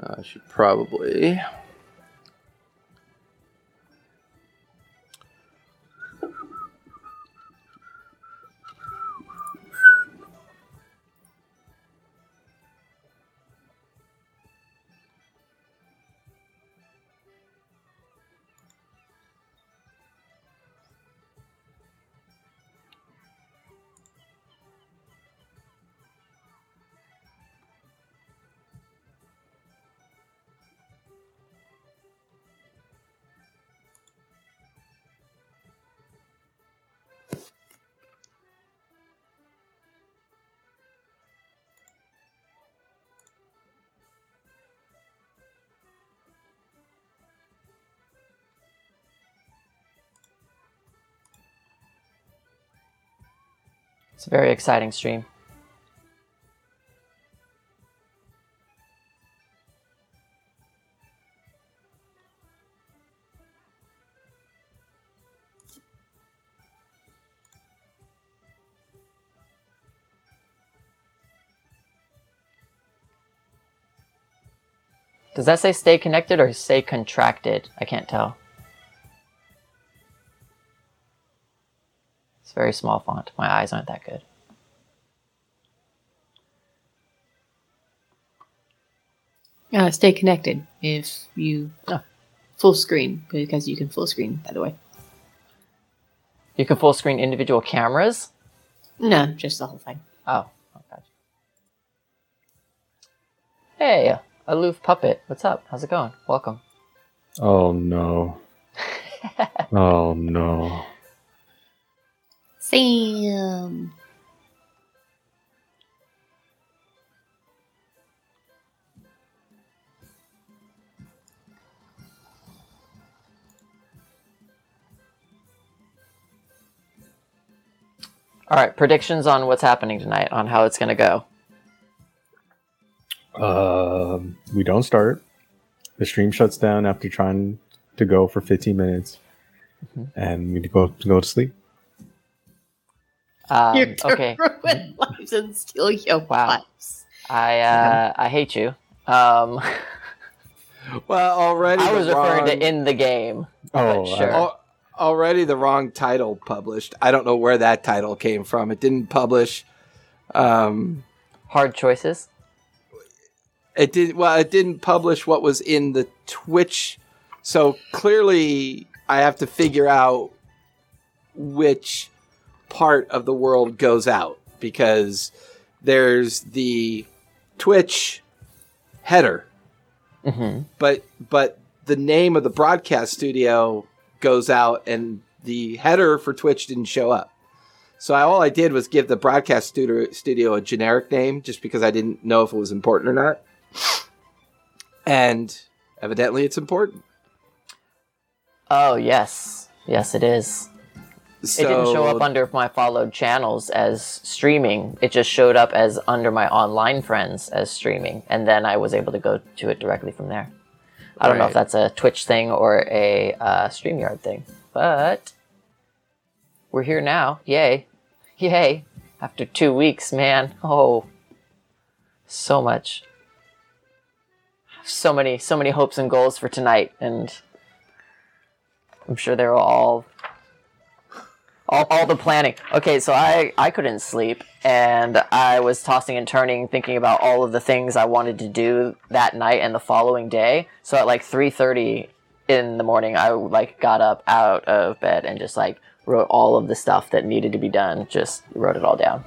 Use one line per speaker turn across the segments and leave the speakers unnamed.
Uh, I should probably.
It's a very exciting stream. Does that say stay connected or stay contracted? I can't tell. Very small font. My eyes aren't that good.
Uh, stay connected if you
Oh.
full screen because you can full screen by the way.
You can full screen individual cameras?
No, just the whole thing.
Oh, okay. Hey, aloof puppet. What's up? How's it going? Welcome.
Oh no. oh no.
Sam.
All right, predictions on what's happening tonight, on how it's going to go.
Um, we don't start. The stream shuts down after trying to go for 15 minutes,
Mhm.
and we go to go to sleep.
Um,
You're gonna
okay,
ruin lives and steal your
Wow.
lives.
I uh, I hate you. Um,
Well, already
I was referring
wrong-
to in the game.
Oh,
but sure.
Al- already the wrong title published. I don't know where that title came from. It didn't publish. Um,
Hard choices.
it did well. It didn't publish what was in the Twitch. So clearly, I have to figure out which part of the world goes out because there's the Twitch header,
hmm
but but the name of the broadcast studio goes out and the header for Twitch didn't show up. So I, all I did was give the broadcast studio, studio a generic name just because I didn't know if it was important or not. And evidently it's important.
Oh yes, yes it is.
So,
It didn't show up under my followed channels as streaming. It just showed up as under my online friends as streaming, and then I was able to go to it directly from there. I don't know if that's a Twitch thing or a uh, Streamyard thing, but we're here now. Yay, yay! After two weeks, man. Oh, so much, so many, so many hopes and goals for tonight, and I'm sure they're all all, all the planning. Okay, so I I couldn't sleep, and I was tossing and turning, thinking about all of the things I wanted to do that night and the following day. So at like three thirty in the morning, I like got up out of bed and just like wrote all of the stuff that needed to be done. Just wrote it all down.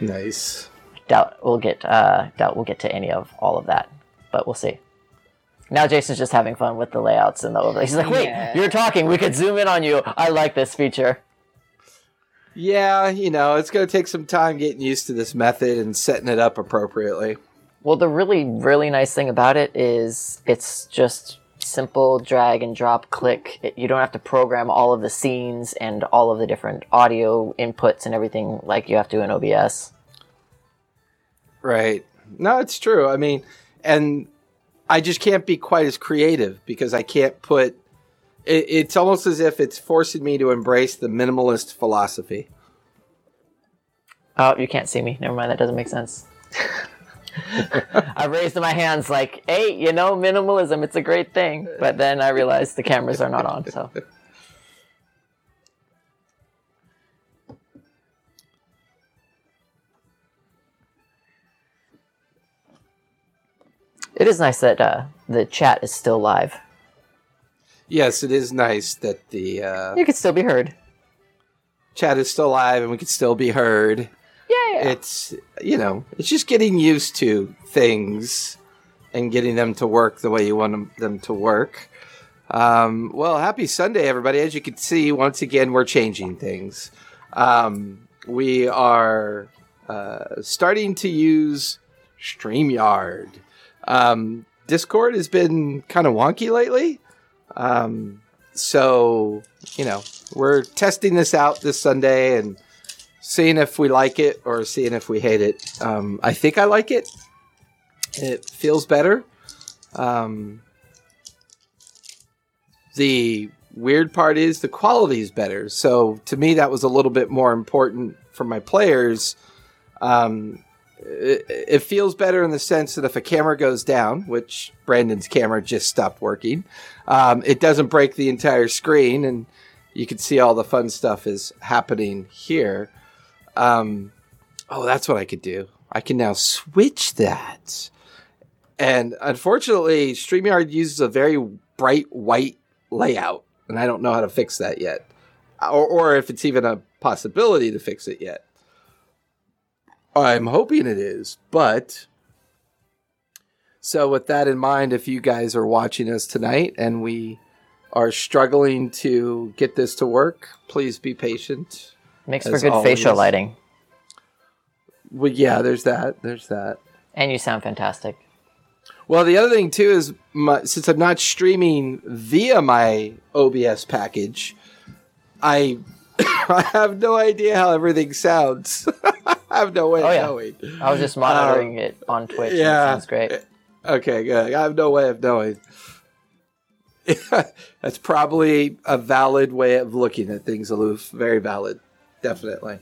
nice.
Doubt we'll get uh doubt we'll get to any of all of that, but we'll see. Now Jason's just having fun with the layouts and the overlay. He's like, "Wait,
Yeah.
you're talking. We could zoom in on you. I like this feature."
Yeah, you know, it's going to take some time getting used to this method and setting it up appropriately.
Well, the really, really nice thing about it is it's just simple drag and drop click. It, you don't have to program all of the scenes and all of the different audio inputs and everything like you have to in OBS.
Right. No, it's true. I mean, and I just can't be quite as creative because I can't put. It, it's almost as if it's forcing me to embrace the minimalist philosophy.
Oh, you can't see me. Never mind. That doesn't make sense. I raised my hands like, hey, you know, minimalism, it's a great thing. But then I realized the cameras are not on, so. It is nice that uh, the chat is still live.
Yes, it is nice that the uh,
You can still be heard.
chat is still live and we can still be heard.
Yeah.
It's you know, it's just getting used to things and getting them to work the way you want them, them to work. Um, well, happy Sunday, everybody! As you can see, once again, we're changing things. Um, we are uh, starting to use Streamyard. Um, Discord has been kind of wonky lately. Um, so, you know, we're testing this out this Sunday and seeing if we like it or seeing if we hate it. Um, I think I like it. It feels better. Um, the weird part is the quality is better. So to me, that was a little bit more important for my players. Um, it, feels better in the sense that if a camera goes down, which Brandon's camera just stopped working, um, it doesn't break the entire screen, and you can see all the fun stuff is happening here. Um, oh, that's what I could do. I can now switch that. And unfortunately, StreamYard uses a very bright white layout, and I don't know how to fix that yet, or, or if it's even a possibility to fix it yet. I'm hoping it is, but so with that in mind, if you guys are watching us tonight and we are struggling to get this to work, please be patient.
Makes for good facial lighting.
Well, yeah, there's that. There's that.
And you sound fantastic.
Well, the other thing too is my, since I'm not streaming via my OBS package, I I have no idea how everything sounds. I have no way
Oh,
of
yeah.
knowing.
I was just monitoring um, it on Twitch. Yeah. sounds great.
Eh, okay, good. I have no way of knowing. That's probably a valid way of looking at things, aloof. Very valid, definitely.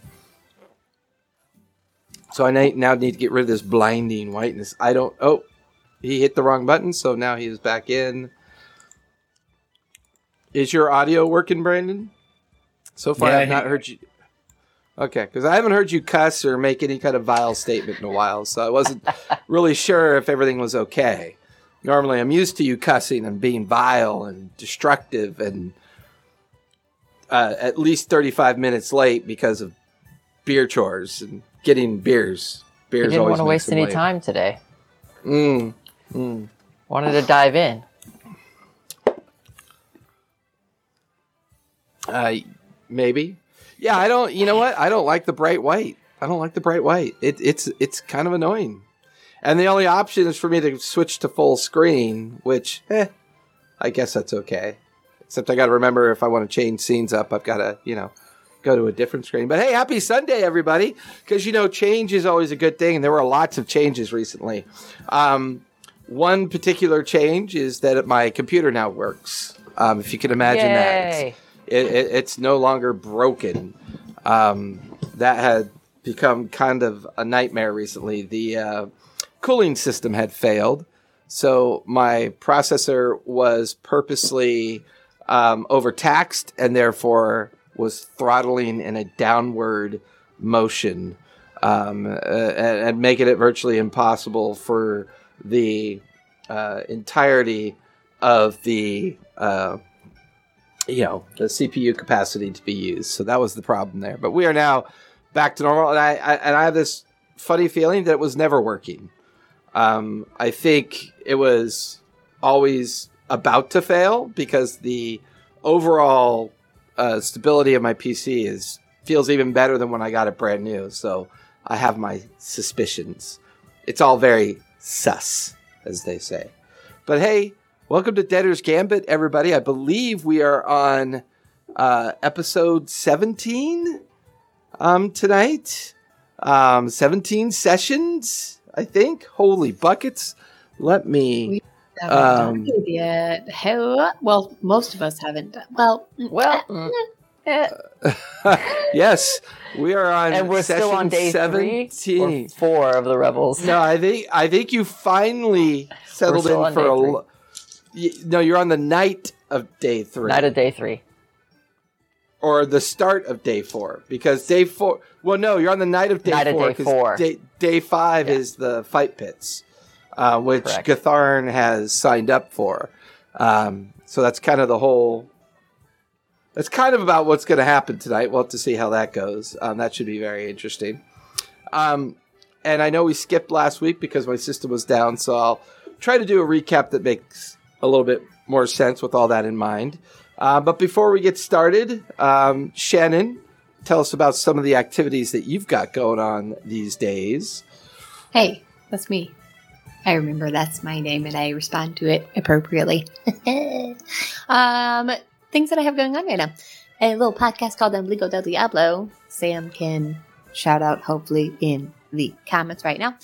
So I now need to get rid of this blinding whiteness. I don't. Oh, he hit the wrong button, so now he is back in. Is your audio working, Brandon? So far,
Yeah,
I've not heard you. Okay, because I haven't heard you cuss or make any kind of vile statement in a while, so I wasn't really sure if everything was okay. Normally, I'm used to you cussing and being vile and destructive and uh, at least 35 minutes late because of beer chores and getting beers.
You
Beers
didn't
always
want to waste any
late.
time today.
Mm, mm.
Wanted to dive in.
Uh, maybe. Yeah, I don't. You know what? I don't like the bright white. I don't like the bright white. It, it's it's kind of annoying. And the only option is for me to switch to full screen, which, eh, I guess that's okay. Except I got to remember if I want to change scenes up, I've got to, you know, go to a different screen. But hey, happy Sunday, everybody! Because you know, change is always a good thing, and there were lots of changes recently. Um, one particular change is that my computer now works. Um, if you can imagine that
Yay!
It, it, it's no longer broken. Um, that had become kind of a nightmare recently. The uh, cooling system had failed, so my processor was purposely um, overtaxed and therefore was throttling in a downward motion um, uh, and, making it virtually impossible for the uh, entirety of the uh, you know the CPU capacity to be used. So that was the problem there. But we are now back to normal, and I, I and I have this funny feeling that it was never working. Um, I think it was always about to fail because the overall uh, stability of my PC is feels even better than when I got it brand new. So I have my suspicions. It's all very sus, as they say. But hey, welcome to Debtor's Gambit, everybody. I believe we are on uh, episode 17 um, tonight. Um, 17 sessions, I think. Holy buckets. Let me.
Haven't
Um,
done yet. Hell, well, most of us haven't. done- Well,
Well,
uh,
mm,
Yes, we are on
and we're still on day three or
seventeen.
four of the revels.
No, I think I think you finally settled in for
day
a.
three.
lo- y- No, you're on the night of day three,
Night of day three.
or the start of day four, because day four. Well, no, you're on the night of day
Night of
four.
day
'cause
four.
Day, day five is the fight pits, uh, which
Correct.
Gatharn has signed up for. Um, so that's kind of the whole. That's kind of about what's going to happen tonight. We'll have to see how that goes. Um, that should be very interesting. Um, and I know we skipped last week because my system was down, so I'll try to do a recap that makes a little bit more sense with all that in mind. Uh, but before we get started, um, Shannon, tell us about some of the activities that you've got going on these days.
Hey, that's me. I remember that's my name and I respond to it appropriately. um, things that I have going on right now. A little podcast called Ombligo del Diablo. Sam can shout out hopefully in the comments right now.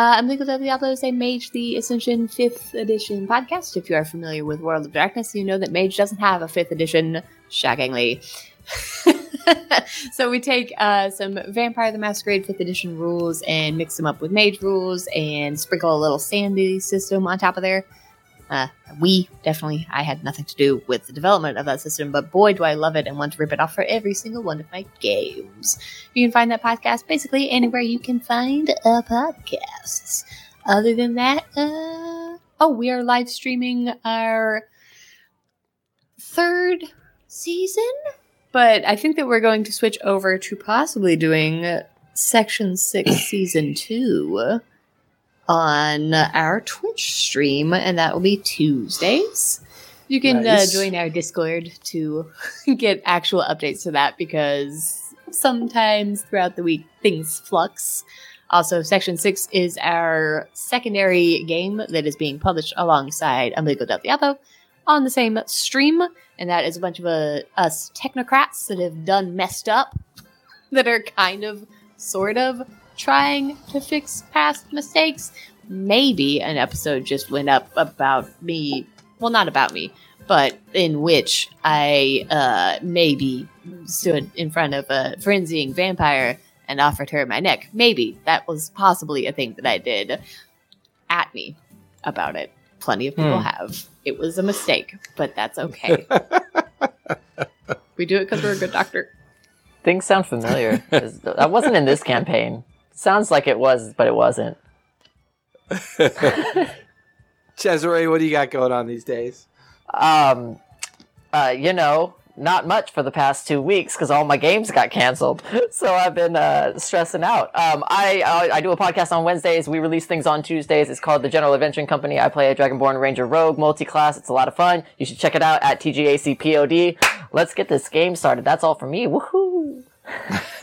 Uh, Ombligo del Diablo is a Mage the Ascension 5th edition podcast. If you are familiar with World of Darkness, you know that Mage doesn't have a 5th edition, shockingly. so we take uh, some Vampire the Masquerade 5th edition rules and mix them up with Mage rules and sprinkle a little Sandy system on top of there. Uh, we definitely, I had nothing to do with the development of that system, but boy, do I love it and want to rip it off for every single one of my games. You can find that podcast basically anywhere you can find uh, podcasts. Other than that, uh, oh, we are live streaming our third season, but I think that we're going to switch over to possibly doing Section 6 Season 2 on our Twitch stream, and that will be Tuesdays. You can
Nice.
uh, join our Discord to get actual updates to that because sometimes throughout the week things flux. Also, Section 6 is our secondary game that is being published alongside Ombligo del Diablo on the same stream, and that is a bunch of uh, us technocrats that have done messed up, that are kind of, sort of trying to fix past mistakes. Maybe an episode just went up about me, well, not about me, but in which I uh, maybe stood in front of a frenzying vampire and offered her my neck. Maybe that was possibly a thing that I did. At me about it. Plenty of people
Hmm.
have. It was a mistake, but that's okay. we do it because we're a good doctor.
Things sound familiar. that wasn't in this campaign. Sounds like it was, but it wasn't.
Cesare, what do you got going on these days?
Um, uh, you know, not much for the past two weeks because all my games got canceled. So I've been uh, stressing out. Um, I, I I do a podcast on Wednesdays. We release things on Tuesdays. It's called the General Adventuring Company. I play a Dragonborn Ranger Rogue multi-class. It's a lot of fun. You should check it out at TGACPOD. Let's get this game started. That's all for me. Woohoo!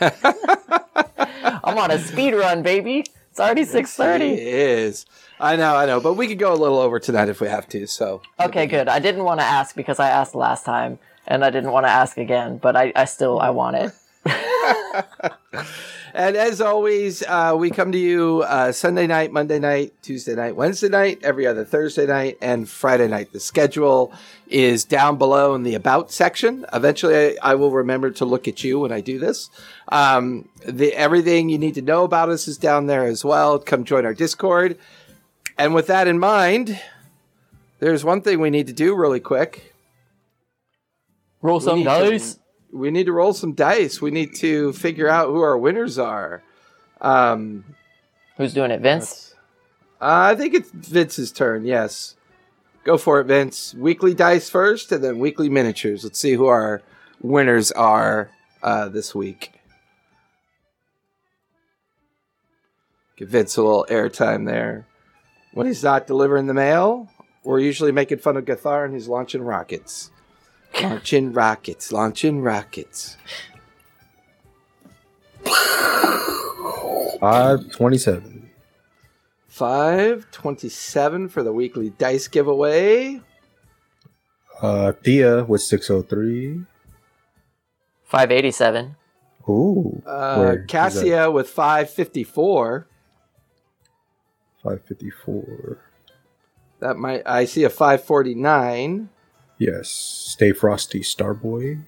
I'm on a speed run, baby. It's already six thirty.
It is. I know, I know, but we could go a little over tonight if we have to. So
Okay, good. I didn't want to ask because I asked last time, and I didn't want to ask again. But I, I still I want it.
And as always, uh, we come to you uh, Sunday night, Monday night, Tuesday night, Wednesday night, every other Thursday night, and Friday night. The schedule is down below in the About section. Eventually, I, I will remember to look at you when I do this. Um, the everything you need to know about us is down there as well. Come join our Discord. And with that in mind, there's one thing we need to do really quick.
Roll some dice.
We need to roll some dice. We need to figure out who our winners are. Um,
Who's doing it, Vince?
uh, I think it's Vince's turn. Yes, go for it, Vince. Weekly dice first, and then weekly miniatures. Let's see who our winners are uh, this week. Give Vince a little airtime there. When he's not delivering the mail, we're usually making fun of Gathar and he's launching rockets. Launching rockets, launching rockets.
Five twenty-seven.
527 for the weekly dice giveaway.
Uh, Thea with six oh three.
Five eighty-seven.
Ooh,
Uh, Cassia with 554.
five fifty-four.
That might I see a 549.
Yes, Stay Frosty, Starboy.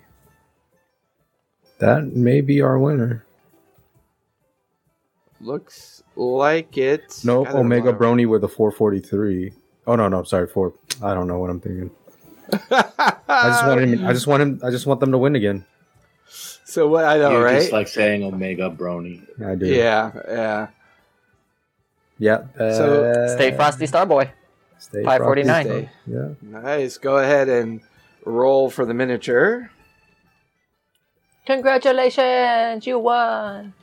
That may be our winner.
Looks like it.
No,
God,
Omega. Brony with a 443. Oh no, no, I'm sorry, four. I don't know what I'm thinking. I just want him. I just want him. I just want them to win again.
So what I know,
you
right?
just like saying Omega Brony.
I do.
yeah, yeah.
Yeah.
So,
uh,
Stay Frosty Starboy.
Stay
549.
Frosty. Yeah.
Nice. Go ahead and roll for the miniature.
Congratulations, you won.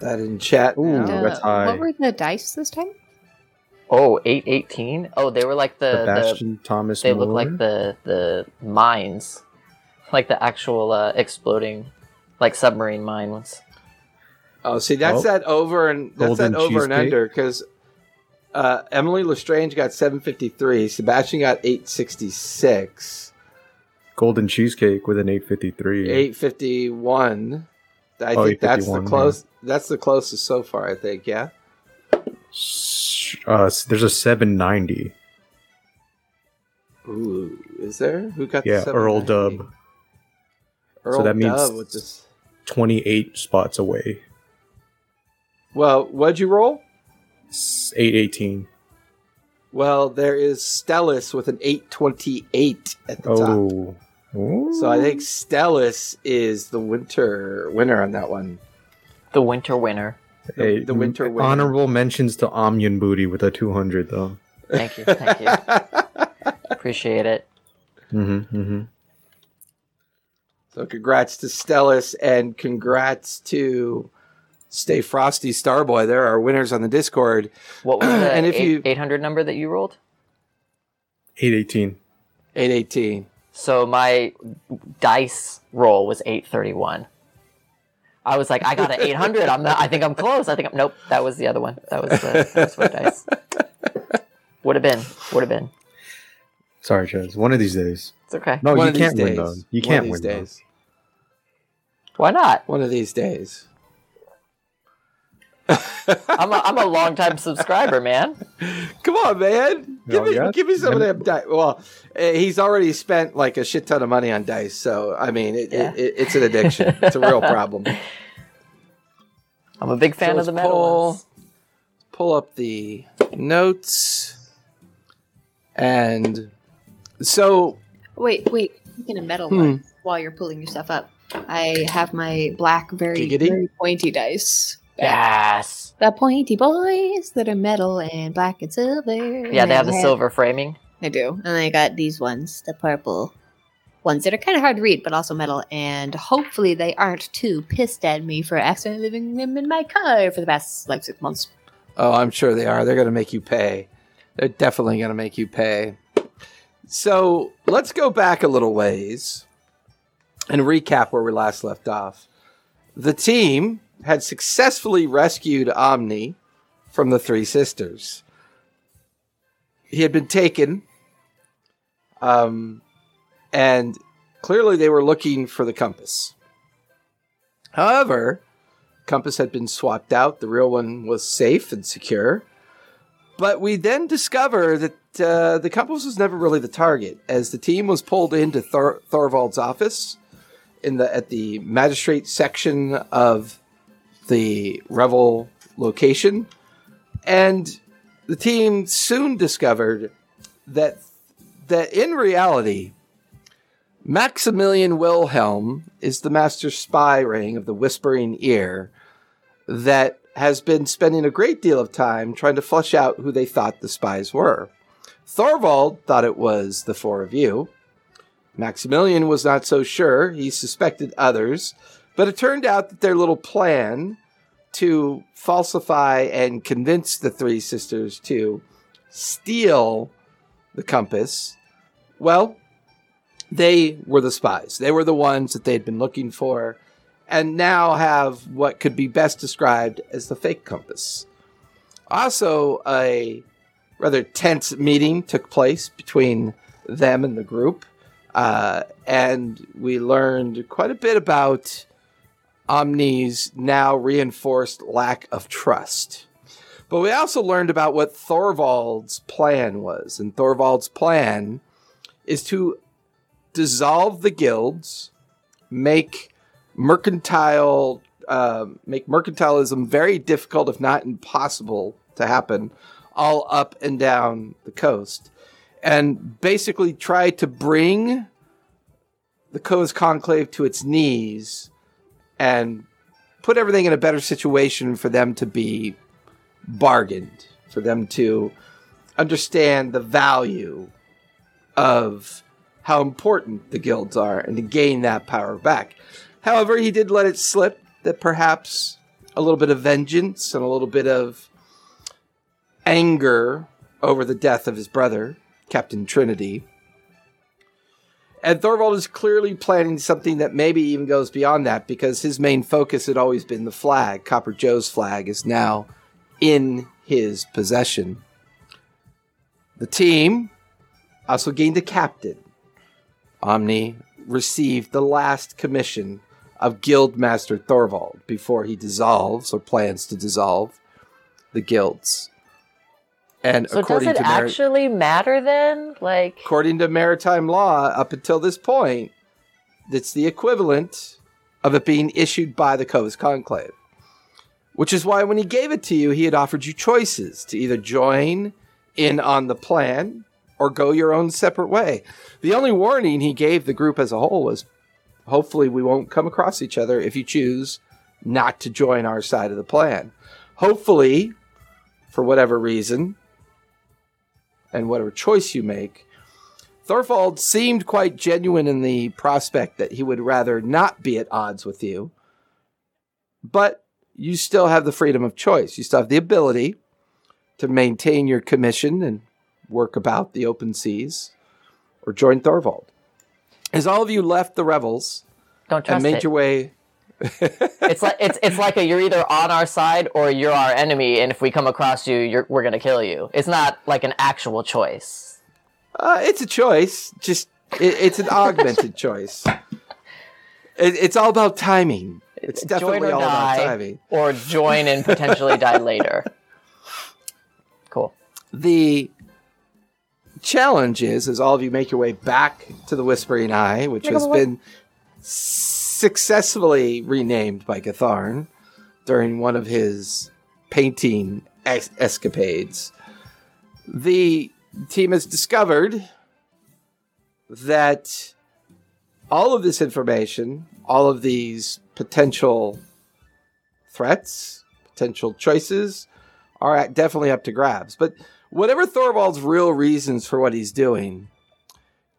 That in chat.
Ooh,
now.
Uh,
that's high.
What were the dice this time?
Oh, 818. Oh, they were like the, the
Sebastian Thomas.
they look like the the mines. Like the actual uh, exploding like submarine mine ones.
Oh, see, that's
Oh.
that over and that's
Golden
that over and under because uh, Emily Lestrange got seven fifty three. Sebastian got eight sixty six.
Golden Cheesecake with an 853.
Eight fifty one. I
Oh,
think that's the
851,
close. That's the closest so far. I think. Yeah.
Uh, there's a 790.
Ooh, is there? Who got?
Yeah, Earl Dub.
Earl
that means-
Dub with this.
28 spots away.
Well, what'd you roll?
S- 818.
Well, there is Stellus with an 828 at the top.
Oh. Ooh.
So I think Stellus is the winter winner on that one.
The winter winner.
the-
Hey,
the winter winner.
Honorable mentions to Omnian Booty with a 200, though.
Thank you, thank you. Appreciate it.
Mm-hmm, mm-hmm.
So congrats to Stellus and congrats to Stay Frosty Starboy. There are winners on the Discord.
What was the
And if
eight-
you-
800 number that you rolled?
818.
818.
So my dice roll was 831. I was like, I got an 800. I'm not, I think I'm close. I think I'm, nope. That was the other one. That was the that was my dice. Would have been. Would have been.
Sorry, Chaz. One of these days.
It's okay.
No,
One
you
of
can't win,
days.
though. You can't
of
win,
these
though.
days.
Why not?
One of these days.
I'm a, I'm a long time subscriber, man.
Come on, man. Give
Oh,
me,
yeah?
give me some of them dice. Well, eh, he's already spent like a shit ton of money on dice, so I mean, it,
Yeah.
it, it, it's an addiction. it's a real problem.
I'm a big fan
So
of the
let's
metal
pull-
ones.
Pull up the notes, and so
Wait, wait. Speaking of metal
Hmm.
one, while you're pulling your stuff up, I have my black, very,
Giggity?
very pointy dice.
Yes.
The pointy boys that are metal and black and silver.
Yeah, they have the silver framing.
I do. And I got these ones, the purple ones that are kind of hard to read, but also metal. And hopefully they aren't too pissed at me for accidentally leaving them in my car for the past like six months.
Oh, I'm sure they are. They're going to make you pay. They're definitely going to make you pay. So let's go back a little ways and recap where we last left off. The team had successfully rescued Omni from the Three Sisters. He had been taken, um, and clearly they were looking for the compass. However, compass had been swapped out. The real one was safe and secure. But we then discover that uh, the compass was never really the target, as the team was pulled into Thor- Tharivol's office in the at the magistrate section of the Revel location, and the team soon discovered that that in reality, Maximilian Wilhelm is the master spy ring of the Whispering Ear that has been spending a great deal of time trying to flush out who they thought the spies were. Tharivol thought it was the four of you. Maximilian was not so sure. He suspected others, but it turned out that their little plan to falsify and convince the three sisters to steal the compass, well, they were the spies. They were the ones that they'd been looking for and now have what could be best described as the fake compass. Also, a rather tense meeting took place between them and the group, uh, and we learned quite a bit about Omni's now reinforced lack of trust. But we also learned about what Tharivol's plan was, and Tharivol's plan is to dissolve the guilds make mercantile uh, make mercantilism very difficult, if not impossible, to happen, all up and down the coast, and basically try to bring the Coast Conclave to its knees and put everything in a better situation for them to be bargained, for them to understand the value of how important the guilds are and to gain that power back. However, he did let it slip that perhaps a little bit of vengeance and a little bit of anger over the death of his brother, Captain Trinity. And Tharivol is clearly planning something that maybe even goes beyond that because his main focus had always been the flag. Copper Joe's flag is now in his possession. The team also gained a captain. Omni received the last commission of Guildmaster Thorvald before he dissolves or plans to dissolve the guilds. And
So does it
to Mar-
actually matter then? Like,
according to maritime law, up until this point, it's the equivalent of it being issued by the Coast Conclave. Which is why when he gave it to you, he had offered you choices to either join in on the plan or go your own separate way. The only warning he gave the group as a whole was hopefully we won't come across each other if you choose not to join our side of the plan. Hopefully, for whatever reason, and whatever choice you make, Tharivol seemed quite genuine in the prospect that he would rather not be at odds with you. But you still have the freedom of choice. You still have the ability to maintain your commission and work about the open seas or join Tharivol. As all of you left the revels
don't
and made
it.
your way
it's like it's it's like a you're either on our side or you're our enemy, and if we come across you, you're, we're gonna kill you. It's not like an actual choice.
Uh, it's a choice. Just it, it's an augmented choice. It, it's all about timing. It's definitely
or
all about timing.
or join and potentially die later. Cool.
The challenge is, as all of you make your way back to the Whispering Eye, which has been successfully renamed by Gatharn during one of his painting es- escapades, the team has discovered that all of this information, all of these potential threats, potential choices, are definitely up to grabs. But whatever Tharivol's real reasons for what he's doing,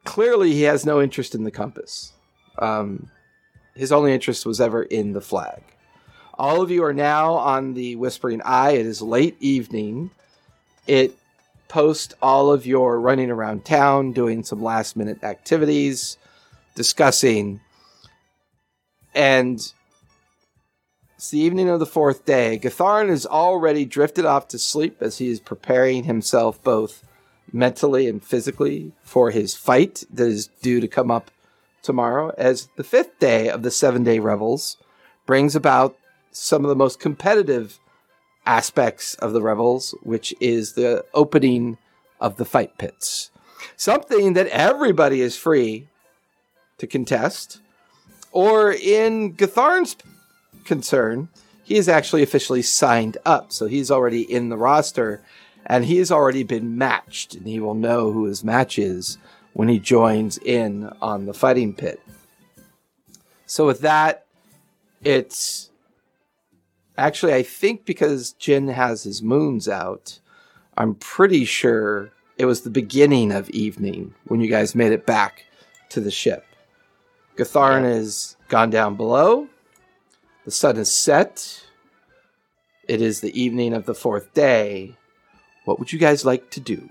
clearly he has no interest in the compass. Um, his only interest was ever in the flag. All of you are now on the Whispering Eye. It is late evening. It posts all of your running around town, doing some last minute activities, discussing. And it's the evening of the fourth day. Gatharn is already drifted off to sleep as he is preparing himself both mentally and physically for his fight that is due to come up tomorrow. As the fifth day of the seven day revels brings about some of the most competitive aspects of the revels, which is the opening of the fight pits. Something that everybody is free to contest. Or in Gatharn's concern, he is actually officially signed up. So he's already in the roster and he has already been matched and he will know who his match is when he joins in on the fighting pit. So with that, it's actually I think because Jin has his moons out, I'm pretty sure it was the beginning of evening when you guys made it back to the ship. Gatharn has gone down below. The sun is set. It is the evening of the fourth day. What would you guys like to do?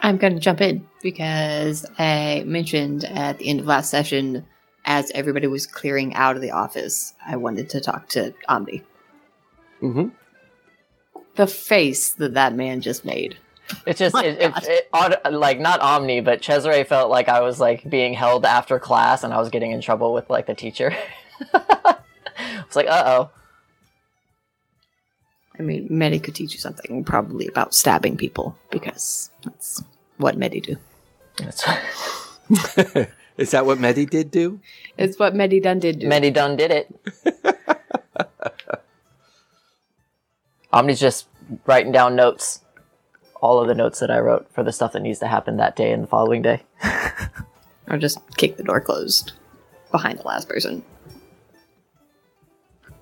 I'm going to jump in because I mentioned at the end of last session, as everybody was clearing out of the office, I wanted to talk to Omni.
Mm-hmm.
The face that that man just made.
It's just
My
it, it,
God.
it, like not Omni, but Cesare felt like I was like being held after class, and I was getting in trouble with like the teacher. it's like, uh oh.
I mean, Medi could teach you something probably about stabbing people because that's what Medi do.
That's Is that what Medi did do?
It's what Medi Dun did do.
Many done did it. Omni's just writing down notes. All of the notes that I wrote for the stuff that needs to happen that day and the following day.
or just kick the door closed behind the last person.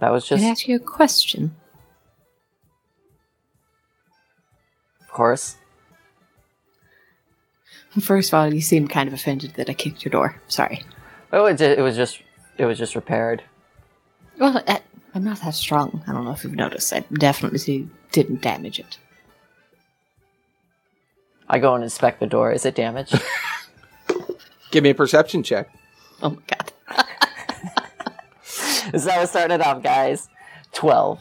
That was
Can
just,
I ask you a question?
Course.
First of all, you seem kind of offended that I kicked your door. Sorry.
Oh, it, it was just, it was just repaired.
Well, I, I'm not that strong. I don't know if you've noticed. I definitely didn't damage it.
I go and inspect the door. Is it damaged?
Give me a perception check.
Oh my god.
Is that what started off, guys? Twelve.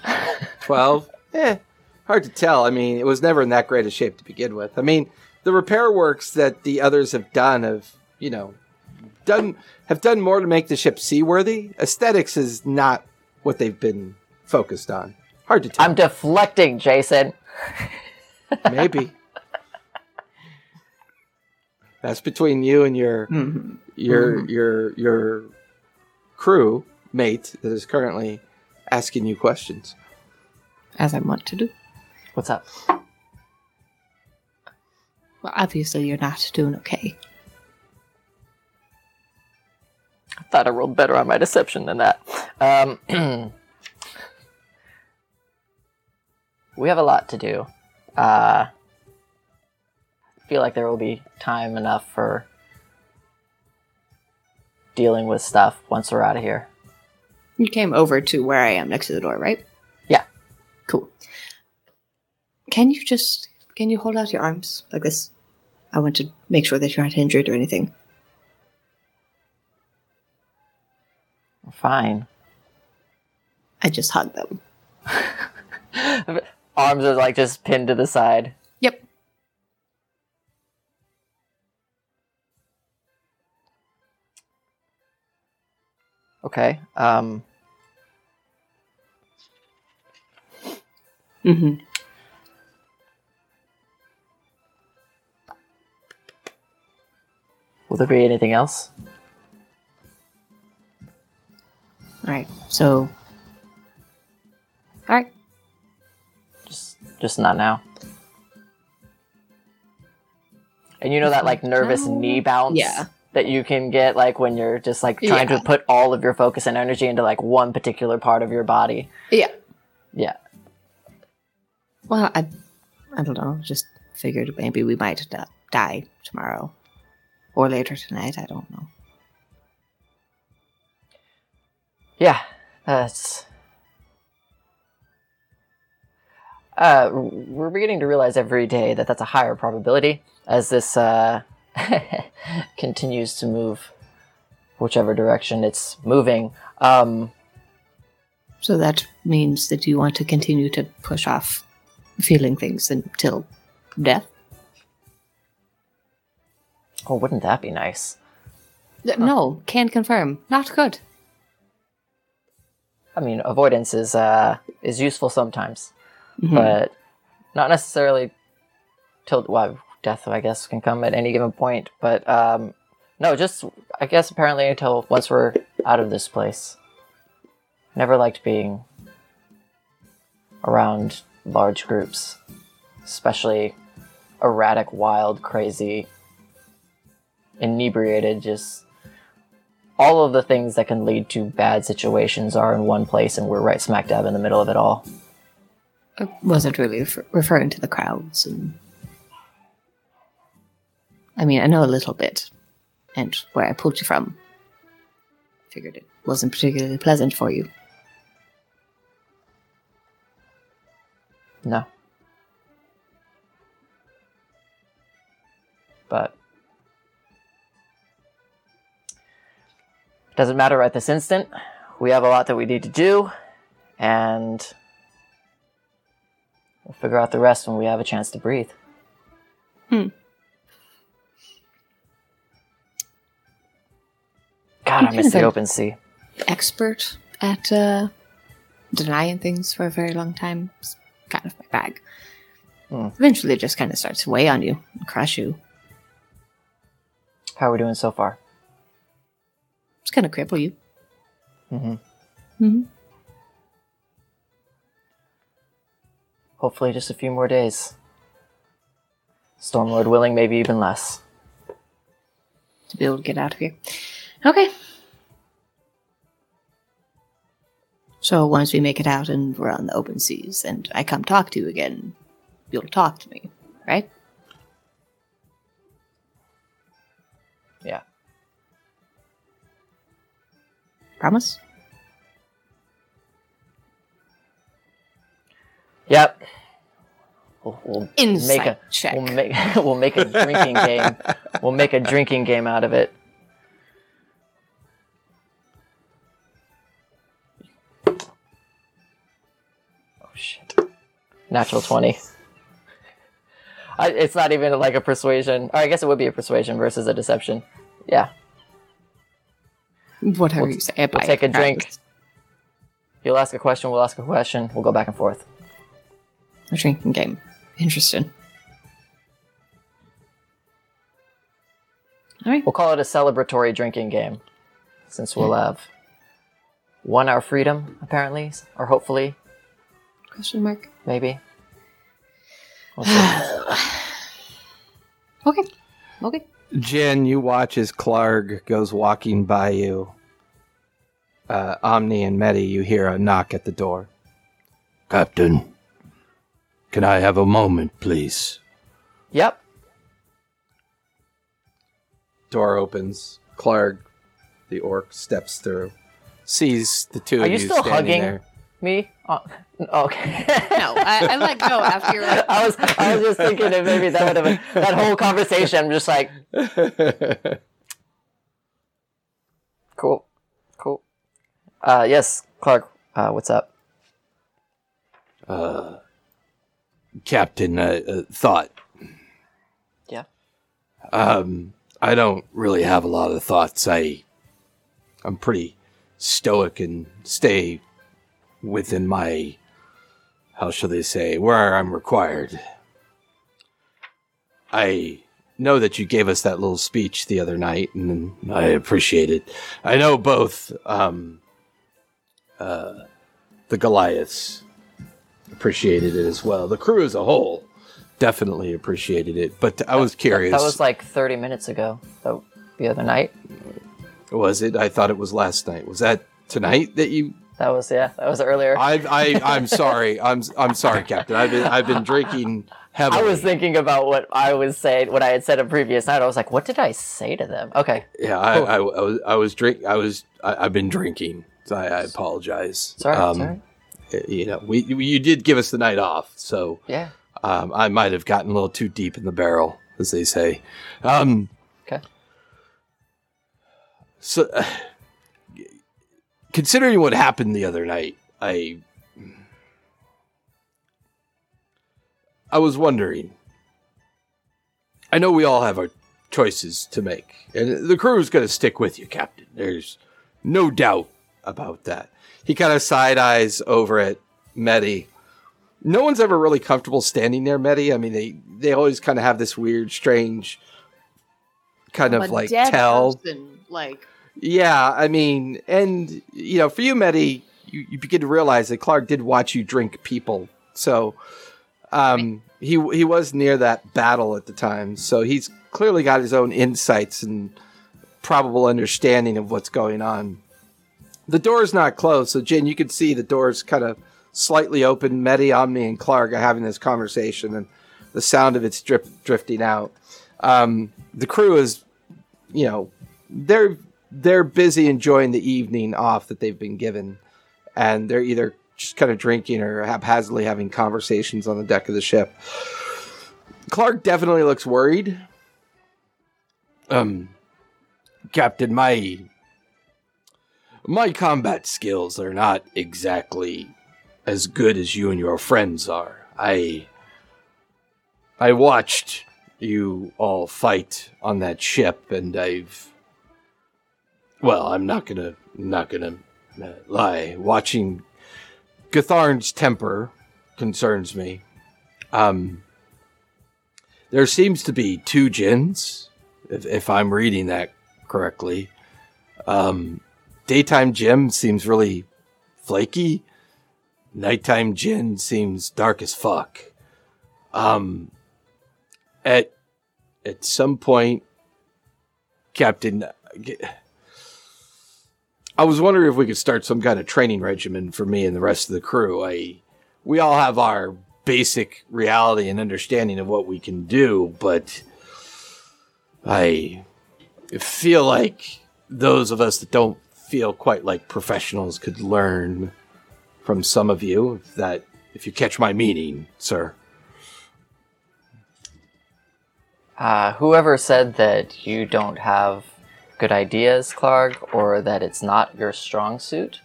12? Eh, hard to tell. I mean, it was never in that great a shape to begin with. I mean, the repair works that the others have done have, you know, done have done more to make the ship seaworthy. Aesthetics is not what they've been focused on. Hard to tell.
I'm deflecting, Jason.
Maybe. That's between you and your
Mhm.
your your your crew mate that is currently asking you questions.
As I want to do.
What's up?
Well, obviously, you're not doing okay.
I thought I rolled better on my deception than that. Um, we have a lot to do. Uh, I feel like there will be time enough for dealing with stuff once we're out of here.
You came over to where I am next to the door, right?
Yeah.
Cool. Can you just can you hold out your arms like this? I want to make sure that you're not injured or anything.
Fine.
I just hug them.
Arms are like just pinned to the side.
Yep.
Okay. Um,
Mm-hmm.
Will there be anything else?
All right. So. All right.
Just, just not now. And you know that like nervous
No.
knee bounce
Yeah.
that you can get like when you're just like trying
Yeah.
to put all of your focus and energy into like one particular part of your body.
Yeah.
Yeah.
Well, I, I don't know. Just figured maybe we might die tomorrow, or later tonight. I don't know.
Yeah. That's uh we're beginning to realize every day that that's a higher probability as this uh continues to move whichever direction it's moving. Um
So that means that you want to continue to push off feeling things until death.
Oh wouldn't that be nice?
No, can confirm. Not good.
I mean, avoidance is uh is useful sometimes,
Mhm.
but not necessarily till well, death. I guess can come at any given point, but um, no, just I guess apparently until once we're out of this place. Never liked being around large groups, especially erratic, wild, crazy, inebriated, just all of the things that can lead to bad situations are in one place and we're right smack dab in the middle of it all.
I wasn't really refer- referring to the crowds and. I mean, I know a little bit, and where I pulled you from. Figured it wasn't particularly pleasant for you.
No. Doesn't matter at this instant. We have a lot that we need to do, and we'll figure out the rest when we have a chance to breathe.
Hmm.
God, I miss the open sea.
Expert at uh, denying things for a very long time. It's kind of my bag.
Hmm.
Eventually, it just kind of starts to weigh on you and crush you.
How are we doing so far?
Kind of cripple you.
Mm-hmm.
Mm-hmm.
Hopefully, just a few more days. Stormlord willing, maybe even less.
to be able to get out of here. Okay. So once we make it out and we're on the open seas and I come talk to you again, you'll talk to me, right?
Yeah.
Promise?
Yep. We'll, we'll
Insight
make a
check.
We'll make we'll make a drinking game. We'll make a drinking game out of it. Oh shit! Natural twenty. I, it's not even like a persuasion. Or I guess it would be a persuasion versus a deception. Yeah.
Whatever
We'll-
you say.
we'll take a drink. You'll ask a question. We'll ask a question. We'll go back and forth.
A drinking game. Interesting. All right.
We'll call it a celebratory drinking game, since we'll have won our freedom, apparently, or hopefully,
Question mark.
maybe. We'll.
Okay. Okay.
Jen, you watch as Clark goes walking by you. Uh, Omni and Medi, you hear a knock at the door.
Captain, can I have a moment, please?
yep.
Door opens. Clark, the orc, steps through. Sees the two
Are
of
you
you
still
standing
hugging?
there.
Me? Oh, okay.
No, I, I let go after you're like,
I was I was just thinking that maybe that would have been that whole conversation. I'm just like, cool, cool. Uh, yes, Clark. Uh, what's up?
Uh, Captain, uh, uh, thought.
Yeah.
Um, I don't really have a lot of thoughts. I, I'm pretty stoic and stay within my, how shall they say, where I'm required. I know that you gave us that little speech the other night, and I appreciate it. I know both um, uh, the Goliaths appreciated it as well. The crew as a whole definitely appreciated it. But I was curious.
That was like 30 minutes ago. The, the other night.
was it? I thought it was last night. Was that tonight that you?
That was yeah. That was earlier. I,
I, I'm sorry. I'm I'm sorry, Captain. I've been I've been drinking heavily.
I was thinking about what I was saying, what I had said a previous night. I was like, what did I say to them? Okay,
Yeah, I, I, I was I was drink I was I, I've been drinking. So I, I apologize.
sorry,
Um,
sorry.
You know, we you did give us the night off, so
Yeah.
um, I might have gotten a little too deep in the barrel, as they say. Um,
Okay.
So, uh, considering what happened the other night, I I was wondering. I know we all have our choices to make, and the crew is going to stick with you, Captain. There's no doubt about that.
He kind of side eyes over at Medi. No one's ever really comfortable standing there, Medi. I mean, they they always kind of have this weird, strange kind of
a
like tell.
person, like
Yeah, I mean, and you know, for you, Medi, you, you begin to realize that Clark did watch you drink people. So, um, he he was near that battle at the time, so he's clearly got his own insights and probable understanding of what's going on. The door's not closed, so Jin, you can see the door's kind of slightly open. Medi, Omni, and Clark are having this conversation, and the sound of it's drip, drifting out. Um, the crew is, you know, they're they're busy enjoying the evening off that they've been given, and they're either just kind of drinking or haphazardly having conversations on the deck of the ship. Clark definitely looks worried.
Um, Captain, my my combat skills are not exactly as good as you and your friends are. I I watched you all fight on that ship, and I've well, I'm not gonna not gonna uh, lie. Watching Gatharn's temper concerns me. Um, there seems to be two gins, if, if I'm reading that correctly.
Um, daytime Jim seems really flaky. Nighttime Jin seems dark as fuck. Um, at at some point, Captain, I was wondering if we could start some kind of training regimen for me and the rest of the crew. I, we all have our basic reality and understanding of what we can do, but I feel like those of us that don't feel quite like professionals could learn from some of you. If that, if you catch my meaning, sir.
Uh, whoever said that you don't have good ideas, Clark, or that it's not your strong suit,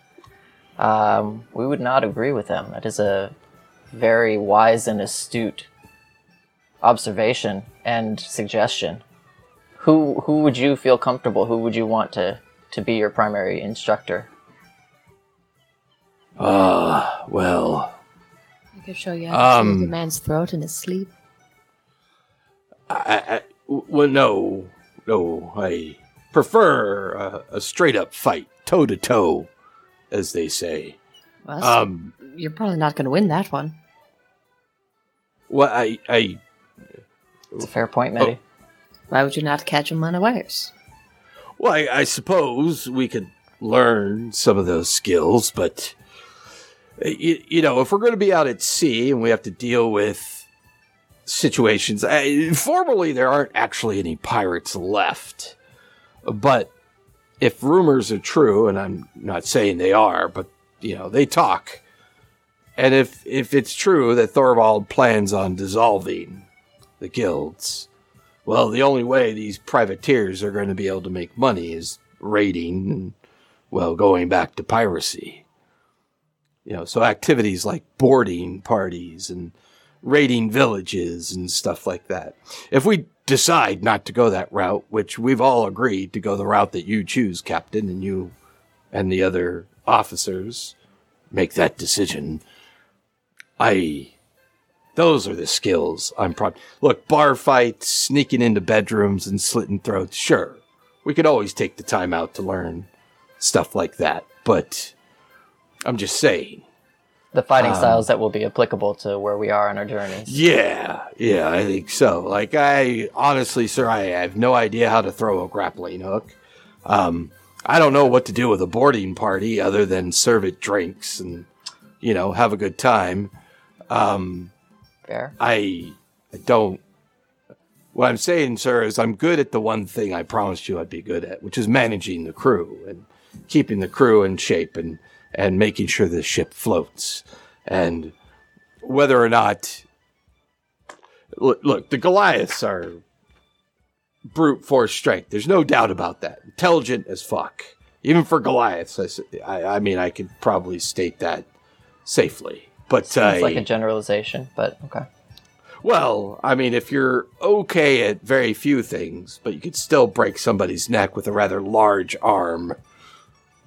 um, we would not agree with them. That is a very wise and astute observation and suggestion. Who who would you feel comfortable? Who would you want to to be your primary instructor?
Ah,
well,
I could show you how to
Um,
slit a man's throat in his sleep.
I, I, well, no, no, I prefer a, a straight up fight, toe to toe, as they say.
Well,
Um,
you're probably not going to win that one.
well, I, I,
It's a fair point, Mitty.
Why would you not catch him unawares?
well, I, I suppose we could learn some of those skills, but you, you know, if we're going to be out at sea and we have to deal with situations, I, formally there aren't actually any pirates left, but if rumors are true, and I'm not saying they are, but you know, they talk. And if if it's true that Tharivol plans on dissolving the guilds, well, the only way these privateers are going to be able to make money is raiding and well, going back to piracy. You know, so activities like boarding parties and raiding villages and stuff like that. If we decide not to go that route, which we've all agreed to go the route that you choose, Captain, and you and the other officers make that decision, I. Those are the skills I'm proud. Look, bar fights, sneaking into bedrooms and slitting throats, sure. We could always take the time out to learn stuff like that, but I'm just saying.
The fighting
um,
styles that will be applicable to where we are on our journeys.
Yeah, yeah, I think so. Like, I honestly, sir, I have no idea how to throw a grappling hook. Um, I don't know what to do with a boarding party other than serve it drinks and, you know, have a good time. Um,
Fair.
I, I don't. What I'm saying, sir, is I'm good at the one thing I promised you I'd be good at, which is managing the crew and keeping the crew in shape and and making sure the ship floats. And whether or not, look, look, the Goliaths are brute force strength. There's no doubt about that. Intelligent as fuck. Even for Goliaths, I mean, I could probably state that safely. But
It's
I,
like a generalization, but okay.
well, I mean, if you're okay at very few things, but you could still break somebody's neck with a rather large arm,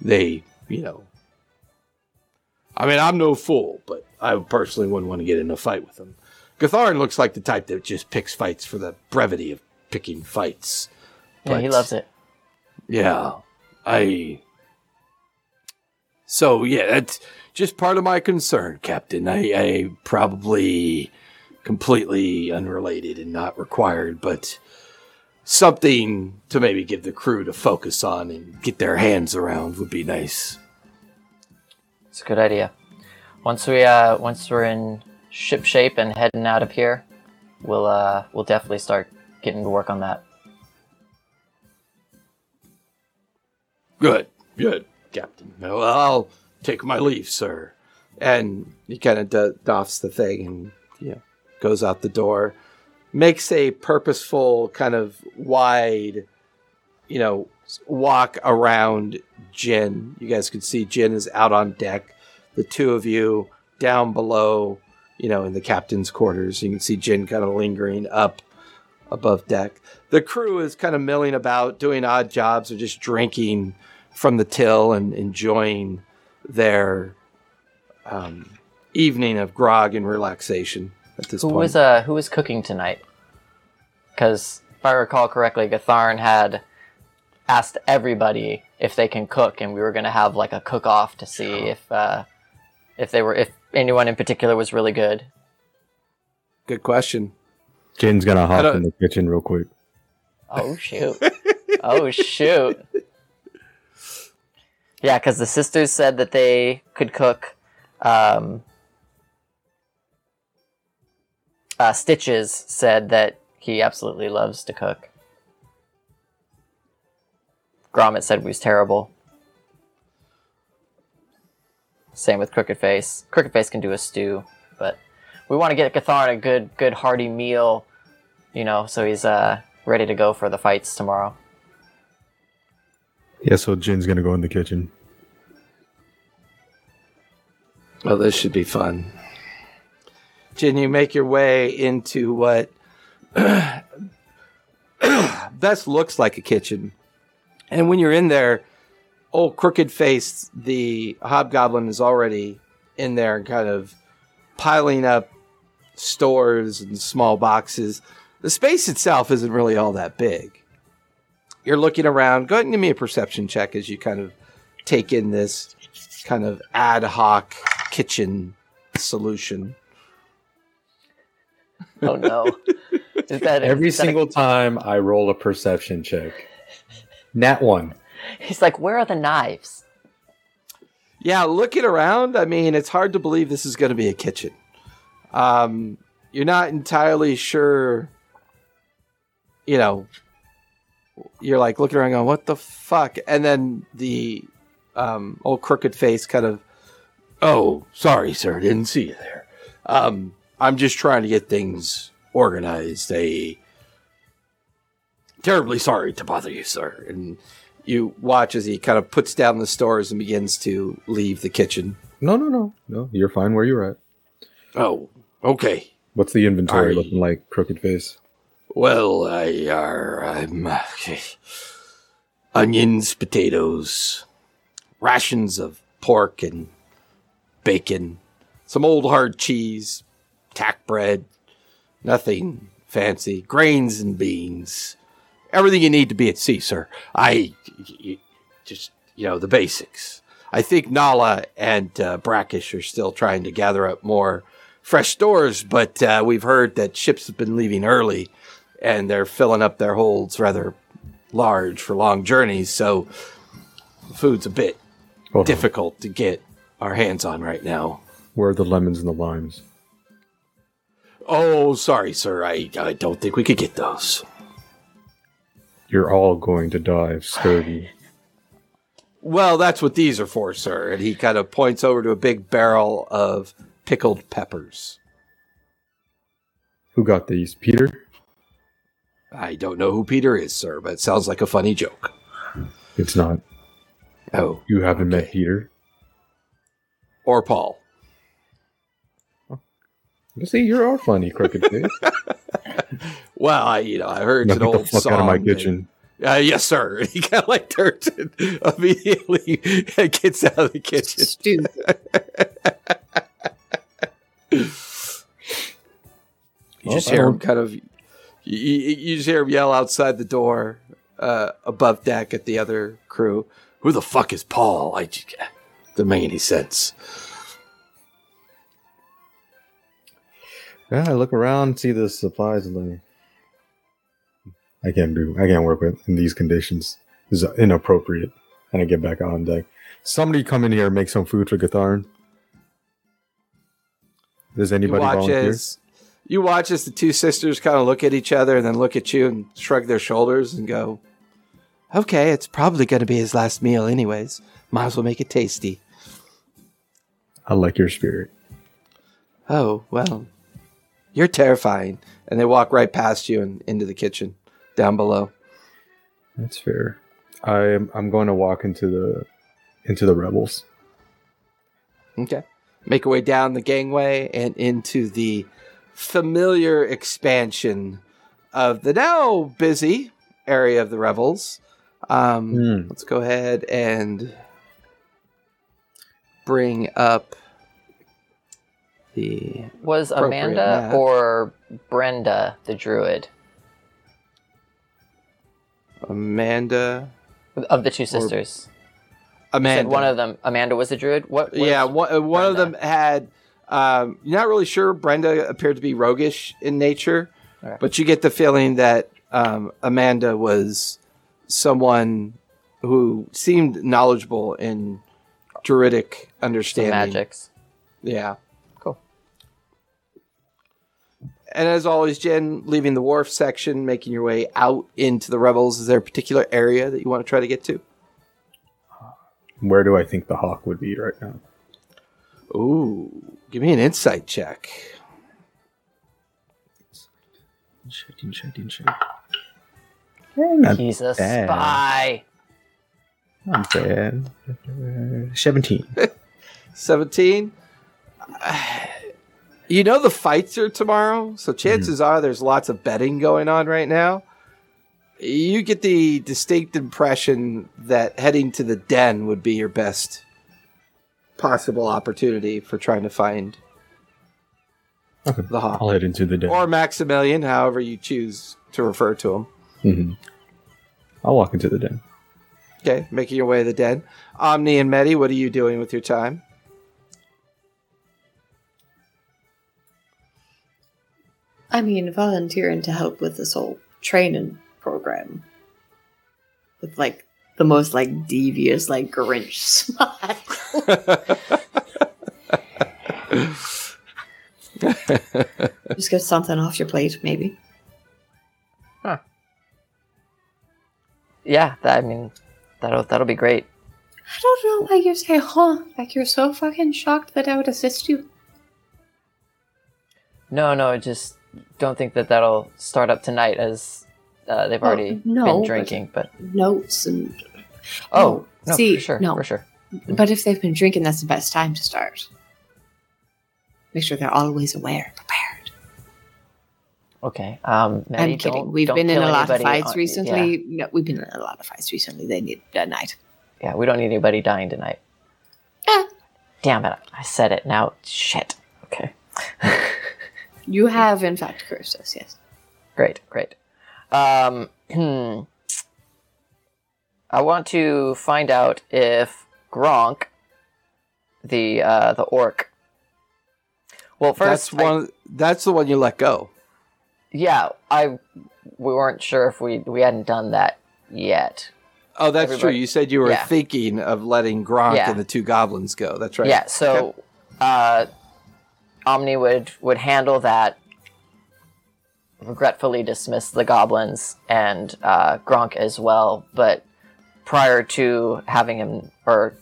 they, you know. I mean, I'm no fool, but I personally wouldn't want to get in a fight with him. Gatharn looks like the type that just picks fights for the brevity of picking fights.
Yeah, he loves it.
Yeah, I. So yeah, that's just part of my concern, Captain. I, I probably completely unrelated and not required, but something to maybe give the crew to focus on and get their hands around would be nice.
It's a good idea. Once we uh once we're in ship shape and heading out of here, we'll uh we'll definitely start getting to work on that.
Good, good, Captain. Well, I'll take my leave, sir. And he kind of do- doffs the thing and you know, goes out the door, makes a purposeful kind of wide, you know, walk around Jin. You guys can see Jin is out on deck. The two of you down below, you know, in the captain's quarters. You can see Jin kind of lingering up above deck. The crew is kind of milling about, doing odd jobs or just drinking from the till and enjoying their um, evening of grog and relaxation at this
Who
point.
was uh who was cooking tonight? Because if I recall correctly, Gatharn had asked everybody if they can cook, and we were gonna have like a cook off to see if uh, if they were if anyone in particular was really good.
Good question.
Jin's gonna hop in the kitchen real quick.
Oh shoot! oh shoot! Yeah, because the sisters said that they could cook. Um, uh, Stitches said that he absolutely loves to cook. Gromit said he was terrible. Same with Crooked Face. Crooked Face can do a stew, but we want to get Gatharn a good, good hearty meal, you know, so he's uh, ready to go for the fights tomorrow.
Yeah, so Jin's gonna go in the kitchen.
Well, this should be fun. Jin, you make your way into what best looks like a kitchen. And when you're in there, old crooked face, the hobgoblin is already in there and kind of piling up stores and small boxes. The space itself isn't really all that big. You're looking around. Go ahead and give me a perception check as you kind of take in this kind of ad hoc kitchen solution.
Oh no! Is that
Every
is that a-
single time I roll a perception check. Nat one.
he's like, where are the knives?
Yeah, looking around, I mean, it's hard to believe this is going to be a kitchen. Um, you're not entirely sure, you know, you're like looking around going, what the fuck? And then the um, old crooked face kind of, oh, sorry, sir, didn't see you there. Um, I'm just trying to get things organized. A terribly sorry to bother you, sir. And you watch as he kind of puts down the stores and begins to leave the kitchen.
No, no, no, no. You're fine where you're at.
Oh, okay.
What's the inventory
I-
looking like, Crooked Face?
Well, I are I'm uh, onions, potatoes, rations of pork and bacon, some old hard cheese, tack bread, nothing fancy, grains and beans, everything you need to be at sea, sir. I just you know the basics. I think Nala and uh, Brackish are still trying to gather up more fresh stores, but uh, we've heard that ships have been leaving early and they're filling up their holds rather large for long journeys, so food's a bit
Hold on.
difficult to get our hands on right now.
Where are the lemons and the limes?
Oh, sorry, sir. I, I don't think we could get those.
You're all going to die of scurvy.
Well, that's what these are for, sir. And he kind of points over to a big barrel of pickled peppers.
Who got these? Peter?
I don't know who Peter is, sir, but it sounds like a funny joke.
It's not.
Oh,
You haven't met Peter?
or Paul.
You see, you're all funny, Crooked Face.
Well, I, you know, I heard
now
an
the
old
fuck
song.
out of my
that-
kitchen.
Uh, yes, sir. He kind of like turns and immediately gets out of the kitchen.
Stew.
You
Well,
just
I
hear him kind of. You, you you just hear him yell outside the door, uh, above deck at the other crew. Who the fuck is Paul? I just, doesn't make any sense.
Yeah, I look around, see the supplies, and like, I can't do, I can't work with in these conditions. This is inappropriate. And I get back on deck. Somebody come in here and make some food for Gatharn. Does
You
anybody
watch
volunteer?
as you watch as the two sisters kind of look at each other and then look at you and shrug their shoulders and go, "Okay, it's probably going to be his last meal, anyways. Might as well make it tasty."
I like your spirit.
Oh well, you're terrifying. And they walk right past you and into the kitchen down below.
That's fair. I'm I'm going to walk into the into the revels.
Okay. Make your way down the gangway and into the familiar expansion of the now busy area of the revels. Um,
Hmm.
Let's go ahead and bring up the.
Was Amanda
map.
or Brenda the druid
Amanda.
of the two sisters?
Amanda.
Said one of them, Amanda was a druid. What? what
yeah, one, uh, one of them had. Um, you're not really sure. Brenda appeared to be roguish in nature, but you get the feeling that um, Amanda was someone who seemed knowledgeable in druidic
some
understanding.
magics.
Yeah. And as always, Jen, leaving the wharf section, making your way out into the revels. Is there a particular area that you want to try to get to?
Where do I think the hawk would be right now?
Ooh, give me an insight check.
Insight, insight, insight. Not
He's a
bad.
spy.
Not bad. Uh, Seventeen.
17 you know the fights are tomorrow so chances are there's lots of betting going on right now you get the distinct impression that heading to the den would be your best possible opportunity for trying to find
Okay.
the hawk
I'll head into the den.
or maximilian however you choose to refer to him
Mhm. I'll walk into the den.
okay making your way to the den omni and medi what are you doing with your time
I mean, volunteering to help with this whole training program. With like the most like devious, like Grinch smile. Just get something off your plate, maybe. Huh.
Yeah, that, I mean, that'll that'll be great.
I don't know why you say, huh? Like you're so fucking shocked that I would assist you.
No, no, just don't think that that'll start up tonight as uh, they've
Well,
already
no,
been drinking. But,
Notes and
oh,
no, see,
for sure,
no.
for sure.
But if they've been drinking, that's the best time to start. Make sure they're always aware, prepared.
Okay. Um, Maddie,
I'm kidding. We've been in a lot of fights
on-
recently. No, we've been in a lot of fights recently. They need a night.
Yeah, yeah, we don't need anybody dying tonight.
Ah.
Damn it! I said it. Now, shit. Okay.
You have, in fact, cursed us, yes.
Great, great. Um. I want to find out if Gronk, the uh, the orc. Well, first,
that's one that's the one you let go
yeah, I we weren't sure if we we hadn't done that yet.
Oh, that's true. You said you were
Yeah.
thinking of letting Gronk
Yeah.
and the two goblins go. That's right.
Yeah, so uh, Omni would would handle that. Regretfully dismiss the goblins and uh, Gronk as well, but prior to having him, or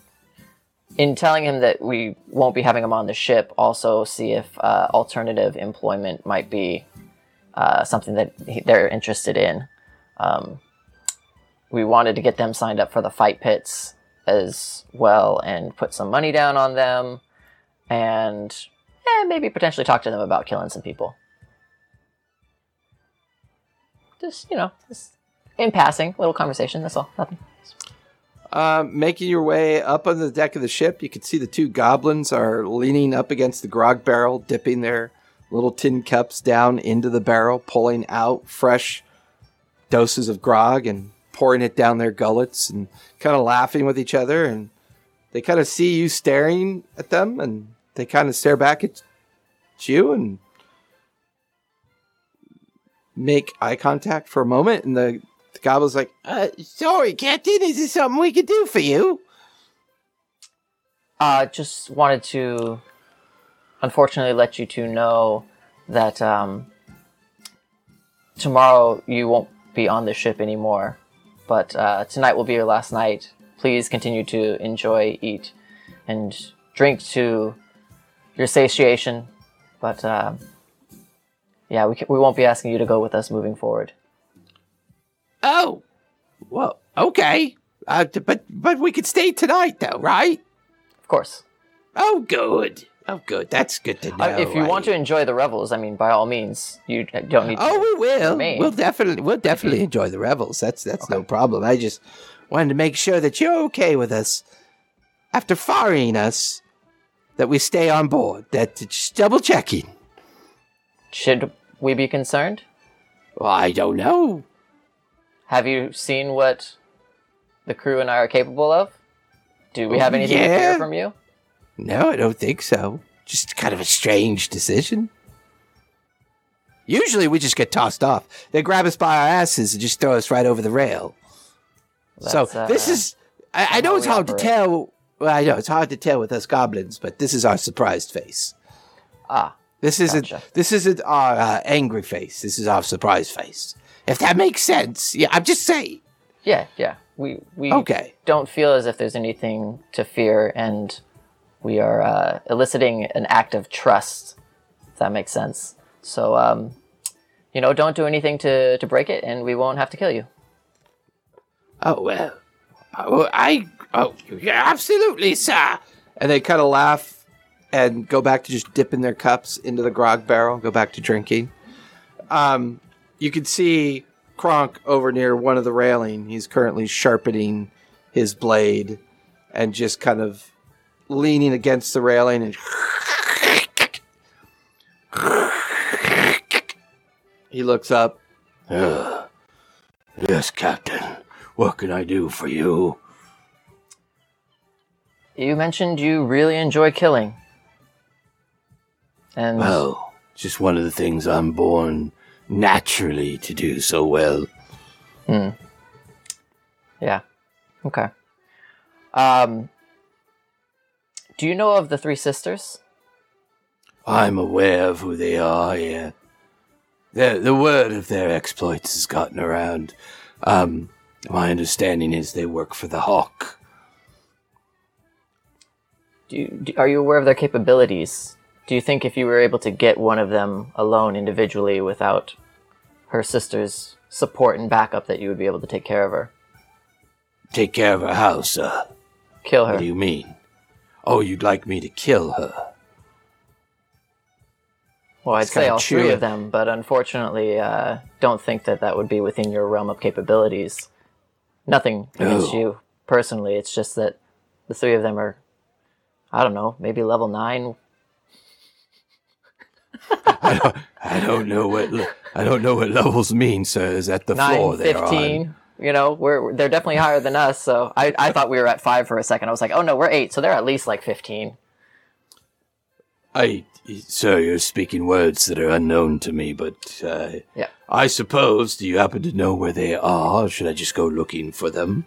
in telling him that we won't be having him on the ship, also see if uh, alternative employment might be uh, something that he, they're interested in. Um, we wanted to get them signed up for the fight pits as well and put some money down on them and eh, maybe potentially talk to them about killing some people. Just, you know, just in passing, little conversation, that's all. Nothing.
Um, making your way up on the deck of the ship, you can see the two goblins are leaning up against the grog barrel, dipping their little tin cups down into the barrel, pulling out fresh doses of grog and pouring it down their gullets and kind of laughing with each other. And they kind of see you staring at them and they kind of stare back at you and make eye contact for a moment. And the, the goblin's like, uh, sorry, Captain, is this something we could do for you?
Uh, just wanted to, unfortunately, let you two know that um, tomorrow you won't be on the ship anymore. But uh, tonight will be your last night. Please continue to enjoy, eat, and drink to your satiation. But uh, yeah, we, ca- we won't be asking you to go with us moving forward.
Oh, well, okay. Uh, but but we could stay tonight, though, right?
Of course.
Oh, good. Oh, good. That's good to know.
Uh, if you want to enjoy the revels, I mean, by all means, you don't need to.
Oh, we will.
me.
We'll definitely we'll definitely enjoy the revels. That's that's no problem. I just wanted to make sure that you're okay with us after firing us. That we stay on board. That just double checking.
Should we be concerned?
Well, I don't know.
Have you seen what the crew and I are capable of? Do we have anything to
Yeah.
fear from you?
No, I don't think so. Just kind of a strange decision. Usually we just get tossed off. They grab us by our asses and just throw us right over the rail. so
That's, uh,
this is, I, I know it's hard to tell. Well, I know it's hard to tell with us goblins, but this is our surprised face.
Ah,
This isn't.
Gotcha.
This isn't our uh, angry face. This is our surprise face. If that makes sense. Yeah, I'm just saying.
yeah, yeah. We we
Okay.
don't feel as if there's anything to fear, and we are uh, eliciting an act of trust. If that makes sense. So, um, you know, don't do anything to to break it, and we won't have to kill you.
Oh well. Oh, I. Oh, yeah, absolutely, sir.
And they kind of laugh and go back to just dipping their cups into the grog barrel, go back to drinking. Um, you can see Gronk over near one of the railing. He's currently sharpening his blade and just kind of leaning against the railing and he looks up.
Uh, yes, Captain. What can I do for you?
You mentioned you really enjoy killing, and
Well, just one of the things I'm born naturally to do so well. Hmm.
Yeah, okay. Um, do you know of the three sisters?
I'm aware of who they are, yeah. The, the word of their exploits has gotten around. Um, my understanding is they work for the Hawk.
Do you, do, are you aware of their capabilities? Do you think if you were able to get one of them alone individually without her sister's support and backup that you would be able to take care of her?
Take care of her how, sir.
Kill her.
What do you mean? Oh, you'd like me to kill her?
well, I'd
It's
say all three of them, but unfortunately, uh, don't think that that would be within your realm of capabilities. Nothing against
Oh.
you personally. It's just that the three of them are, I don't know, maybe level nine.
I don't, I don't know what le- I don't know what levels mean, sir. Is that the floor
Nine,
they're on?
15. You know, we're they're definitely higher than us. So I, I thought we were at five for a second. I was like, oh no, we're eight. So they're at least like fifteen.
I, sir, you're speaking words that are unknown to me, but uh,
Yeah.
I suppose. Do you happen to know where they are? Should I just go looking for them?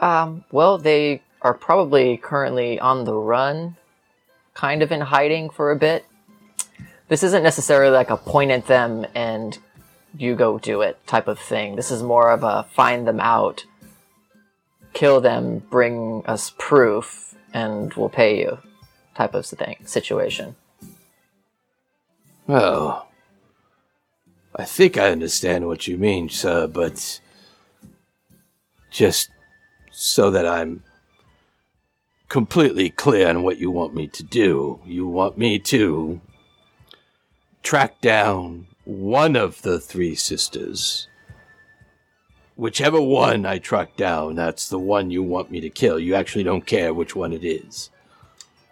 Um, well, they are probably currently on the run, kind of in hiding for a bit. This isn't necessarily like a point at them and you go do it type of thing. This is more of a find them out, kill them, bring us proof, and we'll pay you type of thing situation.
Oh, I think I understand what you mean, sir, but just so that I'm completely clear on what you want me to do, you want me to track down one of the three sisters. Whichever one I track down, that's the one you want me to kill. You actually don't care which one it is.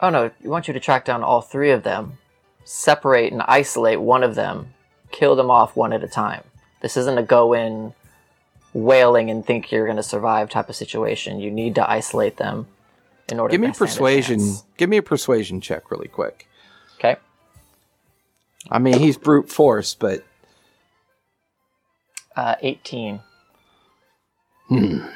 Oh no, we want you to track down all three of them, separate and isolate one of them, kill them off one at a time. This isn't a go in wailing and think you're going to survive type of situation. You need to isolate them in order
Give me
to stand a
persuasion. Give me a persuasion check really quick.
Okay.
I mean, he's brute force, but
Uh, 18.
Hmm.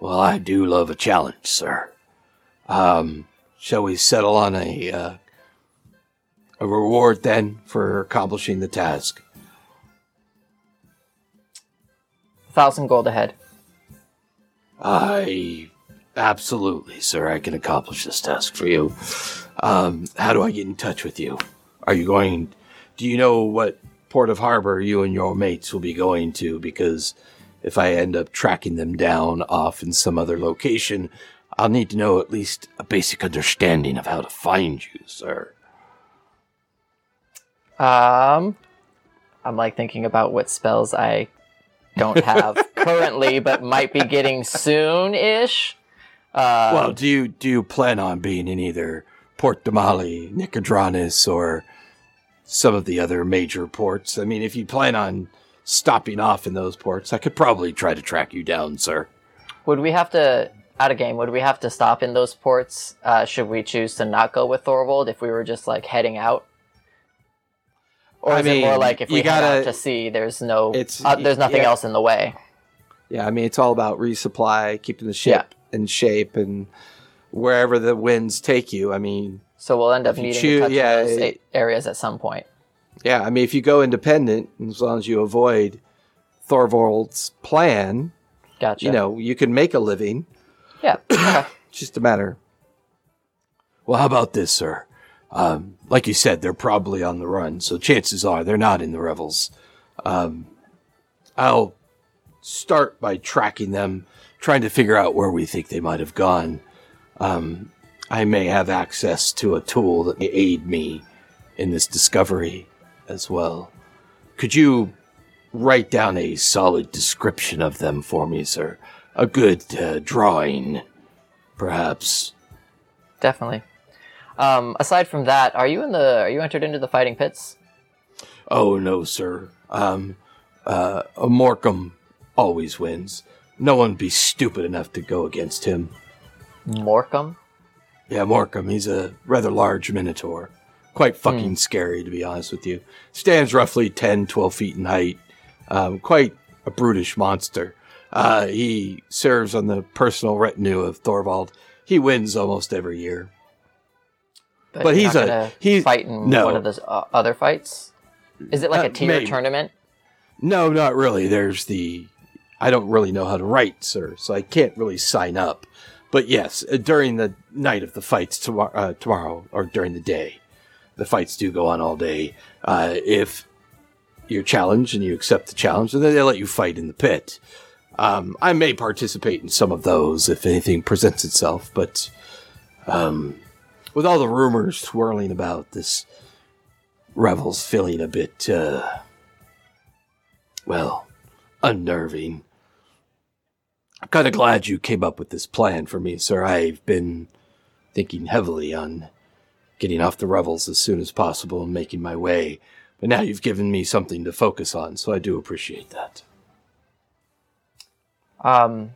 Well, I do love a challenge, sir. Um, shall we settle on a uh, a reward then for accomplishing the task?
Thousand gold ahead.
I absolutely, sir. I can accomplish this task for you. Um, how do I get in touch with you? Are you going? Do you know what port of harbor you and your mates will be going to? Because if I end up tracking them down off in some other location, I'll need to know at least a basic understanding of how to find you, sir.
Um, I'm like thinking about what spells I don't have currently, but might be getting soon ish. Uh,
well, do you do you plan on being in either Port Damali, Nicodranus, or some of the other major ports? I mean, if you plan on stopping off in those ports, I could probably try to track you down, sir.
Would we have to out of game? Would we have to stop in those ports? Uh, should we choose to not go with Tharivol if we were just like heading out? Or
I
is it more like if
you
we head out
gotta-
to sea, there's no,
It's-
uh, there's nothing
yeah.
else in the way.
Yeah, I mean it's all about resupply, keeping the ship in shape, and wherever the winds take you. I mean,
So we'll end up needing
choo-
to touch
yeah,
those
it-
areas at some point.
yeah, I mean if you go independent, as long as you avoid Tharivol's plan,
Gotcha.
you know you can make a living.
Yeah. Okay.
Just a matter.
Well, how about this, sir? Um, like you said, they're probably on the run, so chances are they're not in the revels. Um, I'll start by tracking them, trying to figure out where we think they might have gone. Um, I may have access to a tool that may aid me in this discovery as well. Could you write down a solid description of them for me, sir? A good uh, drawing, perhaps.
Definitely. Um, aside from that, are you in the? Are you entered into the fighting pits?
Oh no, sir. Um, uh, Morcom always wins. No one be stupid enough to go against him.
Morcom.
Yeah, Morcom, he's a rather large minotaur. Quite fucking scary, to be honest with you. Stands roughly 10, 12 feet in height. Um, quite a brutish monster. Uh, he serves on the personal retinue of Tharivol. He wins almost every year. But
you're
he's a- he's-
fight in
no.
one of those uh, other fights. Is it like
Uh,
a tier
maybe.
tournament?
No, not really. There's the. I don't really know how to write, sir, so I can't really sign up. But yes, uh, during the night of the fights tomorrow, uh, tomorrow or during the day, the fights do go on all day. Uh, if you're challenged and you accept the challenge, then they let you fight in the pit. Um, I may participate in some of those if anything presents itself, but um, with all the rumors swirling about this, Revel's feeling a bit. Uh, well, unnerving. I'm kind of glad you came up with this plan for me, sir. I've been thinking heavily on getting off the revels as soon as possible and making my way. But now you've given me something to focus on, so I do appreciate that.
Um,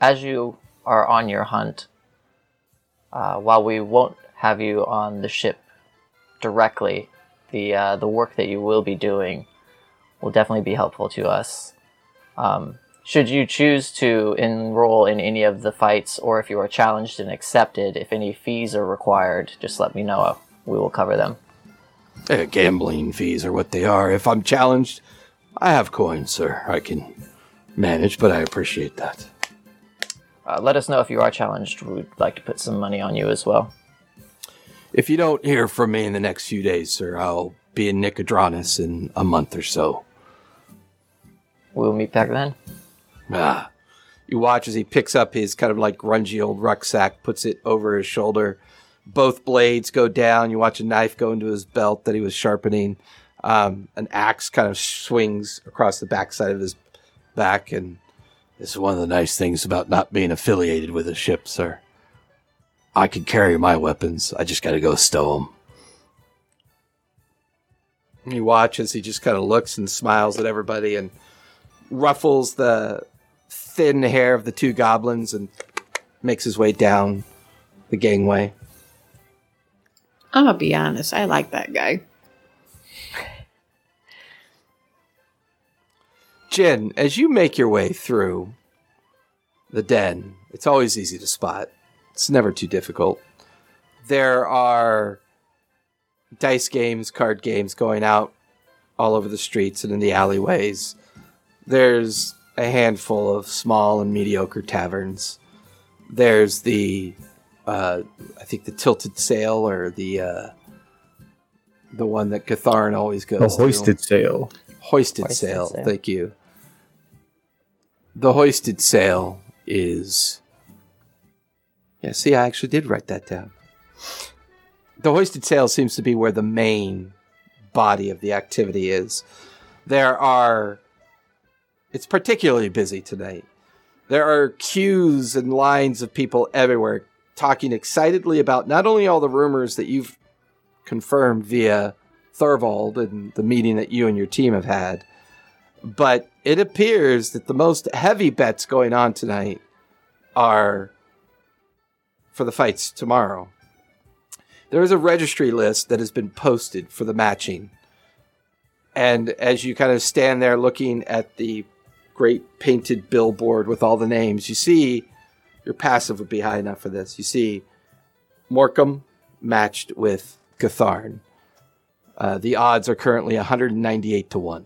as you are on your hunt, uh, while we won't have you on the ship directly, the uh, the work that you will be doing will definitely be helpful to us. Um, should you choose to enroll in any of the fights, or if you are challenged and accepted, if any fees are required, just let me know. We will cover them.
Eh, gambling fees are what they are. If I'm challenged, I have coins, sir. I can manage, but I appreciate that.
Uh, let us know if you are challenged. We'd like to put some money on you as well.
If you don't hear from me in the next few days, sir, I'll be in Nicodranus in a month or so.
We'll meet back then.
Ah,
You watch as he picks up his kind of like grungy old rucksack, puts it over his shoulder. Both blades go down. You watch a knife go into his belt that he was sharpening. Um, an axe kind of swings across the backside of his back, and
this is one of the nice things about not being affiliated with a ship, sir. I can carry my weapons. I just gotta go stow them.
you watch as he just kind of looks and smiles at everybody and ruffles the thin hair of the two goblins and makes his way down the gangway.
I'm gonna be honest. I like that guy.
Jin, as you make your way through the den, it's always easy to spot. It's never too difficult. There are dice games, card games going out all over the streets and in the alleyways. There's a handful of small and mediocre taverns. There's the, uh, I think the tilted sail or the, uh, the one that Gatharn always goes.
The
to.
hoisted sail.
Hoisted,
Hoisted
sail.
sail.
Thank you.
The hoisted sail is
Yeah, see, I actually did write that down. The hoisted sail seems to be where the main body of the activity is. There are. It's particularly busy tonight. There are queues and lines of people everywhere talking excitedly about not only all the rumors that you've confirmed via
Tharivol and the meeting that you and your team have had. But it appears that the most heavy bets going on tonight are for the fights tomorrow. There is a registry list that has been posted for the matching. And as you kind of stand there looking at the great painted billboard with all the names, you see your passive would be high enough for this. You see Morcom matched with Gatharn. Uh, the odds are currently 198 to 1.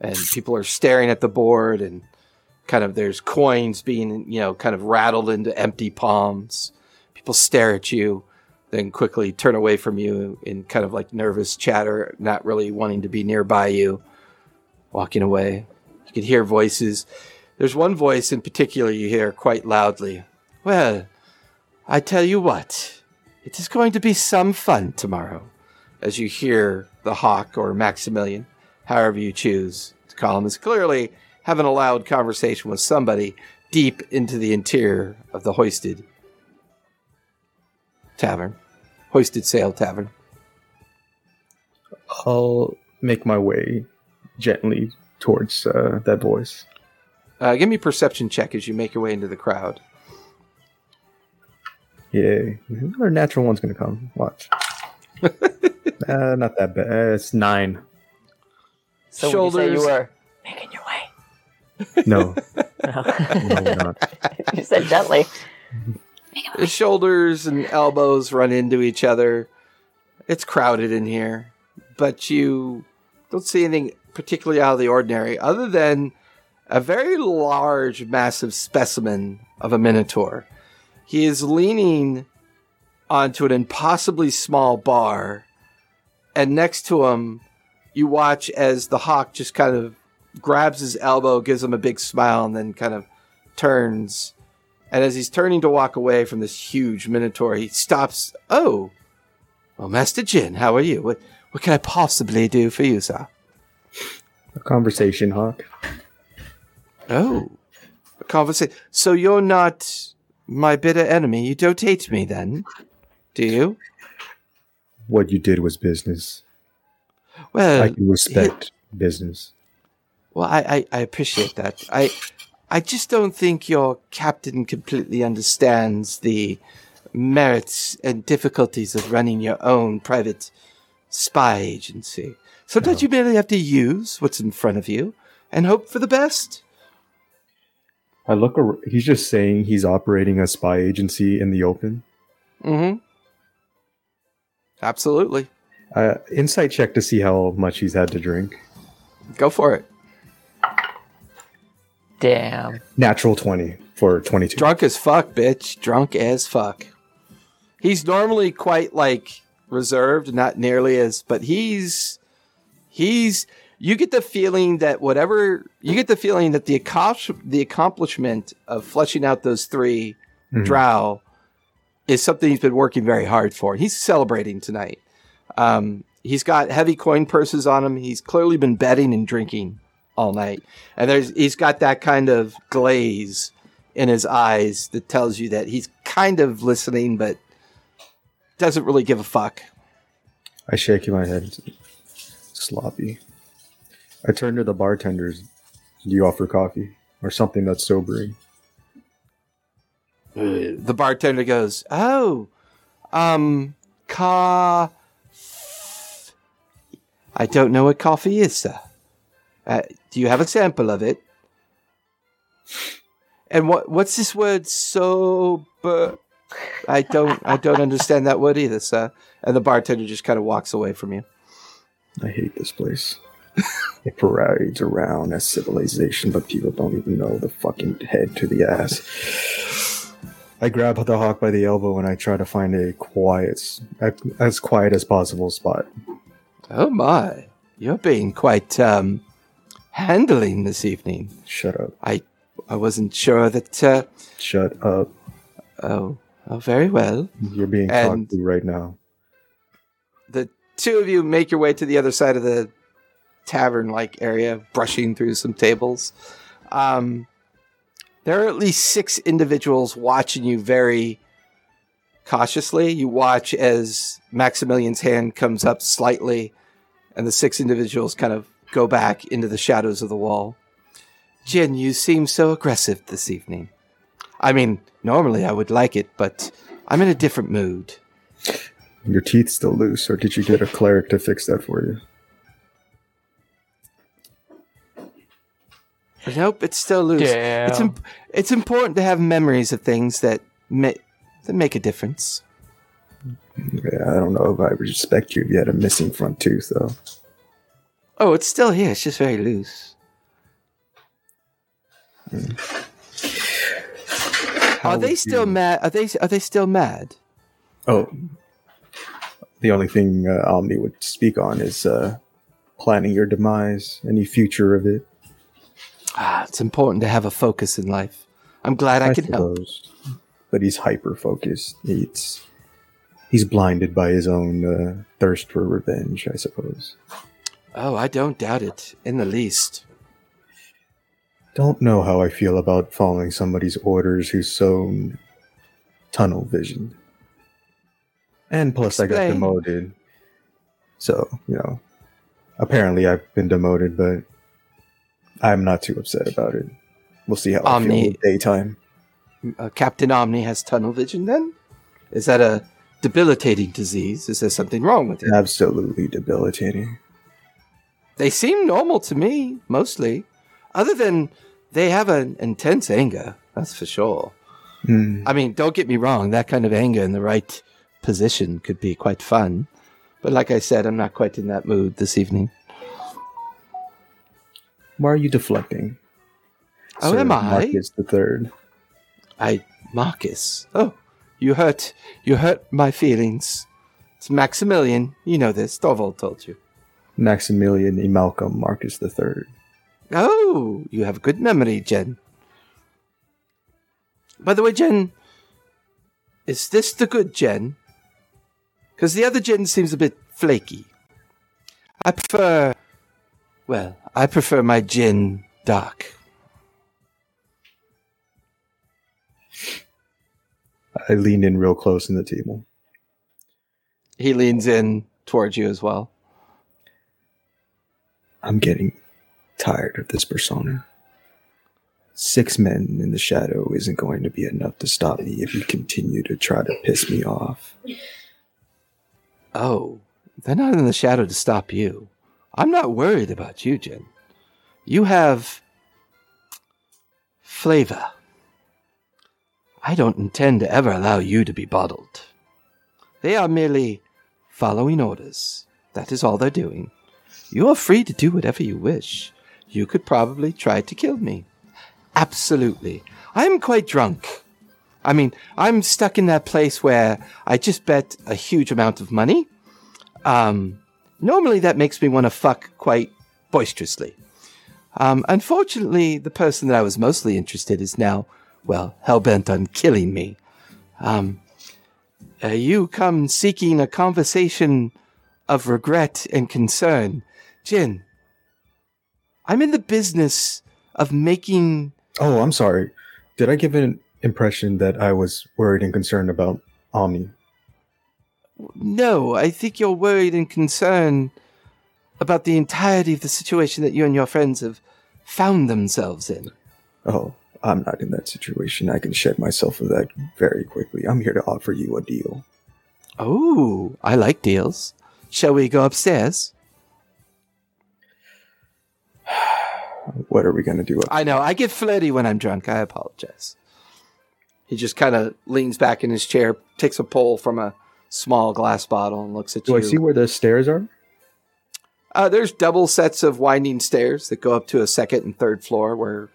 And people are staring at the board, and kind of there's coins being, you know, kind of rattled into empty palms. People stare at you, then quickly turn away from you in kind of like nervous chatter, not really wanting to be nearby you, walking away. You can hear voices. There's one voice in particular you hear quite loudly. Well, I tell you what, it is going to be some fun tomorrow, as you hear the Hawk or Maximilian, however you choose to call him, is clearly having a loud conversation with somebody deep into the interior of the hoisted tavern, hoisted sail tavern.
I'll make my way gently towards uh, that voice.
Uh, give me a perception check as you make your way into the crowd.
Yeah, Another natural one's gonna come. Watch. uh, not that bad. It's nine.
So would you say you were making your way?
No,
No.
no, not.
you said gently.
The shoulders and elbows run into each other. It's crowded in here, but you don't see anything particularly out of the ordinary other than a very large, massive specimen of a minotaur. He is leaning onto an impossibly small bar, and next to him, you watch as the hawk just kind of grabs his elbow, gives him a big smile, and then kind of turns. And as he's turning to walk away from this huge minotaur, he stops. Oh, well, Master Jin, how are you? What what can I possibly do for you, sir?
A conversation, Hawk.
Oh, a conversation. So you're not my bitter enemy. You don't hate me, then, do you?
What you did was business.
Well,
I can respect business.
Well, I, I, I appreciate that. I I just don't think your captain completely understands the merits and difficulties of running your own private spy agency. Sometimes you merely have to use what's in front of you and hope for the best.
I look. Ar- he's just saying he's operating a spy agency in the open.
Mm-hmm. Absolutely.
Uh, insight check to see how much he's had to drink.
Go for it.
Damn.
Natural twenty for twenty-two.
Drunk as fuck, bitch. Drunk as fuck. He's normally quite like reserved, not nearly as, but he's he's. You get the feeling that whatever you get the feeling that the accomplish, the accomplishment of fleshing out those 3
Mhm.
drow is something he's been working very hard for. He's celebrating tonight. Um, he's got heavy coin purses on him. He's clearly been betting and drinking all night, and there's he's got that kind of glaze in his eyes that tells you that he's kind of listening, but doesn't really give a fuck.
I shake my head. Sloppy. I turn to the bartenders. Do you offer coffee or something that's sobering?
The bartender goes, "Oh, um, ca. I don't know what coffee is, sir. Uh, do you have a sample of it? And what what's this word sober? I don't I don't understand that word either, sir." And the bartender just kind of walks away from you.
I hate this place. it parades around as civilization, but people don't even know the fucking head to the ass. I grab the hawk by the elbow and I try to find a quiet, as quiet as possible spot.
Oh my, you're being quite um, handling this evening.
Shut up.
I I wasn't sure that. Uh,
Shut up.
oh, oh, very well.
You're being
And-
talked to right now.
The two of you make your way to the other side of the tavern-like area, brushing through some tables. Um, there are at least six individuals watching you very cautiously. You watch as Maximilian's hand comes up slightly, and the six individuals kind of go back into the shadows of the wall. Jin, you seem so aggressive this evening. I mean, normally I would like it, but I'm in a different mood.
Your teeth still loose, or did you get a cleric to fix that for you?
Nope, it's still loose. It's imp- it's important to have memories of things that ma- that make a difference.
Yeah, I don't know if I respect you if you had a missing front tooth, though.
Oh, it's still here. It's just very loose.
How
are they still
you-
mad? Are they are they still mad?
Oh, the only thing uh, Omni would speak on is uh, planning your demise, any future of it.
Ah, it's important to have a focus in life. I'm glad I, can help.
But he's hyper focused. He's he's blinded by his own uh, thirst for revenge, I suppose.
Oh, I don't doubt it in the least.
Don't know how I feel about following somebody's orders who's so tunnel vision. And plus, I got demoted. So, you know, apparently I've been demoted, but I'm not too upset about it. We'll see how I feel in the daytime.
Uh, Captain Omni has tunnel vision. Then, is that a debilitating disease? Is there something wrong with it?
Absolutely debilitating.
They seem normal to me, mostly, other than they have an intense anger. That's for sure.
Hmm.
I mean, don't get me wrong. That kind of anger in the right position could be quite fun. But like I said, I'm not quite in that mood this evening.
Why are you deflecting?
Oh, am I?
Marcus the third.
I, Marcus. Oh, you hurt. You hurt my feelings. It's Maximilian. You know this. Tharivol told you.
Maximilian E. Malcolm Marcus the third.
Oh, you have a good memory, Jen. By the way, Jen, is this the good Jen? Because the other Jen seems a bit flaky. I prefer, well, I prefer my gin dark.
I leaned in real close in the table.
He leans in towards you as well.
I'm getting tired of this persona. Six men in the shadow isn't going to be enough to stop me if you continue to try to piss me off.
Oh, they're not in the shadow to stop you. I'm not worried about you, Jen. You have flavor. I don't intend to ever allow you to be bottled. They are merely following orders. That is all they're doing. You are free to do whatever you wish. You could probably try to kill me. Absolutely. I'm quite drunk. I mean, I'm stuck in that place where I just bet a huge amount of money. Um, normally, that makes me want to fuck quite boisterously. Um, unfortunately, the person that I was mostly interested is now, well, hell bent on killing me. Um, uh, you come seeking a conversation of regret and concern. Jin, I'm in the business of making
Oh, I'm sorry. Did I give an impression that I was worried and concerned about Omni?
No, I think you're worried and concerned about the entirety of the situation that you and your friends have found themselves in.
Oh, I'm not in that situation. I can shed myself of that very quickly. I'm here to offer you a deal.
Oh, I like deals. Shall we go upstairs?
What are we going to do?
I know, I get flirty when I'm drunk. I apologize. He just kind of leans back in his chair, takes a pull from a small glass bottle, and looks at you.
Do
you.
I see where the stairs are?
Uh, there's double sets of winding stairs that go up to a second and third floor where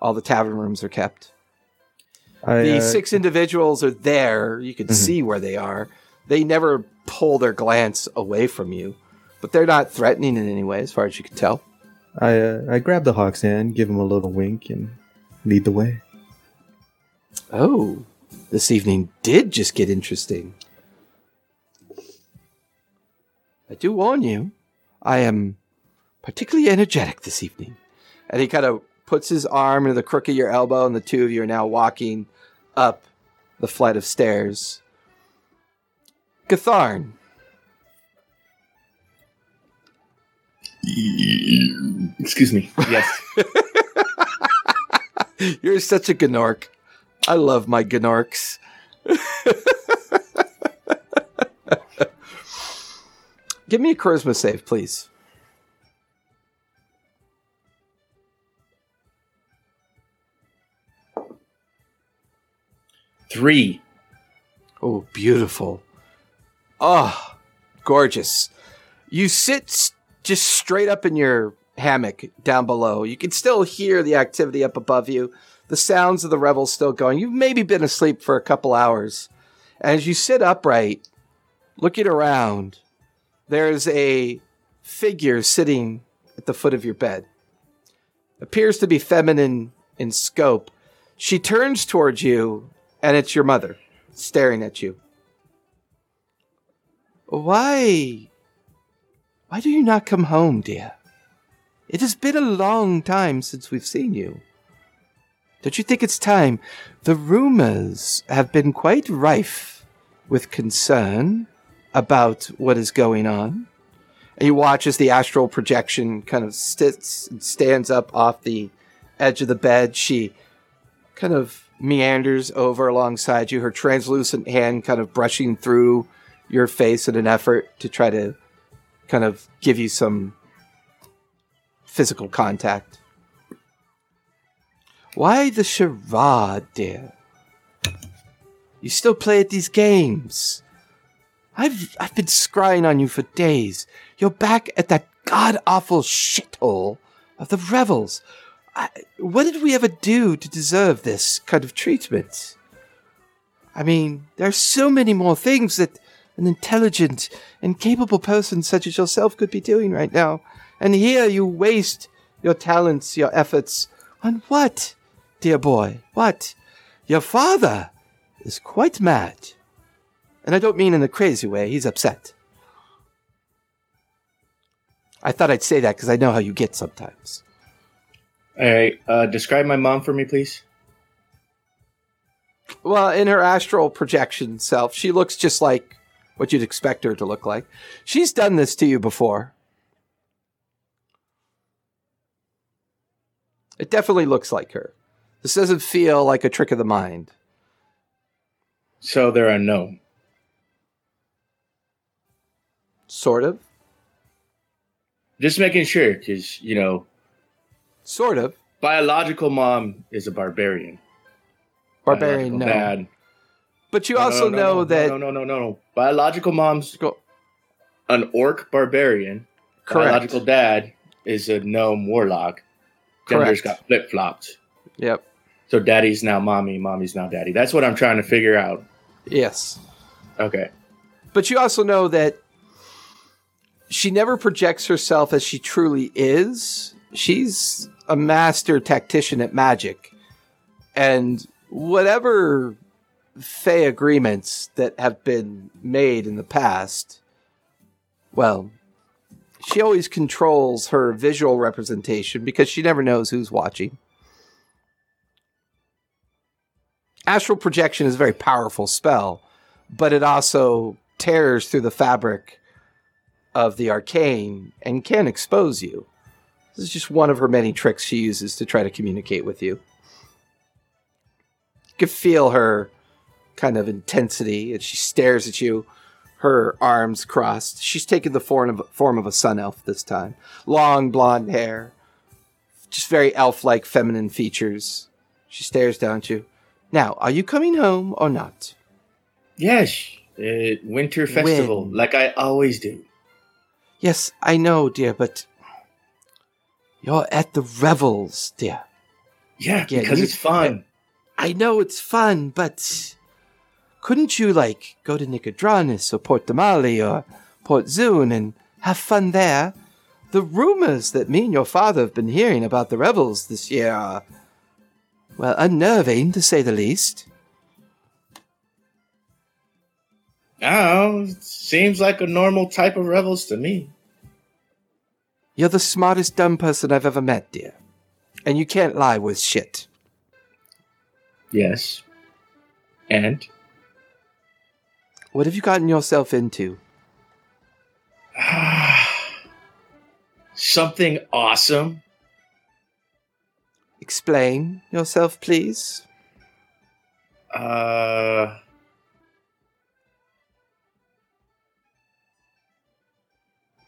all the tavern rooms are kept.
I,
the
uh,
six individuals are there. You can
Mhm.
see where they are. They never pull their glance away from you, but they're not threatening in any way, as far as you can tell.
I, uh, I grab the hawk's hand, give him a little wink, and lead the way.
Oh, this evening did just get interesting. I do warn you, I am particularly energetic this evening. And he kind of puts his arm into the crook of your elbow, and the two of you are now walking up the flight of stairs. Gatharn,
Excuse me. Yes.
you're such a Gnork. I love my Gnorks. Give me a charisma save, please.
Three.
Oh, beautiful. Oh, gorgeous. You sit just straight up in your hammock down below. You can still hear the activity up above you. The sounds of the revels still going. You've maybe been asleep for a couple hours. As you sit upright, looking around, there's a figure sitting at the foot of your bed. Appears to be feminine in scope. She turns towards you, and it's your mother staring at you. Why? Why do you not come home, dear? It has been a long time since we've seen you. Don't you think it's time? The rumors have been quite rife with concern about what is going on. And you watch as the astral projection kind of sits and stands up off the edge of the bed. She kind of meanders over alongside you, her translucent hand kind of brushing through your face in an effort to try to kind of give you some physical contact. Why the charade, dear? You still play at these games. I've I've been scrying on you for days. You're back at that god awful shithole of the revels. What did we ever do to deserve this kind of treatment? I mean, there are so many more things that an intelligent and capable person such as yourself could be doing right now. And here you waste your talents, your efforts on what, dear boy? What? Your father is quite mad. And I don't mean in a crazy way, he's upset. I thought I'd say that because I know how you get sometimes.
All right. Uh, describe my mom for me, please.
Well, in her astral projection self, she looks just like what you'd expect her to look like. She's done this to you before. It definitely looks like her. This doesn't feel like a trick of the mind.
So there are no.
Sort of.
Just making sure, because you know,
Sort of.
biological mom is a barbarian.
Barbarian, no.
Dad.
But you
No,
also
no,
know
no,
that.
no, no, no, no, no. Biological mom's
Go-
an orc barbarian.
Correct.
Biological dad is a gnome warlock. Genders got flip flopped.
Yep.
So daddy's now mommy, mommy's now daddy. That's what I'm trying to figure out.
Yes.
Okay.
But you also know that she never projects herself as she truly is. She's a master tactician at magic. And whatever Fey agreements that have been made in the past, well, she always controls her visual representation because she never knows who's watching. Astral projection is a very powerful spell, but it also tears through the fabric of the arcane and can expose you. This is just one of her many tricks she uses to try to communicate with you. You can feel her kind of intensity as she stares at you, her arms crossed. She's taken the form of, form of a sun elf this time. Long blonde hair, just very elf like feminine features. She stares down at you. Now, are you coming home or not?
Yes. Uh, winter festival,
When?
like I always do.
Yes, I know, dear, but you're at the revels, dear.
Yeah,
Yeah,
because
you-
it's fun.
I know it's fun, but couldn't you, like, go to Nicodranus or Port Damali or Port Zoon and have fun there? The rumors that me and your father have been hearing about the revels this year are, well, unnerving, to say the least.
Oh, seems like a normal type of revels to me.
You're the smartest dumb person I've ever met, dear. And you can't lie with shit.
Yes. And
What have you gotten yourself into?
Something awesome.
Explain yourself, please.
Uh.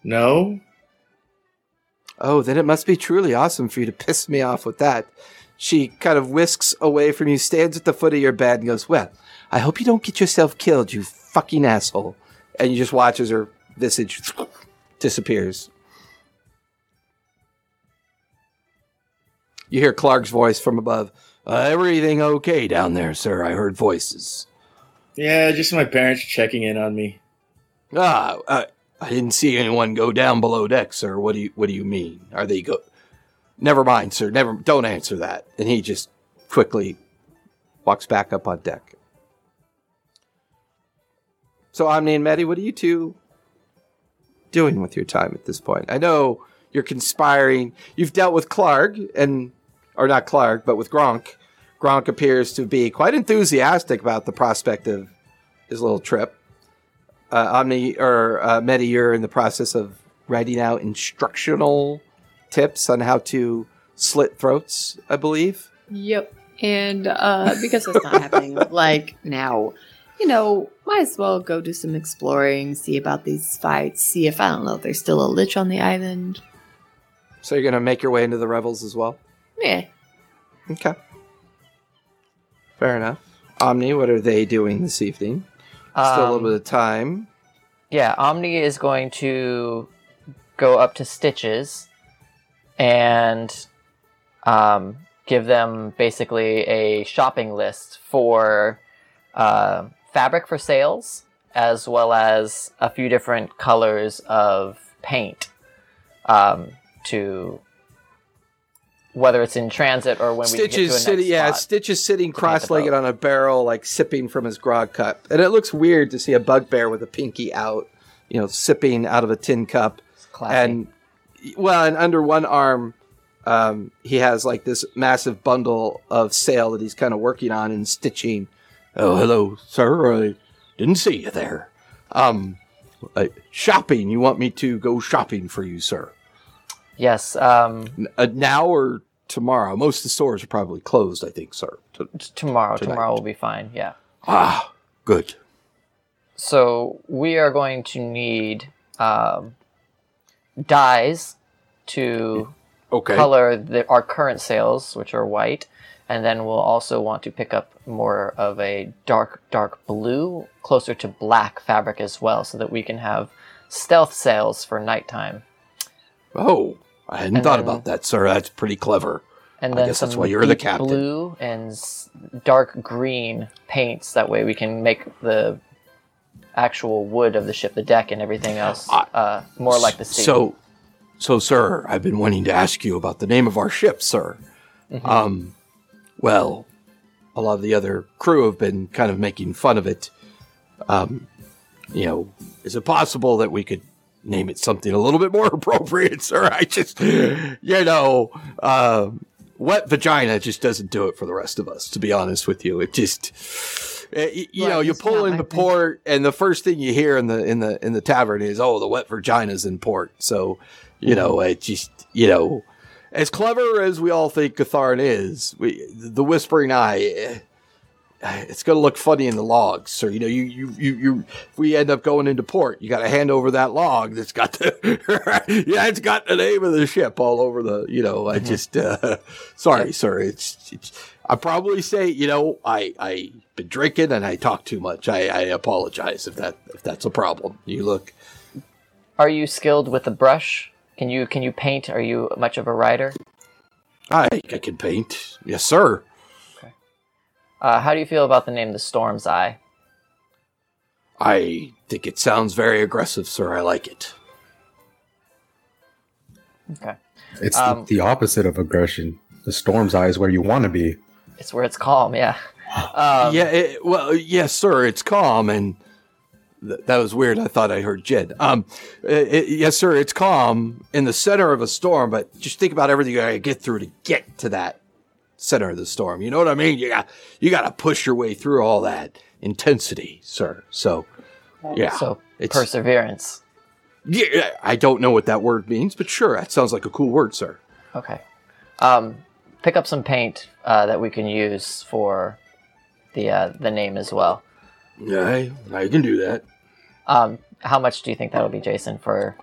No.
Oh, then it must be truly awesome for you to piss me off with that. She kind of whisks away from you, stands at the foot of your bed, and goes, Well, I hope you don't get yourself killed, you fucking asshole. And you just watch as her visage disappears. You hear Clark's voice from above.
Uh, everything okay down there, sir? I heard voices.
Yeah, just my parents checking in on me.
Ah, uh, I didn't see anyone go down below deck, sir. What do you What do you mean? Are they go?
Never mind, sir. Never. Don't answer that. And he just quickly walks back up on deck. So, Omni and Maddie, what are you two doing with your time at this point? I know you're conspiring. You've dealt with Clark, and or not Clark, but with Gronk. Gronk appears to be quite enthusiastic about the prospect of his little trip. Uh, Omni or uh, Medi, you're in the process of writing out instructional tips on how to slit throats, I believe.
Yep. And uh, because that's not happening like now, you know, might as well go do some exploring, see about these fights, see if I don't know if there's still a lich on the island.
So you're gonna make your way into the revels as well.
Yeah.
Okay. Fair enough. Omni, what are they doing this evening? Still a little
Um,
bit of time.
Yeah, Omni is going to go up to Stitches and um, give them basically a shopping list for uh, fabric for sails, as well as a few different colors of paint um, to whether it's in transit or when we get to a
Stitch sitting, yeah,
spot.
Stitch is sitting cross-legged on a barrel, like sipping from his grog cup, and it looks weird to see a bugbear with a pinky out, you know, sipping out of a tin cup. And well, and under one arm, um, he has like this massive bundle of sail that he's kind of working on and stitching.
Oh, hello, sir. I didn't see you there. Um, uh, shopping. You want me to go shopping for you, sir?
Yes, um,
uh, now or tomorrow? Most of the stores are probably closed. I think, sir. T-
tomorrow.
Tonight.
Tomorrow will be fine. Yeah.
ah, good.
So we are going to need um, dyes to
Okay.
color the, our current sails, which are white, and then we'll also want to pick up more of a dark, dark blue, closer to black fabric as well, so that we can have stealth sails for nighttime.
Oh, I hadn't
And
thought
then-
about that, sir. That's pretty clever.
And
I
then
guess that's why you're the captain.
blue and dark green paints. That way we can make the actual wood of the ship, the deck, and everything else uh, more like the sea.
So, so, sir, I've been wanting to ask you about the name of our ship, sir.
Mm-hmm.
Um, well, a lot of the other crew have been kind of making fun of it. Um, you know, is it possible that we could name it something a little bit more appropriate, sir? I just, you know, uh, wet vagina just doesn't do it for the rest of us. To be honest with you, it just. uh, y- You know, you pull
in the
port, and the first thing you hear in the in the in the tavern is, "Oh, the wet vagina's in port." So, you know,
Mm-hmm.
it just you know, as clever as we all think Gatharn is, we, the Whispering Eye, eh, it's going to look funny in the logs. So, you know, you, you, you, you, if we end up going into port, you got to hand over that log that's got the, yeah, it's got the name of the ship all over the, you know, I just, uh, sorry, sir. It's, it's, I probably say, you know, I, I been drinking and I talk too much. I, I apologize if that, if that's a problem. You look,
Are you skilled with the brush? Can you can you paint? Are you much of a writer?
I, I can paint. Yes, sir.
Uh, how do you feel about the name the Storm's Eye?
I think it sounds very aggressive, sir. I like it.
Okay,
It's
Um,
the, the opposite of aggression. The storm's eye is where you want to be.
it's where it's calm. Yeah. Um,
yeah, it, well, yes, sir. It's calm, and th- that was weird. I thought I heard Jed. Um, it, it- yes, sir. It's calm in the center of a storm, but just think about everything you gotta get through to get to that center of the storm. You know what I mean? You got you got to push your way through all that intensity, sir. So,
Yeah.
So
it's-
perseverance.
Yeah, I don't know what that word means, but sure, that sounds like a cool word, sir.
Okay. Um, pick up some paint uh, that we can use for the uh, the name as well.
Yeah, I can do that.
Um, how much do you think that'll be, Jason, for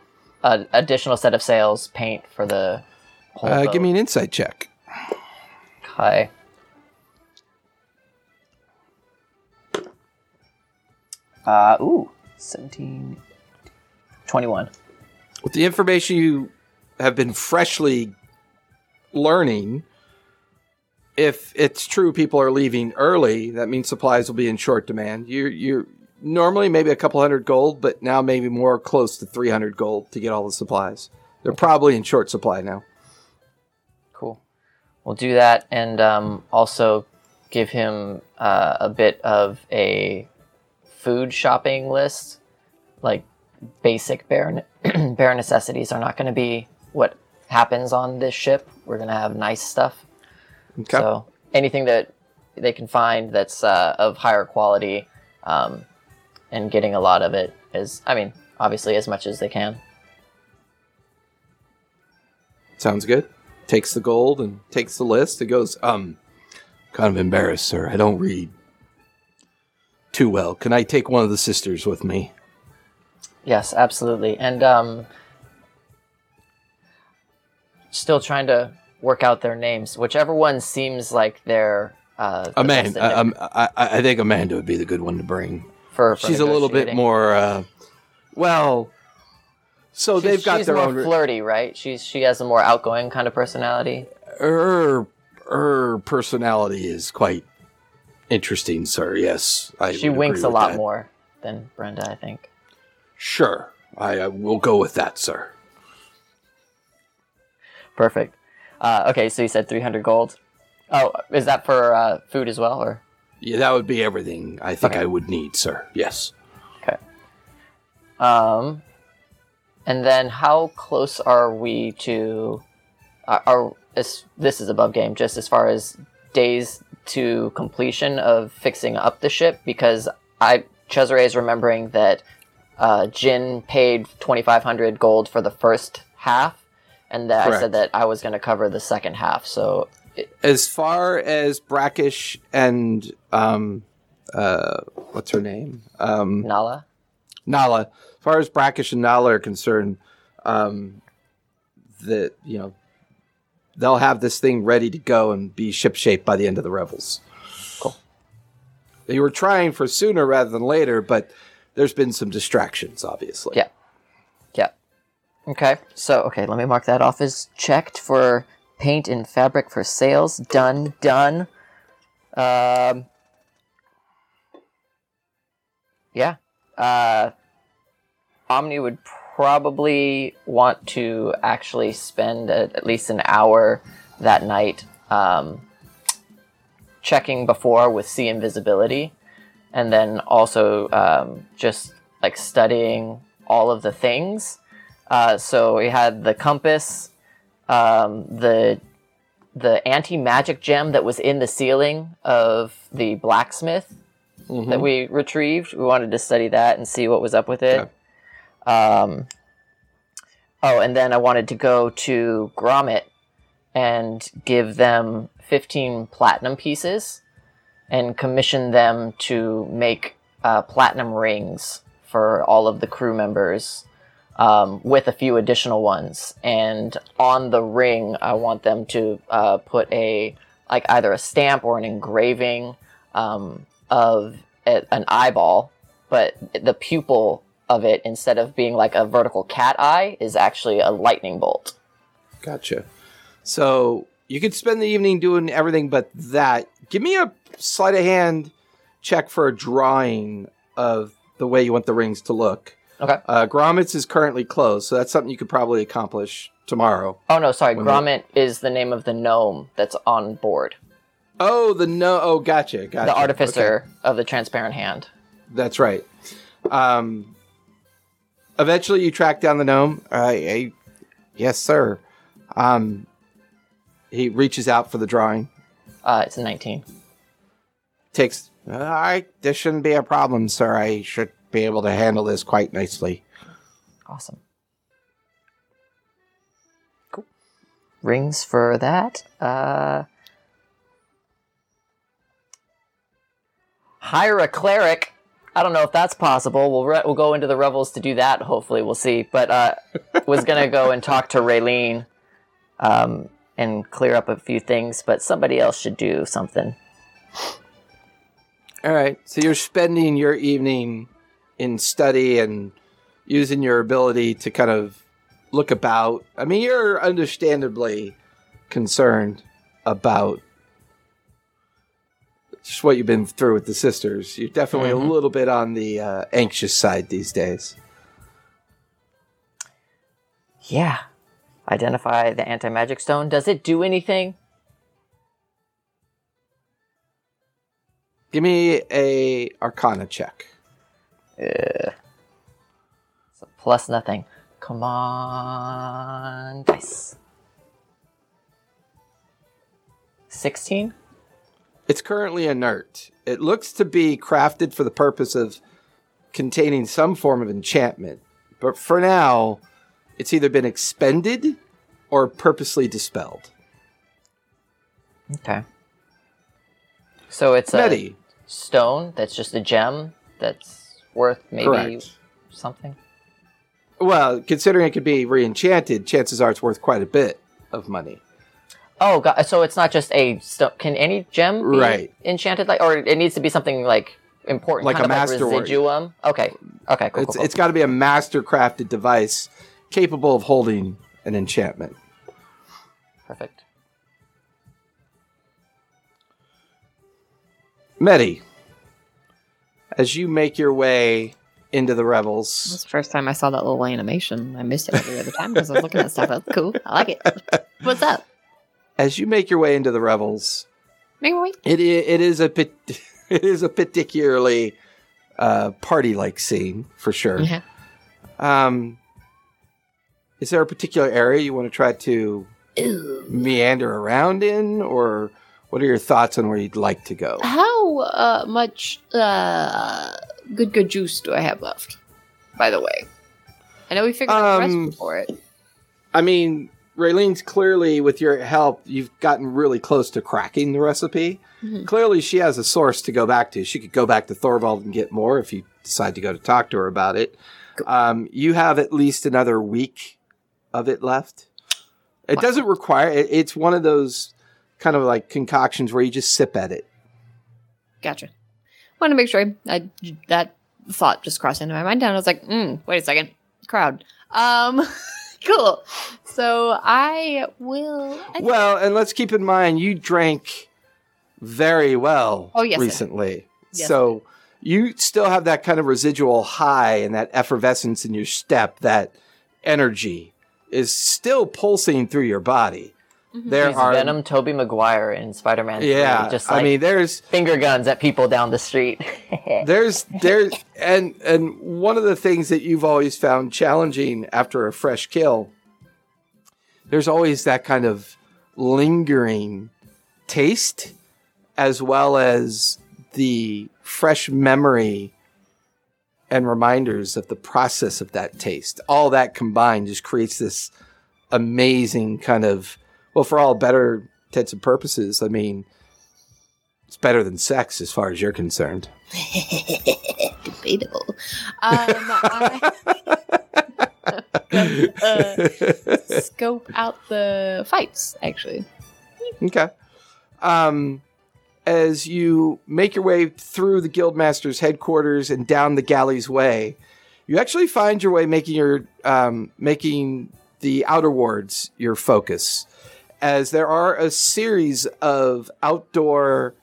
an additional set of sails, paint for the whole
Uh, give me an insight check.
Okay. Uh, ooh, 17, 21.
With the information you have been freshly learning, if it's true people are leaving early, that means supplies will be in short demand. You you normally maybe a couple hundred gold, but now maybe more close to 300 gold to get all the supplies. They're probably in short supply now.
We'll do that and um, also give him uh, a bit of a food shopping list. Like basic bare, bare necessities are not going to be what happens on this ship. We're going to have nice stuff.
Okay.
So anything that they can find that's uh, of higher quality um, and getting a lot of it is, I mean, obviously as much as they can.
Sounds good. Takes the gold and takes the list. It goes, um,
Kind of embarrassed, sir. I don't read too well. Can I take one of the sisters with me?
Yes, absolutely. And um, still trying to work out their names. Whichever one seems like they're uh, the
Amanda. I, um, I, I I think Amanda would be the good one to bring.
for, for
She's a little bit more. Uh,
well, so
She's-
they've got
she's
their
more
own.
flirty, right? She's she has a more outgoing kind of personality.
her her personality is quite interesting, sir. Yes, I.
she winks a lot
that.
more than Brenda, I think.
Sure, I, I will go with that, sir.
Perfect. Uh, okay, so you said 300 gold. Oh, is that for uh, food as well, or?
Yeah, that would be everything I think
Okay.
I would need, sir. Yes.
Okay. Um, and then how close are we to? Are, are is, this is above game, just as far as days to completion of fixing up the ship? Because I Cesare is remembering that uh, Jin paid twenty five hundred gold for the first half, and that I said that I was going to cover the second half. So
as far as Brackish and um, uh, what's her name? Um,
Nala.
Nala. As far as Brackish and Nala are concerned, um, that you know they'll have this thing ready to go and be shipshape by the end of the Revels.
Cool.
They were trying for sooner rather than later, but there's been some distractions, obviously.
Yeah. Yeah. Okay. So, okay, let me mark that off as checked for paint and fabric for sails. Done. Done. Um. Yeah. Uh, Omni would probably want to actually spend a, at least an hour that night um, checking before with see invisibility and then also um, just like studying all of the things. Uh, so we had the compass, um, the the anti magic gem that was in the ceiling of the blacksmith that we retrieved. We wanted to study that and see what was up with it. Um, oh, and then I wanted to go to Gromit and give them 15 platinum pieces and commission them to make uh, platinum rings for all of the crew members um, with a few additional ones. And on the ring, I want them to uh, put a like either a stamp or an engraving um, of a, an eyeball, but the pupil of it instead of being like a vertical cat eye is actually a lightning bolt.
Gotcha. So you could spend the evening doing everything but that. Give me a sleight of hand check for a drawing of the way you want the rings to look.
Okay.
Uh, Gromit's is currently closed, so that's something you could probably accomplish tomorrow.
Oh no, sorry.
When they-
Gromit is the name of the gnome that's on board.
Oh, the no. Oh, gotcha. Gotcha.
the artificer
Okay.
of the transparent hand.
That's right. Um, eventually, you track down the gnome. Uh, I, yes, sir. Um, he reaches out for the drawing.
Uh, it's a 19.
Takes. All right, this shouldn't be a problem, sir. I should be able to handle this quite nicely.
Awesome. Cool. Rings for that. Uh, hire a cleric. I don't know if that's possible. We'll re- we'll go into the revels to do that. Hopefully, we'll see. But uh, was gonna go and talk to Raylene, um, and clear up a few things. But somebody else should do something.
All right. So you're spending your evening in study and using your ability to kind of look about. I mean, you're understandably concerned about just what you've been through with the sisters. You're definitely
Mhm.
a little bit on the uh, anxious side these days.
Yeah. Identify the anti magic stone. Does it do anything?
Give me a Arcana check.
Ugh. So plus nothing. Come on, dice. Sixteen.
It's currently inert. It looks to be crafted for the purpose of containing some form of enchantment, but for now, it's either been expended or purposely dispelled.
Okay. So it's a stone that's just a gem that's worth maybe
correct.
something.
Well, considering it could be re-enchanted, chances are it's worth quite a bit of money.
Oh, God, so it's not just a stone. Can any gem be
Right.
enchanted like, or it needs to be something like important,
Like
kind
a
of like
masterwork.
residuum? Okay, okay, cool.
It's
cool,
it's
cool.
got to be a master crafted device capable of holding an enchantment.
perfect.
Medi, as you make your way into the
That's
revels,
the first time I saw that little animation. I missed it every other time because I was looking at stuff. That's cool. I like it. What's up?
As you make your way into the revels. It it is a it is a particularly uh, party like scene for sure.
Yeah.
Um, is there a particular area you want to try to meander around in, or what are your thoughts on where you'd like to go?
How uh, much uh, good good juice do I have left? By the way, I know we figured out the
Um,
recipe for it.
I mean, Raylene's clearly, with your help, you've gotten really close to cracking the recipe.
Mhm.
Clearly, she has a source to go back to. She could go back to Tharivol and get more if you decide to go to talk to her about it. Um, you have at least another week of it left. It
Wow.
doesn't require. It, it's one of those kind of like concoctions where you just sip at it.
Gotcha. Want to make sure I that thought just crossed into my mind, and I was like, mm, "Wait a second, crowd." Um, cool. So I will. I
Well, and let's keep in mind you drank very well
Oh, yes,
recently.
Yes,
so you still have that kind of residual high and that effervescence in your step, that energy is still pulsing through your body.
Mhm.
There
He's
are
Venom, Tobey Maguire in Spider-Man. 3,
Yeah,
just like
I mean there's
finger guns at people down the street.
there's there and and one of the things that you've always found challenging after a fresh kill there's always that kind of lingering taste as well as the fresh memory and reminders of the process of that taste all that combined just creates this amazing kind of well for all better intents and purposes i mean it's better than sex as far as you're concerned
debatable. Um, I uh, scope out the fights. Actually,
Okay. Um, as you make your way through the Guildmaster's headquarters and down the galley's way, you actually find your way making your um, making the outer wards your focus, as there are a series of outdoor,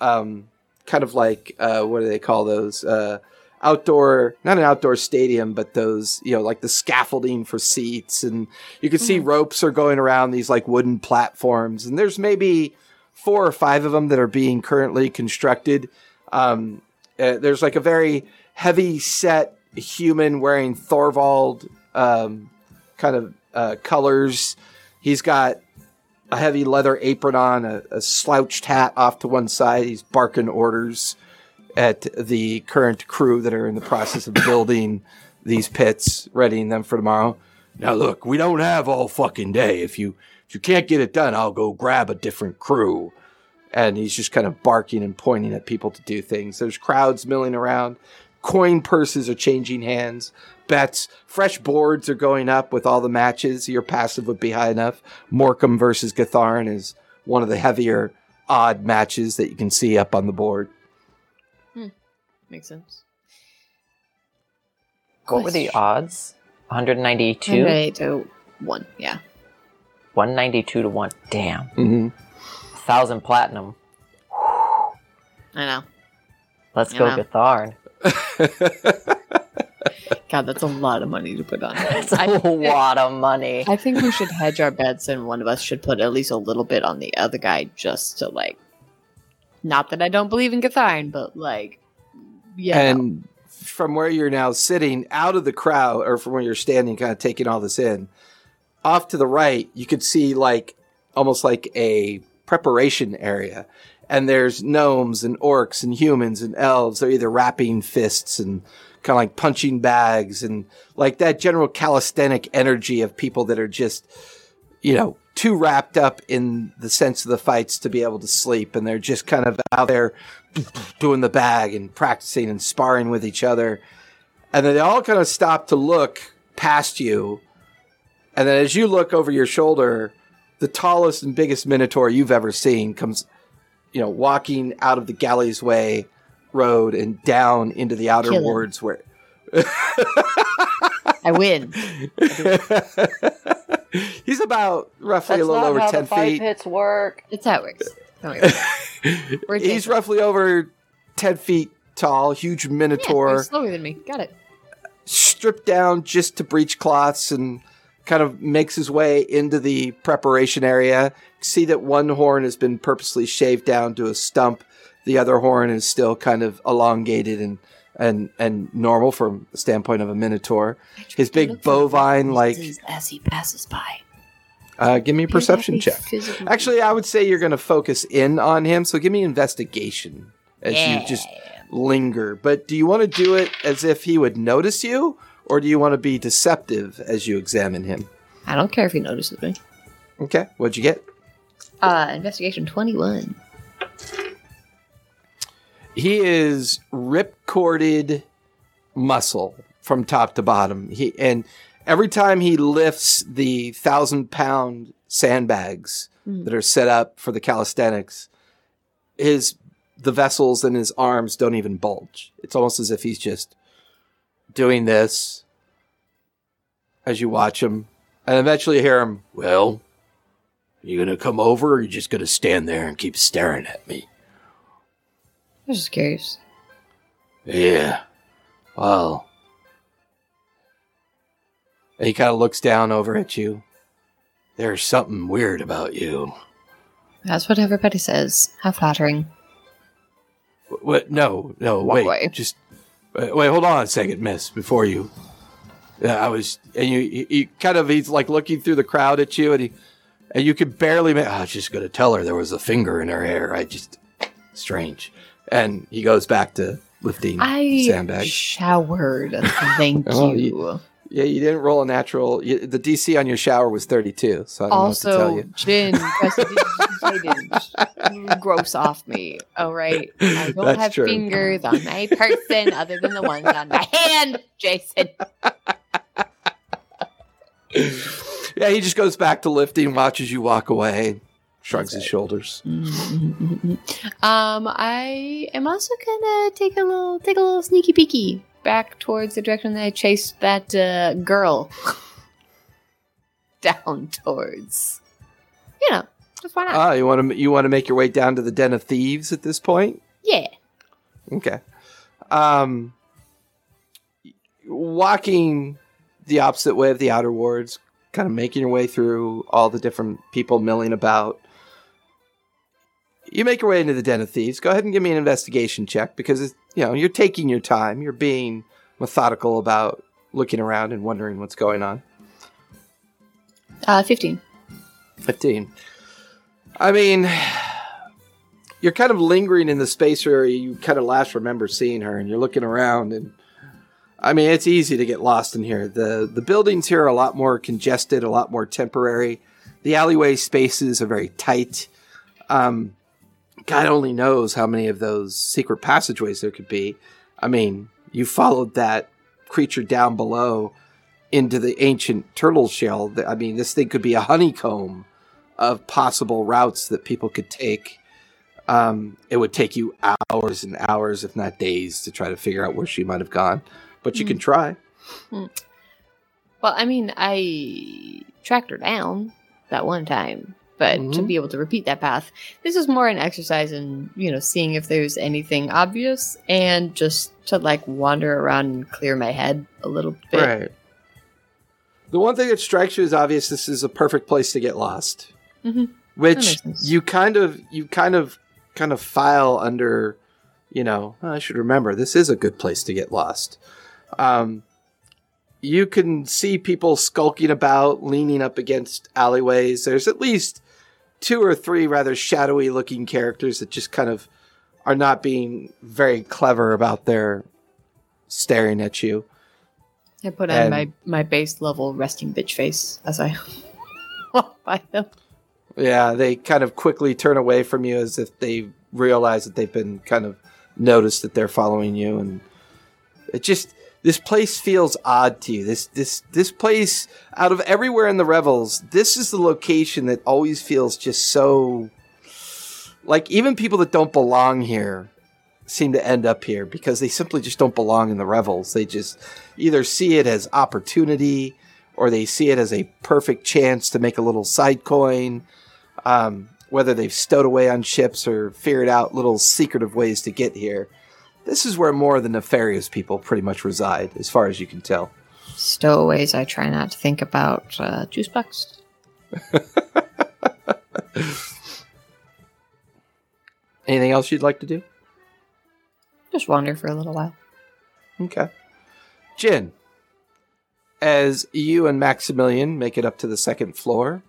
um, kind of like uh, what do they call those? Uh, outdoor, not an outdoor stadium, but those you know like the scaffolding for seats, and you can see ropes are going around these like wooden platforms, and there's maybe four or five of them that are being currently constructed. Um, uh, there's like a very heavy set human wearing Tharivol um, kind of uh, colors. He's got a heavy leather apron on, a, a slouched hat off to one side. He's barking orders. at the current crew that are in the process of building these pits, readying them for tomorrow.
Now look, we don't have all fucking day. If you if you can't get it done, I'll go grab a different crew.
and he's just kind of barking and pointing at people to do things. There's crowds milling around. Coin purses are changing hands. Bets, fresh boards are going up with all the matches. Your passive would be high enough. Morcom versus Gatharn is one of the heavier, odd matches that you can see up on the board. Hmm.
Makes sense.
What were the odds? 192?
108 1, yeah.
192 to 1. Damn.
Mm-hmm.
1,000 platinum.
I know.
Let's
I
go,
know.
Gatharn.
God, that's a lot of money to put on.
That's a
I,
lot of money.
I think we should hedge our bets, and one of us should put at least a little bit on the other guy just to, like, not that I don't believe in Gatharn, but, like, yeah.
And from where you're now sitting out of the crowd, or from where you're standing, kind of taking all this in, off to the right, you could see like almost like a preparation area. And there's gnomes and orcs and humans and elves. They're either wrapping fists and kind of like punching bags and like that general calisthenic energy of people that are just, you know, too wrapped up in the sense of the fights to be able to sleep. And they're just kind of out there doing the bag and practicing and sparring with each other. And then they all kind of stop to look past you. And then as you look over your shoulder, the tallest and biggest minotaur you've ever seen comes, you know, walking out of the Galleys Way road and down into the outer
Kill him.
wards where
I win.
he's about roughly
That's
a little
not
over
how
10
the fight
feet.
pits work.
It's how it works. Don't worry.
He's
adjacent.
roughly over 10 feet tall, huge minotaur.
you're slower than me. Got it.
stripped down just to breech cloths and kind of makes his way into the preparation area. See that one horn has been purposely shaved down to a stump. The other horn is still kind of elongated and and and normal from the standpoint of a minotaur. His big bovine like
as he passes by.
uh, give me a perception check. Actually, I would say you're going to focus in on him, so give me investigation as you just linger. But do you want to do it as if he would notice you, or do you want to be deceptive as you examine him?
I don't care if he notices me.
Okay, what'd you get?
Uh, investigation twenty-one.
He is rip-corded muscle from top to bottom. He and every time he lifts the thousand-pound sandbags
Hmm.
that are set up for the calisthenics, his the vessels in his arms don't even bulge. It's almost as if he's just doing this as you watch him, and eventually you hear him.
Well, are you gonna come over or are you just gonna stand there and keep staring at me?
I was just curious.
Yeah. Well,
And he kind of looks down over at you.
there's something weird about you.
That's what everybody says. How flattering.
What? No, no,
Walk
wait.
away.
Just wait, wait. Hold on a second, Miss. Before you, yeah, I was, and you, he, he kind of, he's like looking through the crowd at you, and he, and you could barely. Ma- I was just gonna tell her there was a finger in her hair. I just strange. And he goes back to lifting
I
sandbags.
showered. Thank
Oh,
you.
Yeah, you didn't roll a natural. You, the DC on your shower was thirty-two, so I don't know what to tell you.
Prestidigitated. gross off me. All right, I don't
That's
have
true.
fingers on my person other than the ones on my hand, Jason.
Yeah, he just goes back to lifting, watches you walk away, shrugs his shoulders. Mm-hmm, mm-hmm, mm-hmm.
um, I am also gonna take a little, take a little sneaky peeky back towards the direction that I chased that uh, girl down towards. You know, just why not?
Ah, you want to you want to make your way down to the den of thieves at this point?
yeah.
Okay. Um, walking the opposite way of the outer wards, kind of making your way through all the different people milling about. You make your way into the den of thieves. Go ahead and give me an investigation check because it's, you know you're taking your time. You're being methodical about looking around and wondering what's going on.
Uh, fifteen.
15. I mean, you're kind of lingering in the space where you kind of last remember seeing her, and you're looking around, and I mean, it's easy to get lost in here. the The buildings here are a lot more congested, a lot more temporary. The alleyway spaces are very tight. Um, God only knows how many of those secret passageways there could be. I mean, you followed that creature down below into the ancient turtle shell. I mean, this thing could be a honeycomb of possible routes that people could take. Um, it would take you hours and hours, if not days, to try to figure out where she might have gone. But you can try.
Well, I mean, I tracked her down that one time, but to
Mhm.
be able to repeat that path, this is more an exercise in, you know, seeing if there's anything obvious and just to like wander around and clear my head a little bit.
Right. The one thing that strikes you is obvious. This is a perfect place to get lost,
Mhm.
which you kind of you kind of kind of file under. You know, I should remember this is a good place to get lost. Um, you can see people skulking about, leaning up against alleyways. There's at least two or three rather shadowy looking characters that just kind of are not being very clever about their staring at you.
I put on my, my base level resting bitch face as I walk by them.
Yeah, they kind of quickly turn away from you as if they realize that they've been kind of noticed that they're following you, and it just this place feels odd to you. This this this place, out of everywhere in the revels, this is the location that always feels just so like even people that don't belong here seem to end up here because they simply just don't belong in the revels. They just either see it as opportunity or they see it as a perfect chance to make a little side coin. Um, whether they've stowed away on ships or figured out little secretive ways to get here. This is where more of the nefarious people pretty much reside, as far as you can tell.
Stowaways, I try not to think about uh, juice box.
Anything else you'd like to do?
Just wander for a little while.
Okay. Jin, as you and Maximilian make it up to the second floor,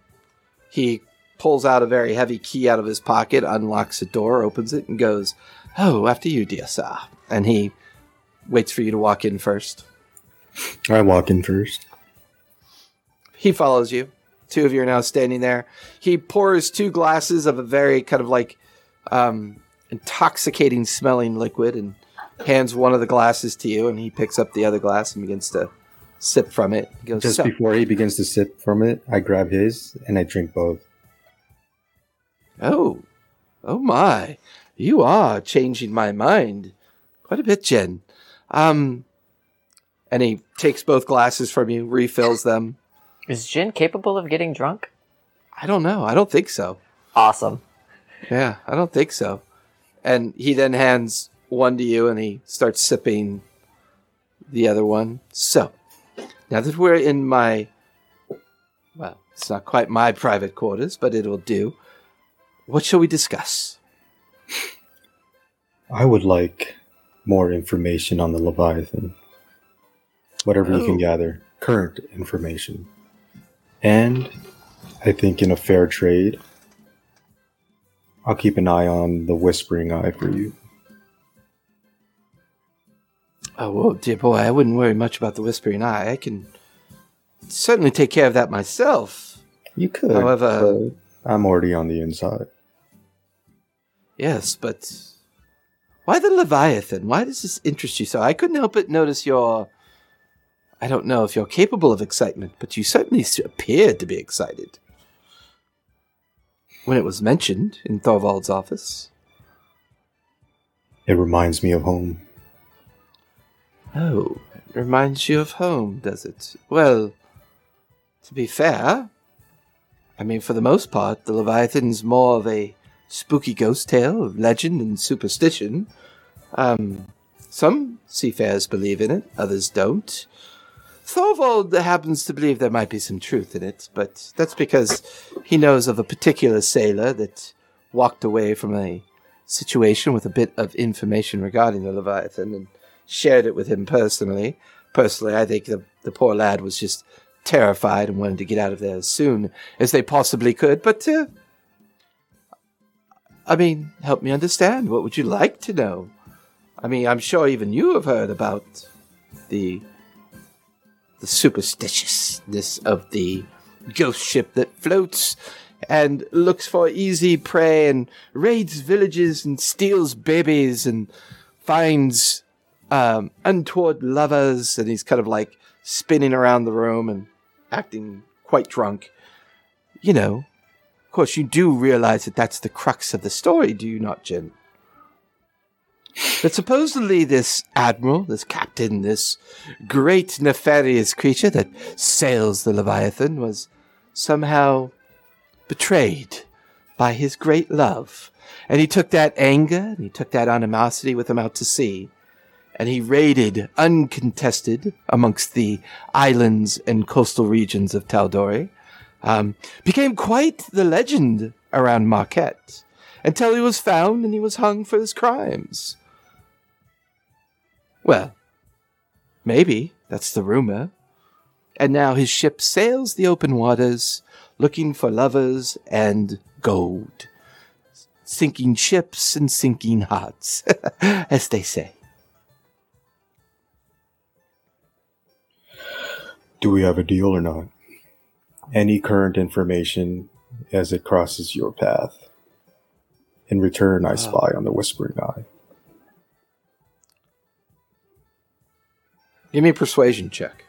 he pulls out a very heavy key out of his pocket, unlocks a door, opens it, and goes, Oh, after you, dear sir. And he waits for you to walk in first.
I walk in first.
He follows you. Two of you are now standing there. He pours two glasses of a very kind of like um, intoxicating smelling liquid and hands one of the glasses to you. And he picks up the other glass and begins to sip from it. He goes,
Just
"So,
before he begins to sip from it, I grab his and I drink both.
Oh, oh my! You are changing my mind quite a bit, Jen. Um, and he takes both glasses from you, refills them.
Is Jin capable of getting drunk?
I don't know. I don't think so.
Awesome.
Yeah, I don't think so. And he then hands one to you, and he starts sipping the other one. So, now that we're in my, well, it's not quite my private quarters, but it'll do. What shall we discuss?
I would like more information on the Leviathan. Whatever you
Oh.
can gather. Current information. And I think in a fair trade, I'll keep an eye on the Whispering Eye for you.
Oh, well, dear boy, I wouldn't worry much about the whispering eye. I can certainly take care of that myself.
You could.
However-
I'm already on the inside.
Yes, but why the Leviathan? Why does this interest you so? I couldn't help but notice your. I don't know if you're capable of excitement, but you certainly appeared to be excited when it was mentioned in Tharivol's office.
It reminds me of home.
Oh, it reminds you of home, does it? Well, to be fair, I mean, for the most part, the Leviathan's more of a spooky ghost tale of legend and superstition. Um, some seafarers believe in it, others don't. Tharivol happens to believe there might be some truth in it, but that's because he knows of a particular sailor that walked away from a situation with a bit of information regarding the Leviathan and shared it with him personally. Personally, I think the, the poor lad was just terrified and wanted to get out of there as soon as they possibly could. But uh, I mean, help me understand. What would you like to know? I mean, I'm sure even you have heard about the the superstitiousness of the ghost ship that floats and looks for easy prey and raids villages and steals babies and finds um, untoward lovers. And he's kind of like spinning around the room and acting quite drunk. You know, of course, you do realize that that's the crux of the story, do you not, Jin? That supposedly this admiral, this captain, this great nefarious creature that sails the Leviathan was somehow betrayed by his great love. And he took that anger and he took that animosity with him out to sea. And he raided uncontested amongst the islands and coastal regions of Tal'Dorei. Um, became quite the legend around Marquet until he was found and he was hung for his crimes. Well, maybe that's the rumor. And now his ship sails the open waters looking for lovers and gold. Sinking ships and sinking hearts, as they say.
Do we have a deal or not? Any current information as it crosses your path. In return, I ah. spy on the Whispering Eye.
Give me a persuasion check.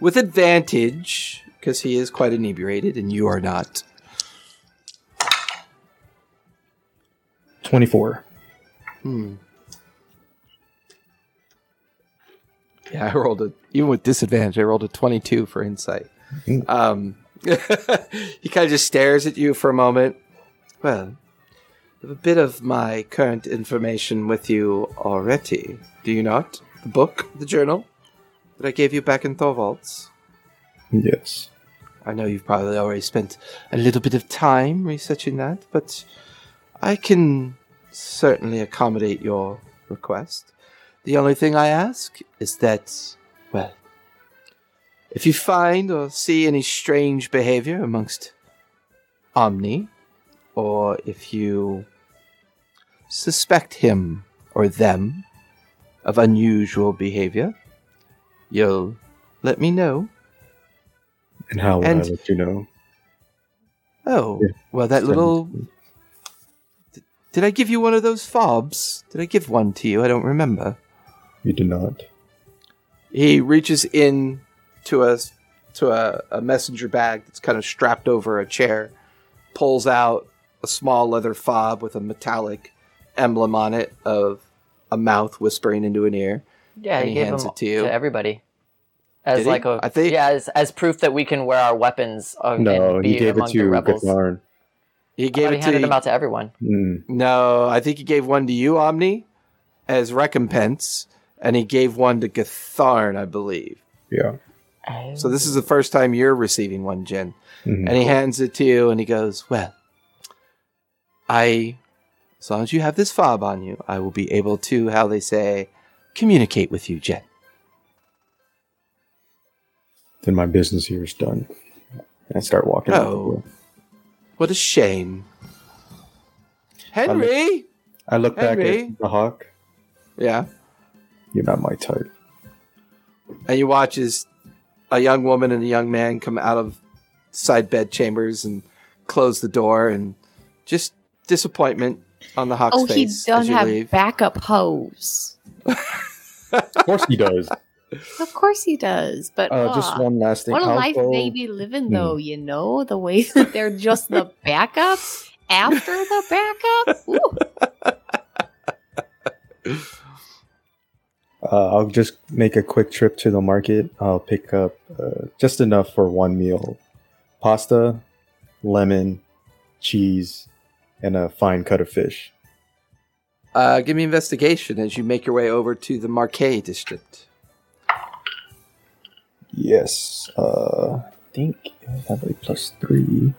With advantage, because he is quite inebriated and you are not.
24. Hmm.
Yeah, I rolled a even with disadvantage. I rolled a twenty-two for insight.
Mhm.
Um, he kind of just stares at you for a moment. Well, a bit of my current information with you already. Do you not? The book, the journal that I gave you back in Tharivol's.
Yes.
I know you've probably already spent a little bit of time researching that, but I can certainly accommodate your request. The only thing I ask is that, well, if you find or see any strange behavior amongst Omni, or if you suspect him or them of unusual behavior, you'll let me know.
And how will
And-
I let you know?
Oh,
Yeah.
well, that little. Did I give you one of those fobs? Did I give one to you? I don't remember.
You do not.
He reaches in to a to a, a messenger bag that's kind of strapped over a chair, pulls out a small leather fob with a metallic emblem on it of a mouth whispering into an ear.
Yeah,
And
he
he
gave
hands
them
it to you.
to everybody. As
Did he?
like a
I think-
yeah, as, as proof that we can wear our weapons uh,
No,
and
he
be
gave it
among the
to
revels.
Gatharn.
He gave
thought he
it
handed
to
them out to everyone.
Mm,
No, I think he gave one to you, Omni, as recompense, and he gave one to Gatharn, I believe.
yeah.
So this is the first time you're receiving one, Jen.
Mhm.
And he hands it to you and he goes, Well, I, as long as you have this fob on you, I will be able to, how they say, communicate with you, Jen.
Then my business here is done. And I start walking.
Oh. What a shame. Henry!
I look back
Henry?
at the hawk.
Yeah.
You're not my type.
And you watch as a young woman and a young man come out of side bed chambers and close the door and just disappointment on the hawk's
Oh, he
face
does
as you
have
leave.
backup hose.
Of course he does.
Of course he does. But
Uh, just
ah,
one last thing.
what a
I'll
life
go-
they be living,
Hmm.
though. You know the way that they're just the backup after the backup.
Uh, I'll just make a quick trip to the market. I'll pick up uh, just enough for one meal pasta, lemon, cheese, and a fine cut of fish.
Uh, give me investigation as you make your way over to the Marquet district.
Yes. Uh, I think I have a plus three.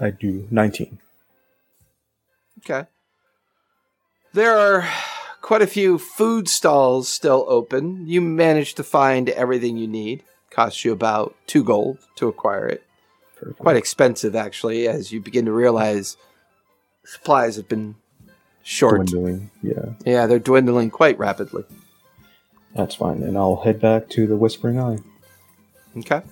I do 19.
Okay. There are quite a few food stalls still open. You managed to find everything you need. Cost you about two gold to acquire it.
Perfect.
quite expensive actually, as you begin to realize supplies have been short.
dwindling. Yeah,
Yeah, they're dwindling quite rapidly.
that's fine. And I'll head back to the Whispering Eye.
Okay.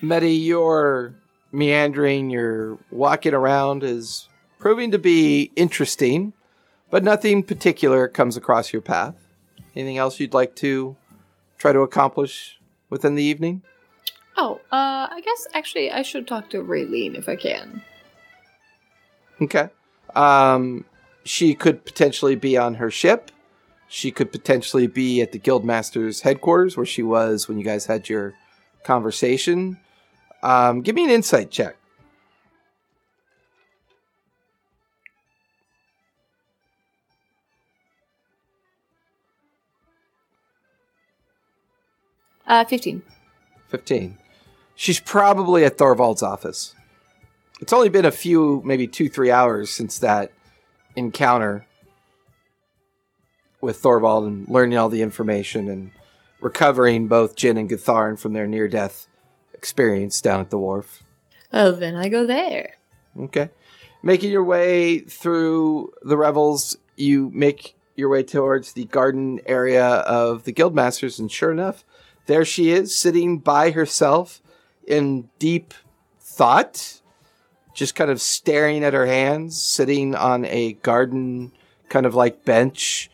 Medi, your meandering, your walking around is proving to be interesting, but nothing particular comes across your path. Anything else you'd like to try to accomplish within the evening?
Oh, uh, I guess actually I should talk to Raylene if I can.
Okay. Um, she could potentially be on her ship. She could potentially be at the Guildmaster's headquarters where she was when you guys had your conversation. Um, give me an insight check.
Uh, 15.
15. She's probably at Tharivol's office. It's only been a few, maybe two, three hours since that encounter with Tharivol and learning all the information and recovering both Jin and Gatharn from their near death experience down at the wharf.
Oh, then I go there.
Okay. Making your way through the revels, you make your way towards the garden area of the Guildmasters, and sure enough, there she is, sitting by herself in deep thought, just kind of staring at her hands, sitting on a garden kind of like bench,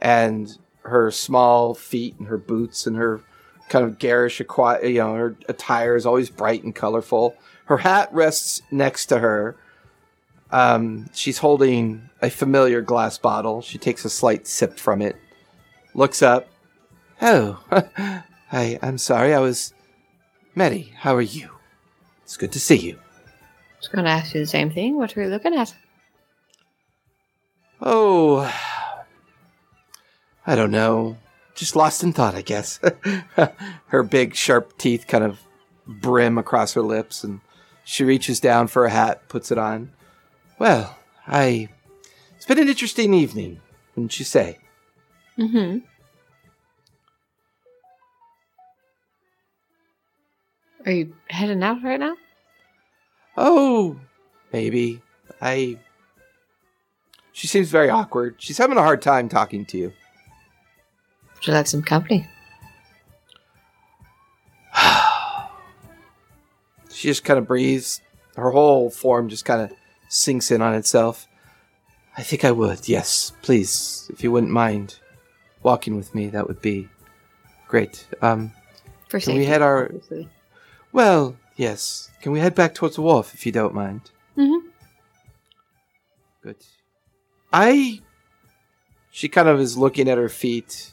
and her small feet and her boots and her kind of garish, aqua- you know, her attire is always bright and colorful. Her hat rests next to her. Um, she's holding a familiar glass bottle. She takes a slight sip from it, looks up. Oh, I, I'm sorry. I was. Medi, how are you? It's good to see you.
I was going to ask you the same thing. What are you looking at?
Oh, I don't know. Just lost in thought, I guess. her big, sharp teeth kind of brim across her lips, and she reaches down for a hat, puts it on. Well, I. It's been an interesting evening, wouldn't you say?
Mm-hmm. Are you heading out right now?
Oh, maybe. I. She seems very awkward. She's having a hard time talking to you.
Would you like some company?
She just kind of breathes. Her whole form just kind of sinks in on itself. I think I would, yes. Please, if you wouldn't mind walking with me, that would be great. Um,
For
Can we head our-
obviously.
Well, yes. Can we head back towards the wharf if you don't mind?
Mm-hmm.
Good. I. She kind of is looking at her feet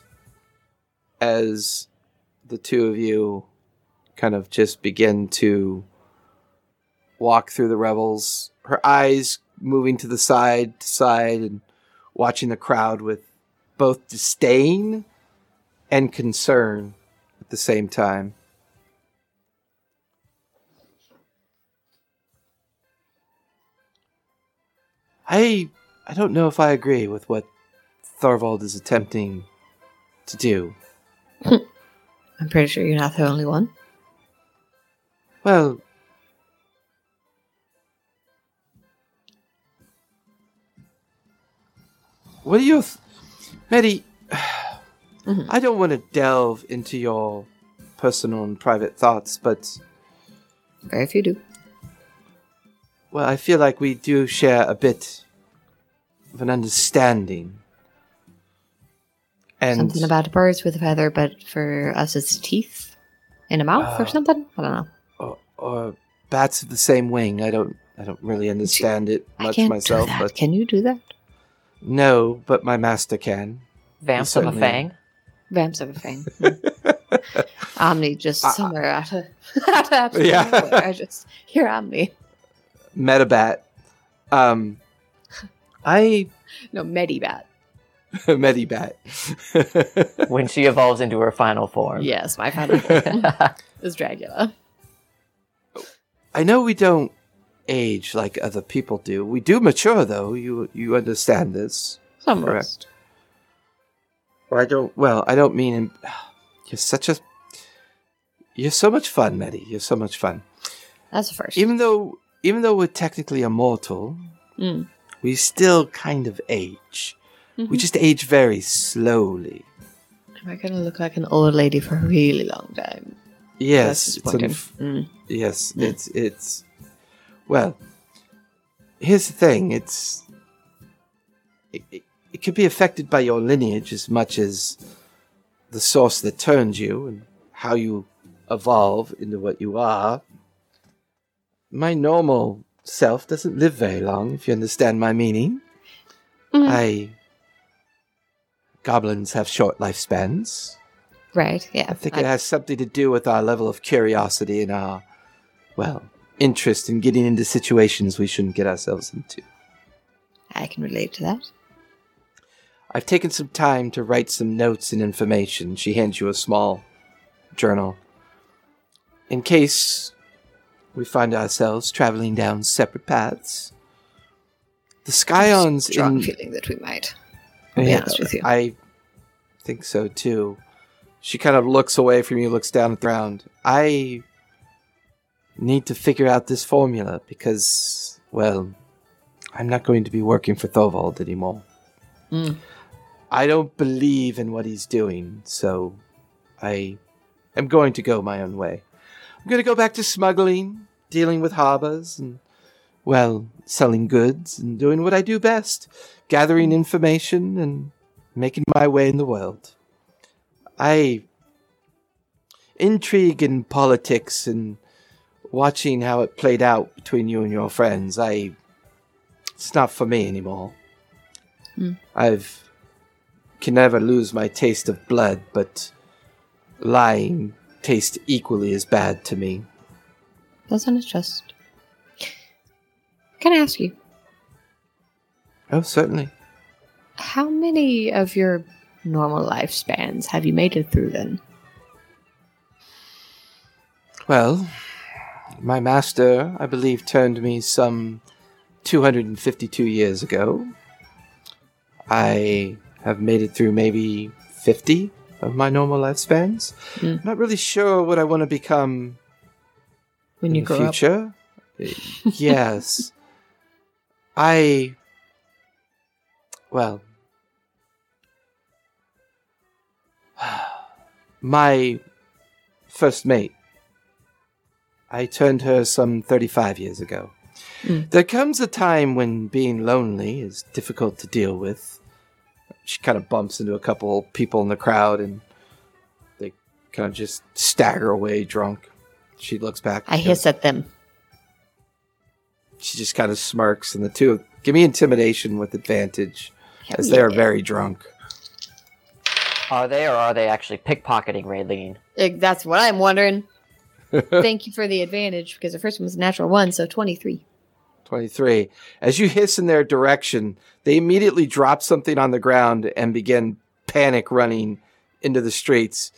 as the two of you kind of just begin to walk through the revels. Her eyes moving to the side to side and watching the crowd with both disdain and concern at the same time. I I don't know if I agree with what Tharivol is attempting to do.
I'm pretty sure you're not the only one.
Well, what do you, th- Medi?
Mhm.
I don't want to delve into your personal and private thoughts, but
Very few do.
Well, I feel like we do share a bit of an understanding. And
Something about birds with a feather, but for us it's teeth in a mouth or
Oh.
something. I don't know.
or, or bats of the same wing. I don't I don't really understand it
I
much
can't
myself,
do that.
but
Can you do that?
no, but my master can.
Vamps of a
certainly-
fang.
Vamps of a fang. Omni just
I-
somewhere out of out of absolute
Yeah.
nowhere. I just hear Omni.
Metabat. Um I
No, Medibat.
Medibat.
when she evolves into her final form.
Yes, my final form is Dracula.
I know we don't age like other people do. We do mature though. You you understand this.
Some
Correct. Or I don't well, I don't mean in, you're such a You're so much fun, Medi. You're so much fun.
That's the first.
Even though even though we're technically immortal,
Mm.
we still kind of age. We
Mhm.
just age very slowly.
Am I gonna look like an old lady for a really long time?
Yes, it's unf-
Mm.
yes,
Yeah.
it's it's. Well, here's the thing. It's it, it, it could be affected by your lineage as much as the source that turned you and how you evolve into what you are. My normal self doesn't live very long, if you understand my meaning.
Mhm.
I. Goblins have short lifespans.
Right. Yeah.
I think it has something to do with our level of curiosity and our, well, interest in getting into situations we shouldn't get ourselves into.
I can relate to that.
I've taken some time to write some notes and information. She hands you a small journal. In case we find ourselves traveling down separate paths. The Scions
Strong
in
feeling that we might. I'll be
Yeah,
honest with you.
I think so too. She kind of looks away from you, looks down at the ground. I need to figure out this formula because, well, I'm not going to be working for Tharivol anymore.
Mm.
I don't believe in what he's doing, so I am going to go my own way. I'm going to go back to smuggling, dealing with harbors, and, well, selling goods and doing what I do best gathering information and making my way in the world. I intrigue in politics and watching how it played out between you and your friends. I it's not for me anymore.
Hmm.
I've can never lose my taste of blood, but lying tastes equally as bad to me.
Doesn't it just? Can I ask you,
Oh, certainly.
how many of your normal lifespans have you made it through then?
Well, my master, I believe, turned me some 252 years ago. I have made it through maybe 50 of my normal lifespans.
Hmm.
Not really sure what I want to become
When
in
you
the
grow up?
future. yes. I. Well. My first mate. I turned her some 35 years ago.
Mm.
There comes a time when being lonely is difficult to deal with. She kind of bumps into a couple people in the crowd and they kind of just stagger away drunk. She looks back.
I hiss at them.
She just kind of smirks, and the two of give me intimidation with advantage, as they are very drunk.
Are they or are they actually pickpocketing Raylene?
Eh, That's what I'm wondering. Thank you for the advantage because the first one was a natural one, so 23.
23. As you hiss in their direction, they immediately drop something on the ground and begin panic running into the streets.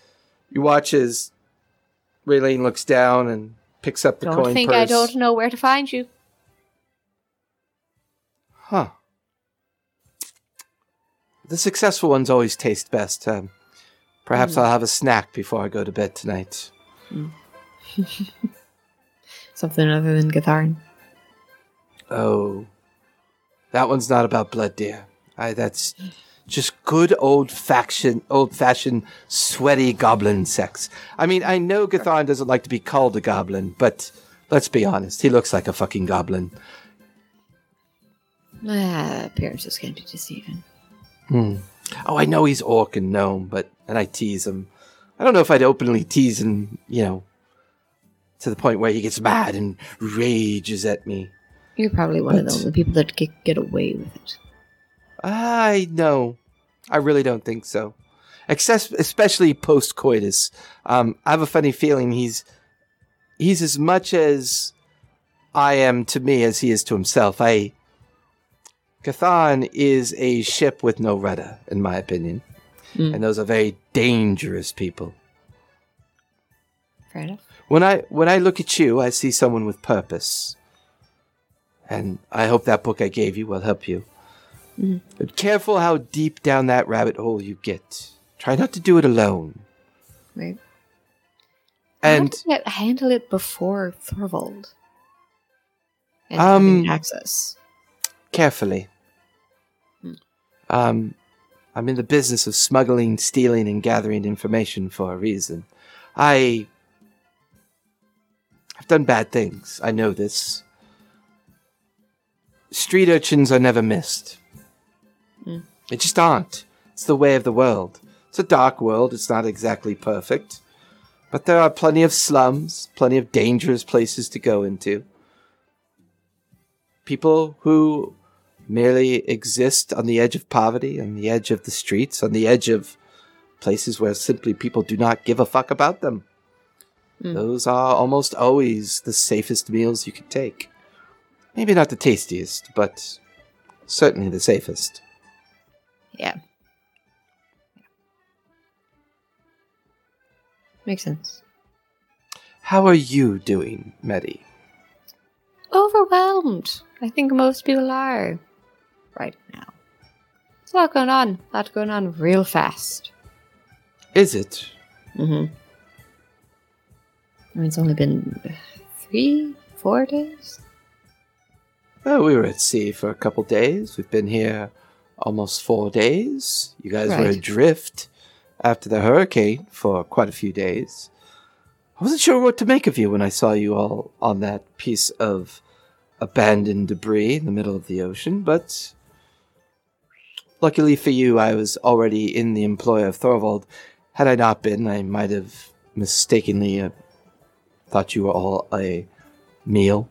You watch as Raylene looks down and picks up the
Don't
coin
think
purse.
I don't know where to find you.
Huh. The successful ones always taste best. Um, perhaps
Hmm.
I'll have a snack before I go to bed tonight.
Something other than Gatharn.
Oh, that one's not about blood, dear. I, that's just good old faction, old fashioned sweaty goblin sex. I mean, I know Gatharn doesn't like to be called a goblin, but let's be honest, he looks like a fucking goblin.
Ah, appearances can be deceiving.
Hmm. Oh, I know he's orc and gnome, but and I tease him. I don't know if I'd openly tease him, you know, to the point where he gets mad and rages at me.
You're probably one of
But-
the only people that get, get away with it.
I know. I really don't think so. Except, especially post coitus. Um, I have a funny feeling he's he's as much as I am to me as he is to himself. I Cathan is a ship with no rudder, in my opinion,
Mm.
and those are very dangerous people.
Fair enough.
When I when I look at you, I see someone with purpose, and I hope that book I gave you will help you.
Mhm.
But careful how deep down that rabbit hole you get. Try not to do it alone.
Right.
And
How did handle it before Tharivol? And
Um,
access.
carefully.
Hmm.
Um, I'm in the business of smuggling, stealing, and gathering information for a reason. I. I've done bad things. I know this. Street urchins are never missed.
Hmm.
They just aren't. It's the way of the world. It's a dark world. It's not exactly perfect. But there are plenty of slums, plenty of dangerous places to go into people who merely exist on the edge of poverty, on the edge of the streets, on the edge of places where simply people do not give a fuck about them.
Mm.
Those are almost always the safest meals you can take. Maybe not the tastiest, but certainly the safest.
Yeah. Makes sense.
How are you doing, Medi?
Overwhelmed. I think most people are right now. There's a lot going on. A lot going on real fast.
Is it?
Mm-hmm. I mean, it's only been three, four days.
Well, we were at sea for a couple days. We've been here almost four days. You guys were adrift after the hurricane for quite a few days. I wasn't sure what to make of you when I saw you all on that piece of abandoned debris in the middle of the ocean, but luckily for you, I was already in the employ of Tharivol. Had I not been, I might have mistakenly uh, thought you were all a meal.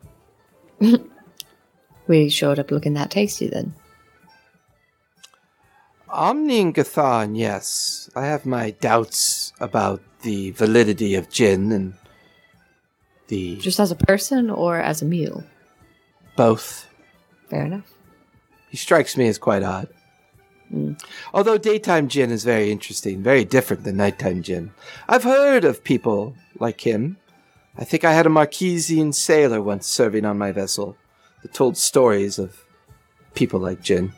We showed up looking that tasty then.
Omni and Gatharn, yes. I have my doubts about the validity of gin and the
Just as a person or as a meal?
both.
Fair enough.
He strikes me as quite odd.
Mm.
Although daytime gin is very interesting, very different than nighttime gin. I've heard of people like him. I think I had a Marquesian sailor once serving on my vessel that told stories of people like Jin.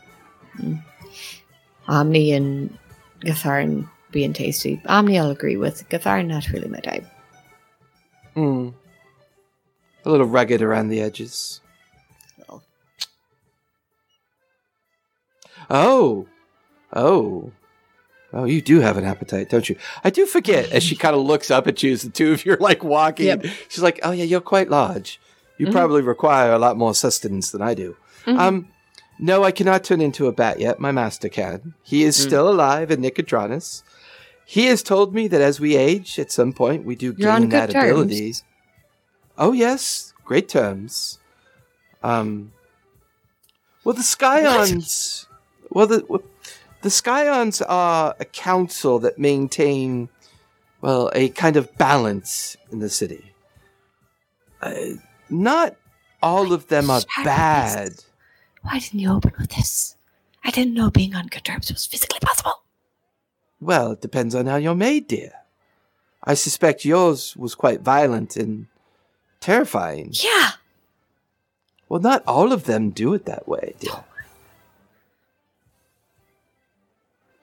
Omni and Gatharn being tasty. Omni I'll agree with. Gatharn not really my type.
Hmm. A little rugged around the edges.
Little.
Oh. Oh. Oh, you do have an appetite, don't you? I do forget as she kind of looks up at you as the two of you are like walking.
Yep.
She's like, Oh yeah, you're quite large. You
Mhm.
probably require a lot more sustenance than I do.
Mhm.
Um no, I cannot turn into a bat yet. My master can. He is
Mm.
still alive in Nicodranus. He has told me that as we age, at some point we do
You're
gain that
terms.
ability. Oh yes, great terms. Um. Well, the Scions. Well, the the Scions are a council that maintain, well, a kind of balance in the city. Uh, not all of them are bad.
Why didn't you open with this? I didn't know being on good terms was physically possible.
Well, it depends on how you're made, dear. I suspect yours was quite violent and terrifying.
Yeah.
Well, not all of them do it that way, dear.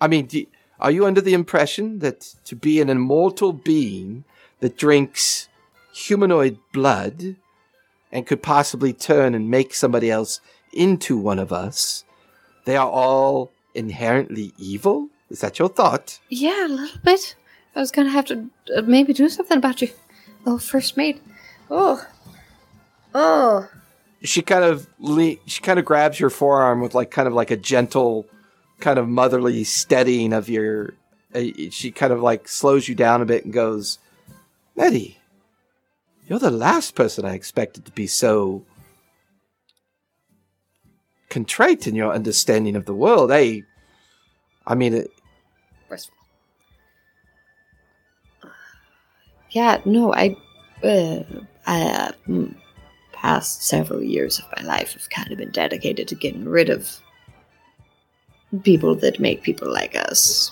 I mean, do, are you under the impression that to be an immortal being that drinks humanoid blood and could possibly turn and make somebody else into one of us, they are all inherently evil? Is that your thought?
Yeah, a little bit. I was gonna have to uh, maybe do something about you. Oh, first mate. Oh. Oh.
she kind of le- she kind of grabs your forearm with like kind of like a gentle kind of motherly steadying of your uh, she kind of like slows you down a bit and goes Nettie you're the last person I expected to be so contrite in your understanding of the world I I mean it,
Yeah, no, I, uh, I, uh, mm, past several years of my life have kind of been dedicated to getting rid of people that make people like us.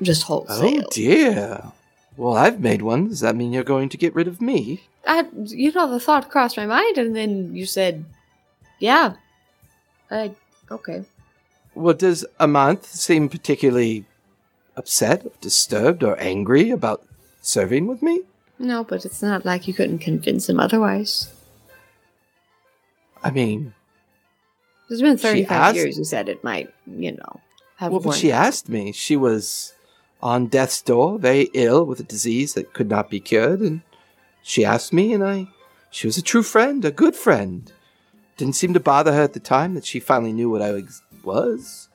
Just wholesale.
oh dear well I've made one does that mean you're going to get rid of me
I, you know, the thought crossed my mind, and then you said, "Yeah, I okay."
Well, does Amanth seem particularly upset, or disturbed, or angry about serving with me?
No, but it's not like you couldn't convince him otherwise.
I mean,
it's been thirty-five
asked-
years. You said it might, you know, have
well, but she asked me. She was on death's door, very ill with a disease that could not be cured, and she asked me, and I. She was a true friend, a good friend. Didn't seem to bother her at the time that she finally knew what I ex- was.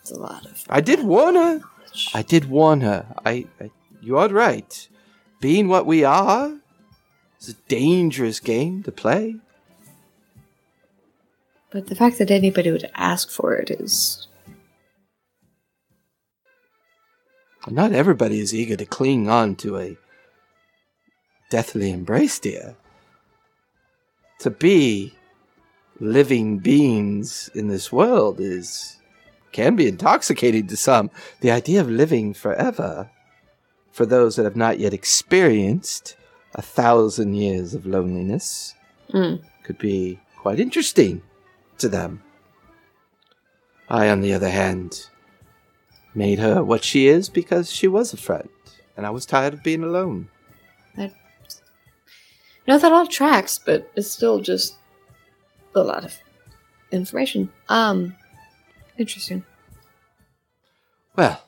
It's a lot of.
I did warn her. I did warn her. I, I you are right. Being what we are, it's a dangerous game to play.
But the fact that anybody would ask for it is.
Not everybody is eager to cling on to a deathly embrace, dear. To be living beings in this world is can be intoxicating to some. The idea of living forever for those that have not yet experienced a thousand years of loneliness
Mm.
could be quite interesting to them. I, on the other hand, made her what she is because she was a friend, and I was tired of being alone.
No, that all tracks, but it's still just a lot of information. Um, interesting.
Well,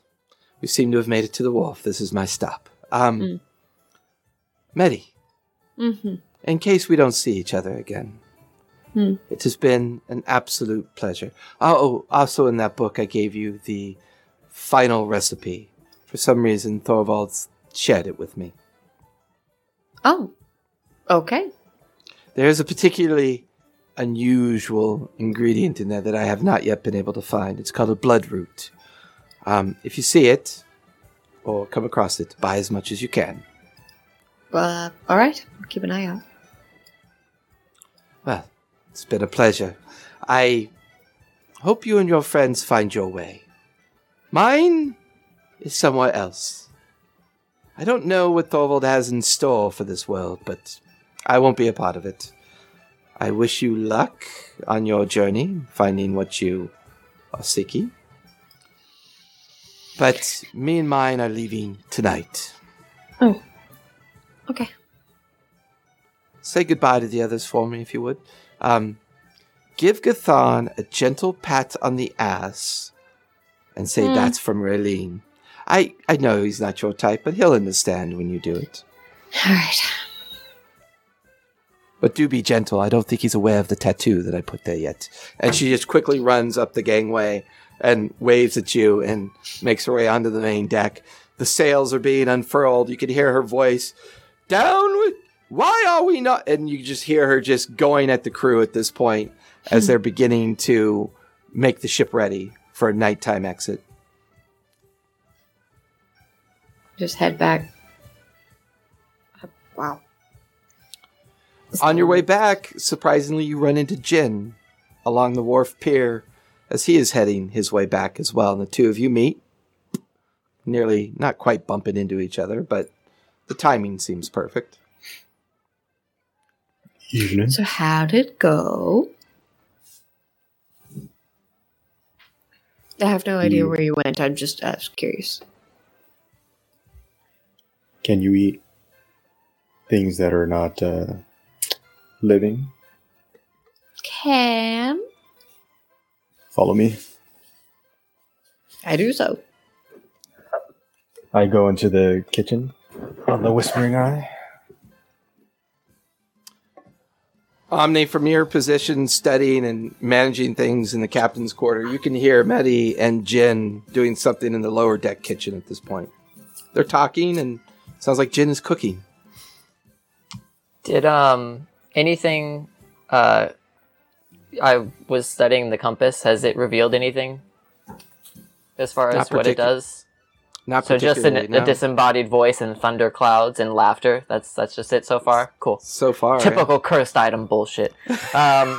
we seem to have made it to the wharf. This is my stop. Um,
Mm.
Medi,
Mm-hmm.
in case we don't see each other again,
Hmm.
it has been an absolute pleasure. Oh, also in that book, I gave you the final recipe. For some reason, Tharivol's shared it with me.
Oh, okay.
There is a particularly unusual ingredient in there that I have not yet been able to find. It's called a bloodroot. Um, if you see it or come across it, buy as much as you can.
Uh, all right. Keep an eye out.
Well, it's been a pleasure. I hope you and your friends find your way. Mine is somewhere else. I don't know what Tharivol has in store for this world, but I won't be a part of it. I wish you luck on your journey, finding what you are seeking. But me and mine are leaving tonight.
Oh, okay.
say goodbye to the others for me, if you would. Um, give Gatharn a gentle pat on the ass and say
Hmm.
that's from Raylene. I, I know he's not your type, but he'll understand when you do it.
All right.
But do be gentle. I don't think he's aware of the tattoo that I put there yet. And she just quickly runs up the gangway and waves at you and makes her way onto the main deck. The sails are being unfurled. You can hear her voice. Down with. Why are we not? And you just hear her just going at the crew at this point as they're beginning to make the ship ready for a nighttime exit.
Just head back. Uh, wow.
On your way back, surprisingly, you run into Jin along the wharf pier as he is heading his way back as well. And the two of you meet, nearly not quite bumping into each other, but the timing seems perfect.
Evening.
So how did it go? I have no idea
You-
where you went. I'm just uh, curious.
Can you eat things that are not uh, living?
Can
Follow me.
I do so?
I go into the kitchen on the Whispering Eye.
Omni, from your position studying and managing things in the captain's quarter, you can hear Medi and Jin doing something in the lower deck kitchen at this point. They're talking, and sounds like Jin is cooking.
Did um anything uh I was studying the compass, has it revealed anything as far as what it does?
Not
So just an,
no.
a disembodied voice and thunder clouds and laughter. That's that's just it so far. Cool.
so far. yeah.
Typical cursed item bullshit. Um,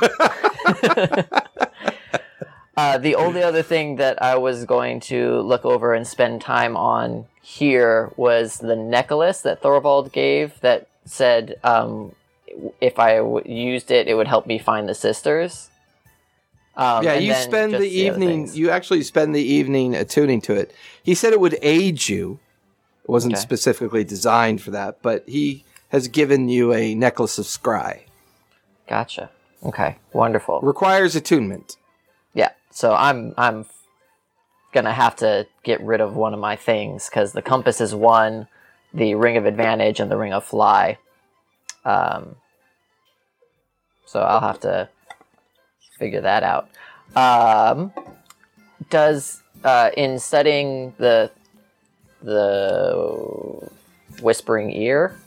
uh, the only other thing that I was going to look over and spend time on here was the necklace that Tharivol gave that said um, if I w- used it, it would help me find the sisters. Um,
yeah, you spend the evening. You actually spend the evening attuning to it. He said it would aid you It wasn't
Okay.
specifically designed for that, but he has given you a necklace of scry.
Gotcha. Okay, wonderful.
Requires attunement.
Yeah, so I'm I'm gonna have to get rid of one of my things because the compass is one, the ring of advantage and the ring of fly. Um, so I'll have to figure that out. Um, does uh, in studying the the whispering ear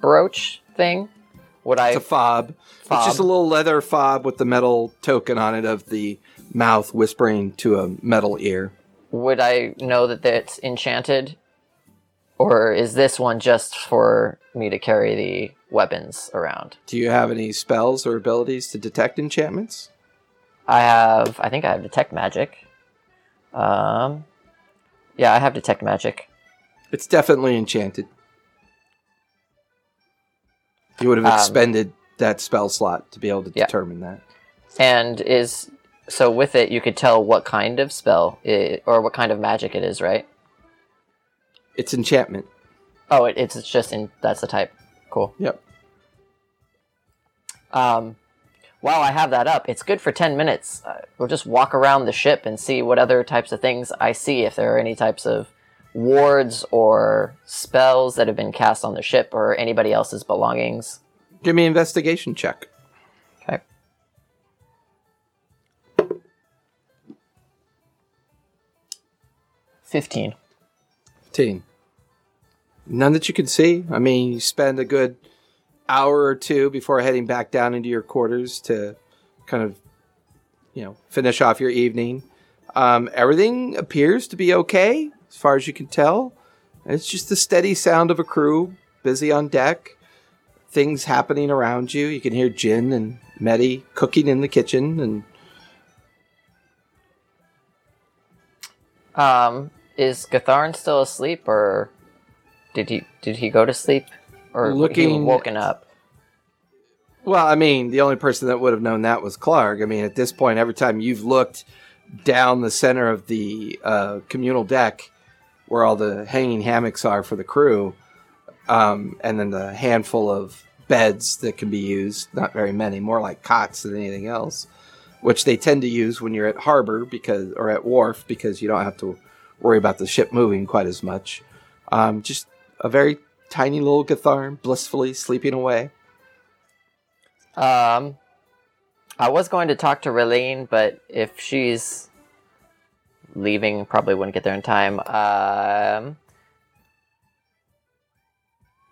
brooch thing, would I
It's a fob. It's just a little leather fob with the metal token on it of the mouth whispering to a metal ear.
would I know that it's enchanted? Or is this one just for me to carry the weapons around?
Do you have any spells or abilities to detect enchantments?
I have, I think I have detect magic. Um, yeah, I have detect magic.
It's definitely enchanted. You would have
Um,
expended that spell slot to be able to
Yeah.
determine that.
And is, so with it, you could tell what kind of spell it, or what kind of magic it is, right?
It's enchantment.
Oh, it, it's just in, that's the type. Cool.
Yep.
Um, while I have that up, it's good for 10 minutes. Uh, we'll just walk around the ship and see what other types of things I see, if there are any types of wards or spells that have been cast on the ship or anybody else's belongings.
Give me an investigation check.
Okay. Fifteen.
15. None that you can see. I mean, you spend a good hour or two before heading back down into your quarters to kind of, you know, finish off your evening. Um, everything appears to be okay as far as you can tell. It's just the steady sound of a crew busy on deck, things happening around you. You can hear Jin and Medi cooking in the kitchen, and
Um, is Gatharn still asleep, or did he did he go to sleep, or
Looking-
woken up?
Well, I mean, the only person that would have known that was Clark. I mean, at this point, every time you've looked down the center of the uh, communal deck where all the hanging hammocks are for the crew, um, and then the handful of beds that can be used, not very many, more like cots than anything else, which they tend to use when you're at harbor because or at wharf because you don't have to worry about the ship moving quite as much. Um, just a very tiny little Gatharn blissfully sleeping away.
Um, I was going to talk to Raylene, but if she's leaving, probably wouldn't get there in time. Um,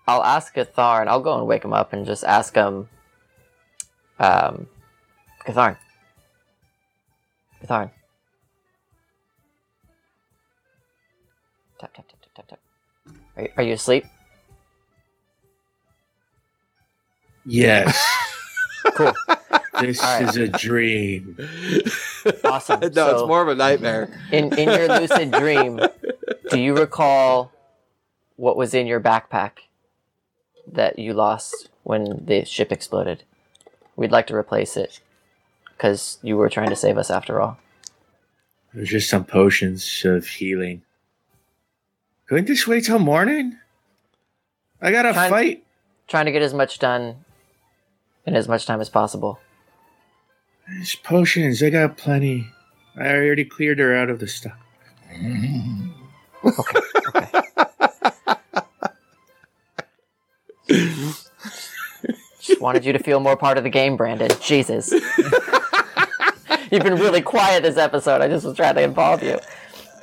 I'll ask Gatharn. I'll go and wake him up and just ask him. Um, Gatharn. Gatharn. Tap tap tap tap tap tap. Are are you asleep?
Yes.
Cool.
This
All right.
is a dream.
Awesome.
no,
So-
it's more of a nightmare.
In in your lucid dream, do you recall what was in your backpack that you lost when the ship exploded? We'd like to replace it because you were trying to save us after all.
There's just some potions of healing. Couldn't this wait till morning? I gotta fight.
Trying to get as much done in as much time as possible.
There's potions. I got plenty. I already cleared her out of the stock.
Okay. Okay. Just wanted you to feel more part of the game, Brandon. Jesus. You've been really quiet this episode. I just was trying to involve you.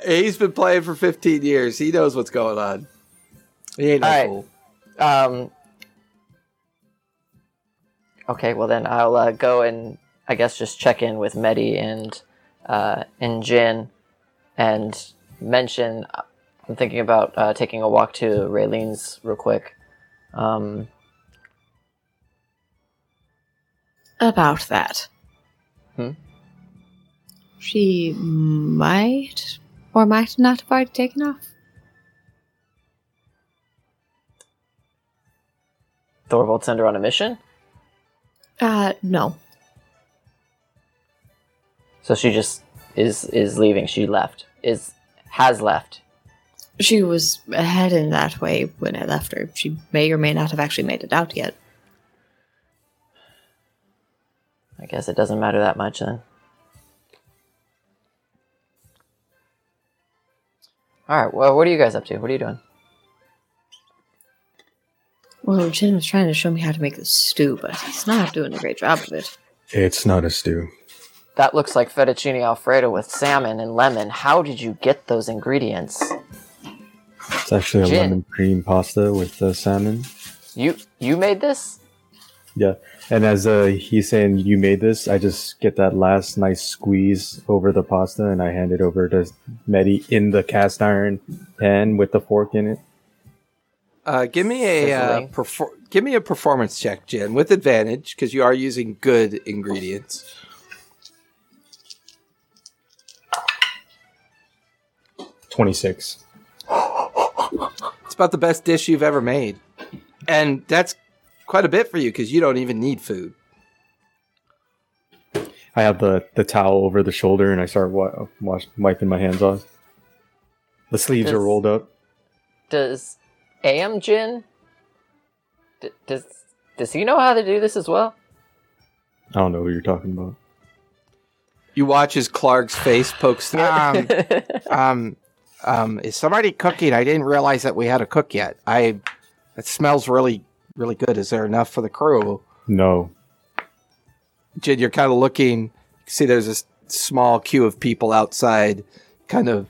He's been playing for 15 years. He knows what's going on. He ain't no
All right.
fool.
Um. Okay, well then I'll uh, go and I guess just check in with Medi and uh, and Jin, and mention. I'm thinking about uh, taking a walk to Raylene's real quick. Um,
About that.
Hmm?
She might or might not have already taken off.
Tharivol send her on a mission,
Uh, no.
so she just is is leaving. She left. Is has left.
She was heading that way when I left her. She may or may not have actually made it out yet.
I guess it doesn't matter that much then. All right. Well, what are you guys up to? What are you doing?
Well, Jin was trying to show me how to make the stew, but he's not doing a great job of it.
It's not a stew.
That looks like fettuccine alfredo with salmon and lemon. How did you get those ingredients?
It's actually a
Jin.
lemon cream pasta with uh, salmon.
You you made this?
Yeah, and as uh, he's saying you made this, I just get that last nice squeeze over the pasta, and I hand it over to Medi in the cast iron pan with the fork in it.
Uh, give me a uh, perfor- give me a performance check, Jin, with advantage because you are using good ingredients.
Twenty six.
It's about the best dish you've ever made, and that's quite a bit for you because you don't even need food.
I have the, the towel over the shoulder, and I start wa- wash- wiping my hands off. The sleeves are rolled up.
Does AM Jin? D- does does he know how to do this as well?
I don't know who you're talking about.
You watch as Clark's face pokes through. Um, um, um, is somebody cooking? I didn't realize that we had a cook yet. I. It smells really, really good. Is there enough for the crew?
No,
Jid, you're kind of looking. See, there's this small queue of people outside, kind of,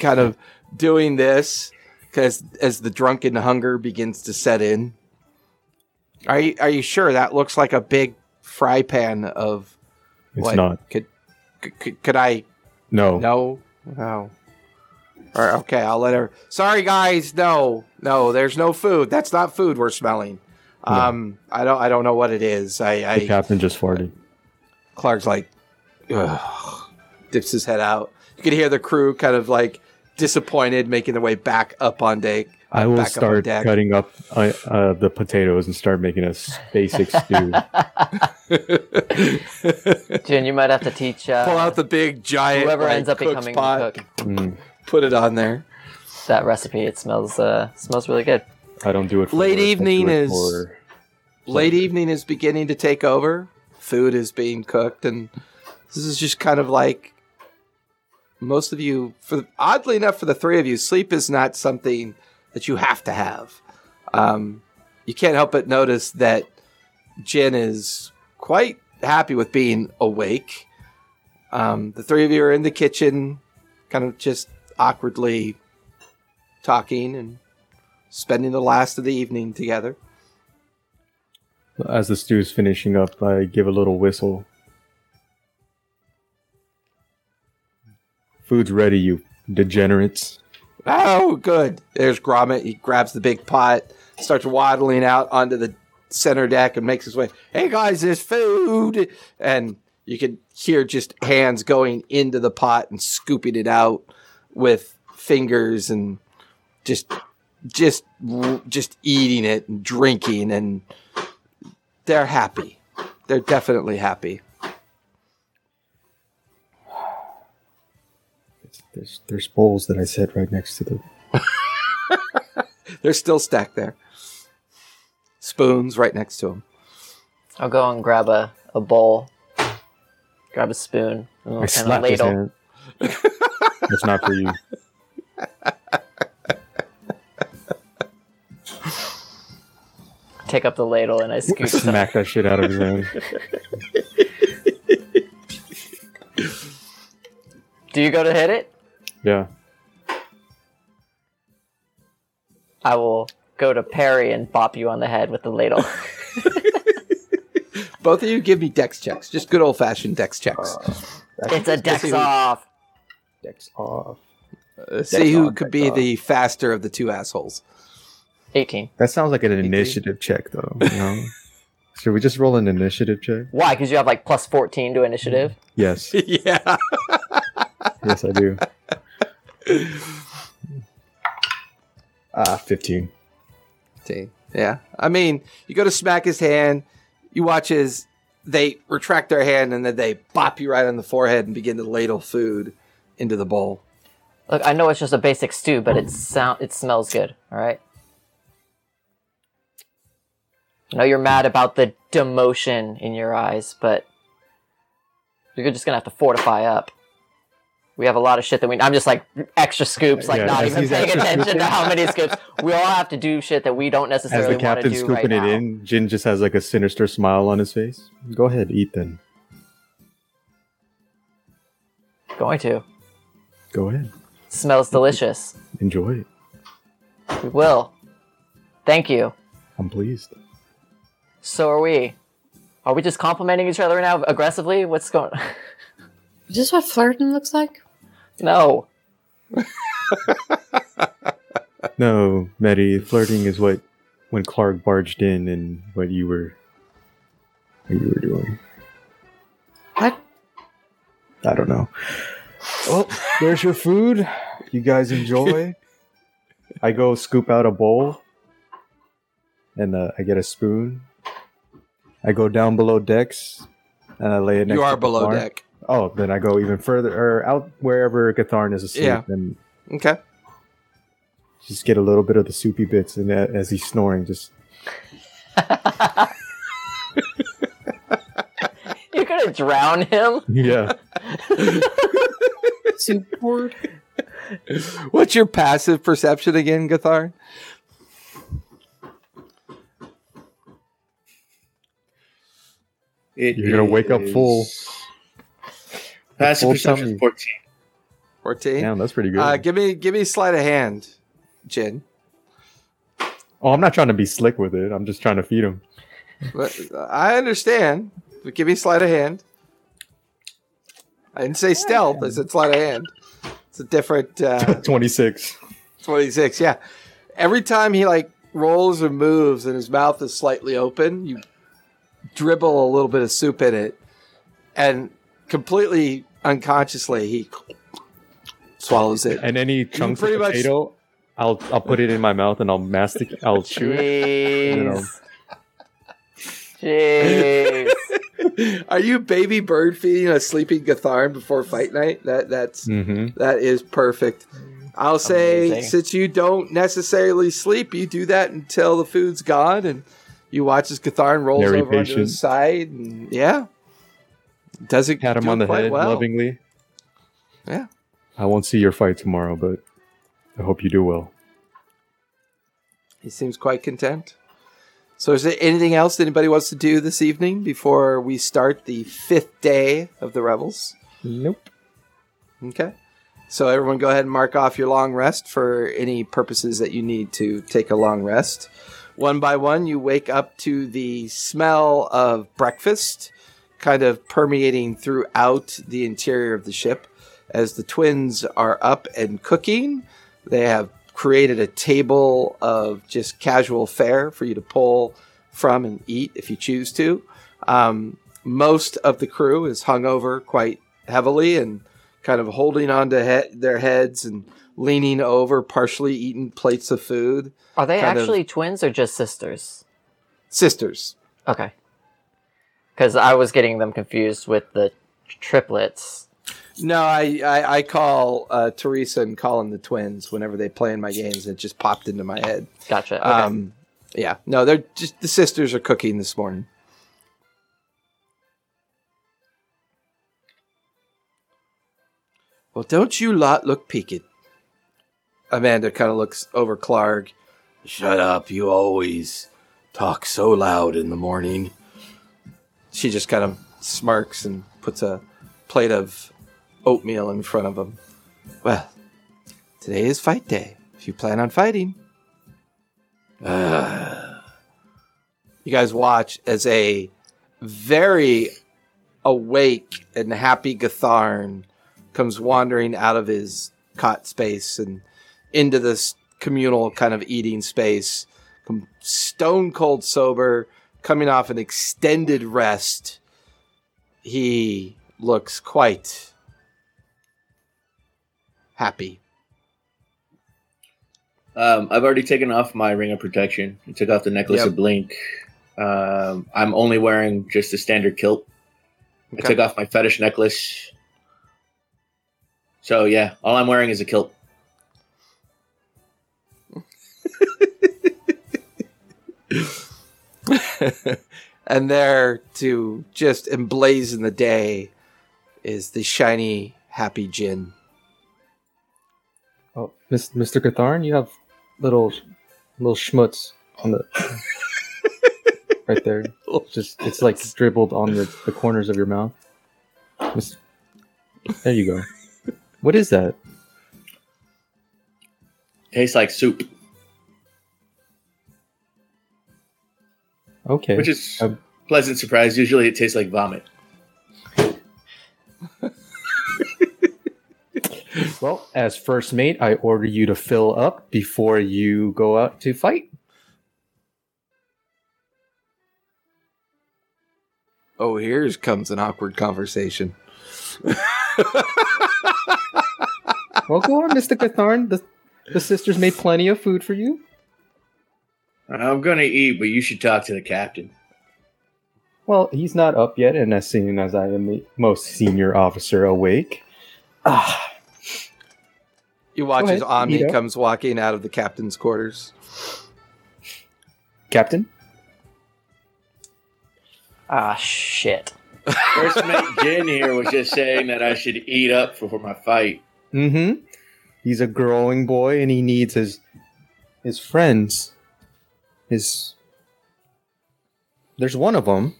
kind of doing this because as the drunken hunger begins to set in. Are you are you sure that looks like a big fry pan of
it's
what?
not.
Could, could could I
No.
no no? Or okay, I'll let her. Sorry, guys. No, no. There's no food. That's not food we're smelling. Um, I don't. I don't know what it is. I.
The
I
captain just farted.
Clark's like, Ugh, dips his head out. You can hear the crew kind of like disappointed, making their way back up on deck.
I will
back up
start
deck.
cutting up uh, uh, the potatoes and start making a basic stew.
Jin, you might have to teach uh,
Pull out the big giant.
whoever
like,
ends up becoming
pot,
cook
Mm,
Put it on there.
that recipe. It smells uh smells really good.
I don't do it. For
Late
work, I do
evening
it
is-
for-
Late evening is beginning to take over. Food is being cooked, and this is just kind of like most of you. For oddly enough, for the three of you, sleep is not something that you have to have. Um, you can't help but notice that Jin is quite happy with being awake. Um, the three of you are in the kitchen, kind of just awkwardly talking and spending the last of the evening together.
As the stew's finishing up, I give a little whistle. Food's ready, you degenerates.
Oh, good. There's Gromit. He grabs the big pot, starts waddling out onto the center deck, and makes his way. Hey guys, there's food, and you can hear just hands going into the pot and scooping it out with fingers and just, just, just eating it and drinking, and they're happy. They're definitely happy.
There's, there's bowls that I set right next to the.
They're still stacked there. Spoons right next to them.
I'll go and grab a, a bowl, grab a spoon, and
I
a, and a
slap his
ladle.
hand. That's not for you.
Take up the ladle and I scoop some.
Smack that shit out of his hand.
Do you go to hit it?
Yeah.
I will go to parry and bop you on the head with the ladle.
Both of you give me dex checks. Just good old fashioned dex checks.
it's a dex
see-
off.
Dex off.
Uh, see who
on,
could be
on.
the faster of the two assholes.
18.
That sounds like an initiative check, though. You know? Should we just roll an initiative check?
Why? Because you have like plus 14 to initiative?
Yes.
yeah.
Yes, I do. Ah, 15.
See, yeah. I mean, you go to smack his hand. You watch as they retract their hand and then they bop you right on the forehead and begin to ladle food into the bowl.
Look, I know it's just a basic stew, but it sound it smells good. All right. I know you're mad about the demotion in your eyes, but you're just gonna have to fortify up. We have a lot of shit that we. I'm just like extra scoops, like
Yeah,
not even paying
extra
attention to how many scoops. We all have to do shit that we don't
As
necessarily
the
want to
captain's
do
scooping
right
it
now.
in, Jin just has like a sinister smile on his face. Go ahead, eat then.
Going to.
Go ahead.
smells delicious.
Enjoy it.
We will. Thank you.
I'm pleased.
So are we. Are we just complimenting each other now aggressively? What's going?
Is this what flirting looks like?
No.
No, Medi, flirting is what when Clark barged in and what you were what you were doing.
What?
I don't know. Well, there's your food. You guys enjoy. I go scoop out a bowl and uh, I get a spoon. I go down below decks and I lay it next
You are
to
below
Gatharn.
deck.
Oh, then I go even further or out wherever Gatharn is asleep
Yeah.
and
Okay.
just get a little bit of the soupy bits and as he's snoring just
You're gonna drown him?
yeah.
Support.
What's your passive perception again, Gatharn?
It
You're gonna wake up full.
Is- Passive perception
tummy.
14.
14.
Damn, that's pretty good.
Uh, give me give me a sleight of hand, Jin.
oh, I'm not trying to be slick with it. I'm just trying to feed him.
But, uh, I understand. But give me sleight of hand. I didn't say stealth. I said sleight of hand. It's a different uh,
26.
26. Yeah. Every time he like rolls or moves and his mouth is slightly open, you dribble a little bit of soup in it, and completely unconsciously he swallows it.
And any chunks
pretty
of
much-
potato, I'll I'll put it in my mouth and I'll mastic. I'll chew it. You know.
Jeez. Jeez.
Are you baby bird feeding a sleeping Gatharn before fight night? That that's
hmm
that is perfect. I'll say
Amazing.
since you don't necessarily sleep, you do that until the food's gone, and you watch as Gatharn rolls
Very
over onto his side, and yeah, does it
Pat him on the head
well.
lovingly.
Yeah.
I won't see your fight tomorrow, but I hope you do well.
He seems quite content. So, is there anything else anybody wants to do this evening before we start the fifth day of the revels?
Nope.
Okay. So everyone go ahead and mark off your long rest for any purposes that you need to take a long rest. One by one, you wake up to the smell of breakfast kind of permeating throughout the interior of the ship. As the twins are up and cooking, they have created a table of just casual fare for you to pull from and eat if you choose to. Um, most of the crew is hung over quite heavily and kind of holding onto he- their heads and leaning over, partially eating plates of food.
Are they
Kind of-
actually twins or just sisters?
Sisters.
Okay. Because I was getting them confused with the triplets.
No, I, I, I call uh, Teresa and Colin the twins whenever they play in my games. It just popped into my head.
Gotcha. Okay.
Um, yeah, no, they're just the sisters are cooking this morning. Well, don't you lot look peaked? Amanda kind of looks over Clark. Shut up! You always talk so loud in the morning. She just kind of smirks and puts a plate of oatmeal in front of him. Well, today is fight day. If you plan on fighting. Uh, you guys watch as a very awake and happy Gatharn comes wandering out of his cot space and into this communal kind of eating space, stone cold sober, coming off an extended rest. He looks quite happy.
Um, I've already taken off my ring of protection. I took off the necklace
Yep.
of blink. Um, I'm only wearing just a standard kilt. I took off my fetish necklace. So yeah, all I'm wearing is a kilt.
and there to just emblazon the day is the shiny, happy Jin.
Oh, Miss, Mr. Gatharn, you have little little schmutz on the right there. Just it's like dribbled on the, the corners of your mouth. Miss- There you go. What is that?
Tastes like soup,
Okay.
which is
a
pleasant surprise. Usually, it tastes like vomit.
well, as first mate, I order you to fill up before you go out to fight.
Oh, here comes an awkward conversation.
Well, go on, Mr. Gatharn. The the sisters made plenty of food for you.
I'm gonna eat, but you should talk to the captain.
Well, he's not up yet, and as soon as I am the most senior officer awake, ah,
You watch
Go
as Omni
Ito.
comes walking out of the captain's quarters.
Captain.
Ah, shit.
First mate Jin here was just saying that I should eat up for my fight.
Mm-hmm. He's a growing boy, and he needs his his friends. His there's one of them.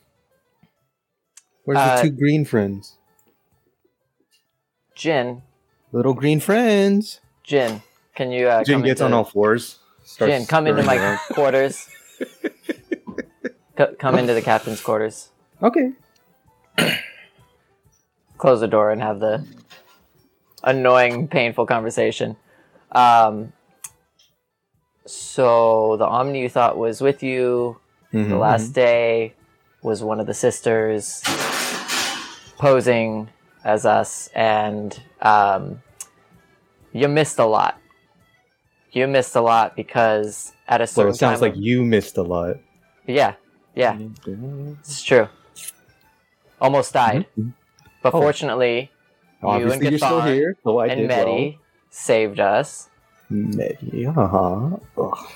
Where's
Uh,
the two green friends?
Jin,
Little green friends.
Jin, can you uh,
Jin
come
gets
into,
on all fours. starts
Jin, come into
scurrying
my
around.
quarters. Co- come into the captain's quarters.
Okay.
Close the door and have the annoying, painful conversation. Um, so the Omni you thought was with you
Mhm,
the last day was one of the sisters posing as us, and um, you missed a lot. You missed a lot because at a
mhm. So it sounds
time,
like you missed a lot.
yeah, yeah, it's true. Almost died,
Mhm.
but
Oh.
fortunately, you and
Obviously, you're still here, so
and Medi saved us.
Well. Medi, uh-huh. Ugh.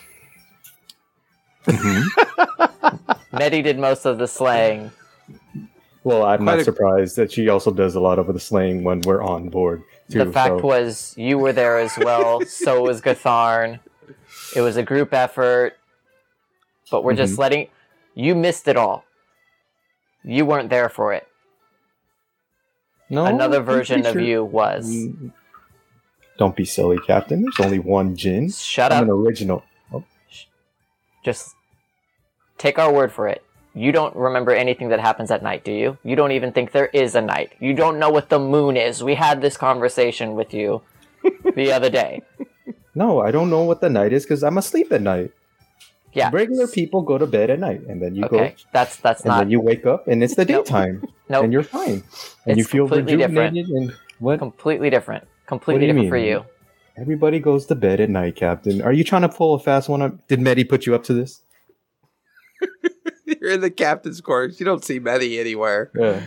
Mhm.
Medi did most of the slaying.
Well, I'm
Quite
not
a-
surprised that she also does a lot of the slaying when we're on board. Too,
the fact
so-
was you were there as well. so was Gatharn. It was a group effort, but we're
Mm-hmm.
just letting you missed it all. You weren't there for it.
no,
Another
I'm pretty
version of you was.
Don't be silly, Captain. There's only one Jin.
Shut
I'm
up.
an original. Oh,
Just take our word for it. You don't remember anything that happens at night, do you? You don't even think there is a night. You don't know what the moon is. We had this conversation with you the other day.
no, I don't know what the night is because I'm asleep at night.
Yeah.
Regular people go to bed at night, and then you
Okay.
go,
That's that's
and
not
then you wake up, and it's the daytime,
Nope.
and you're fine, and you feel
completely different.
rejuvenated. And what?
completely different. Completely
do you
different for you.
Everybody goes to bed at night, Captain. Are you trying to pull a fast one up? Did Medi put you up to this?
You're in the captain's quarters. You don't see Medi anywhere.
Yeah.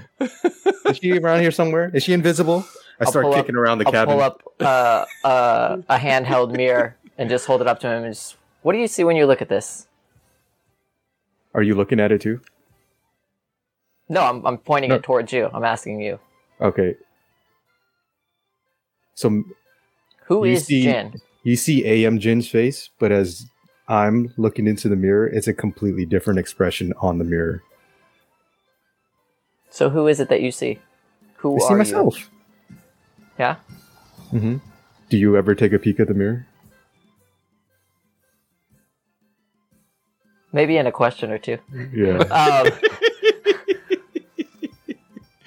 is she around here somewhere? Is she invisible? I
I'll
start
pull up-
kicking around the
I'll
cabin.
pull up uh, uh, a handheld mirror and just hold it up to him and just, what do you see when you look at this?
Are you looking at it too?
No, I'm, I'm pointing
No.
it towards you. I'm asking you.
Okay. So
Who
You
is
see-
Jin?
you see AM Jin's face, but as I'm looking into the mirror, it's a completely different expression on the mirror.
So who is it that you see? Who
I
are
see myself.
you? Yeah.
hmm Do you ever take a peek at the mirror?
Maybe in a question or two.
Yeah.
Um,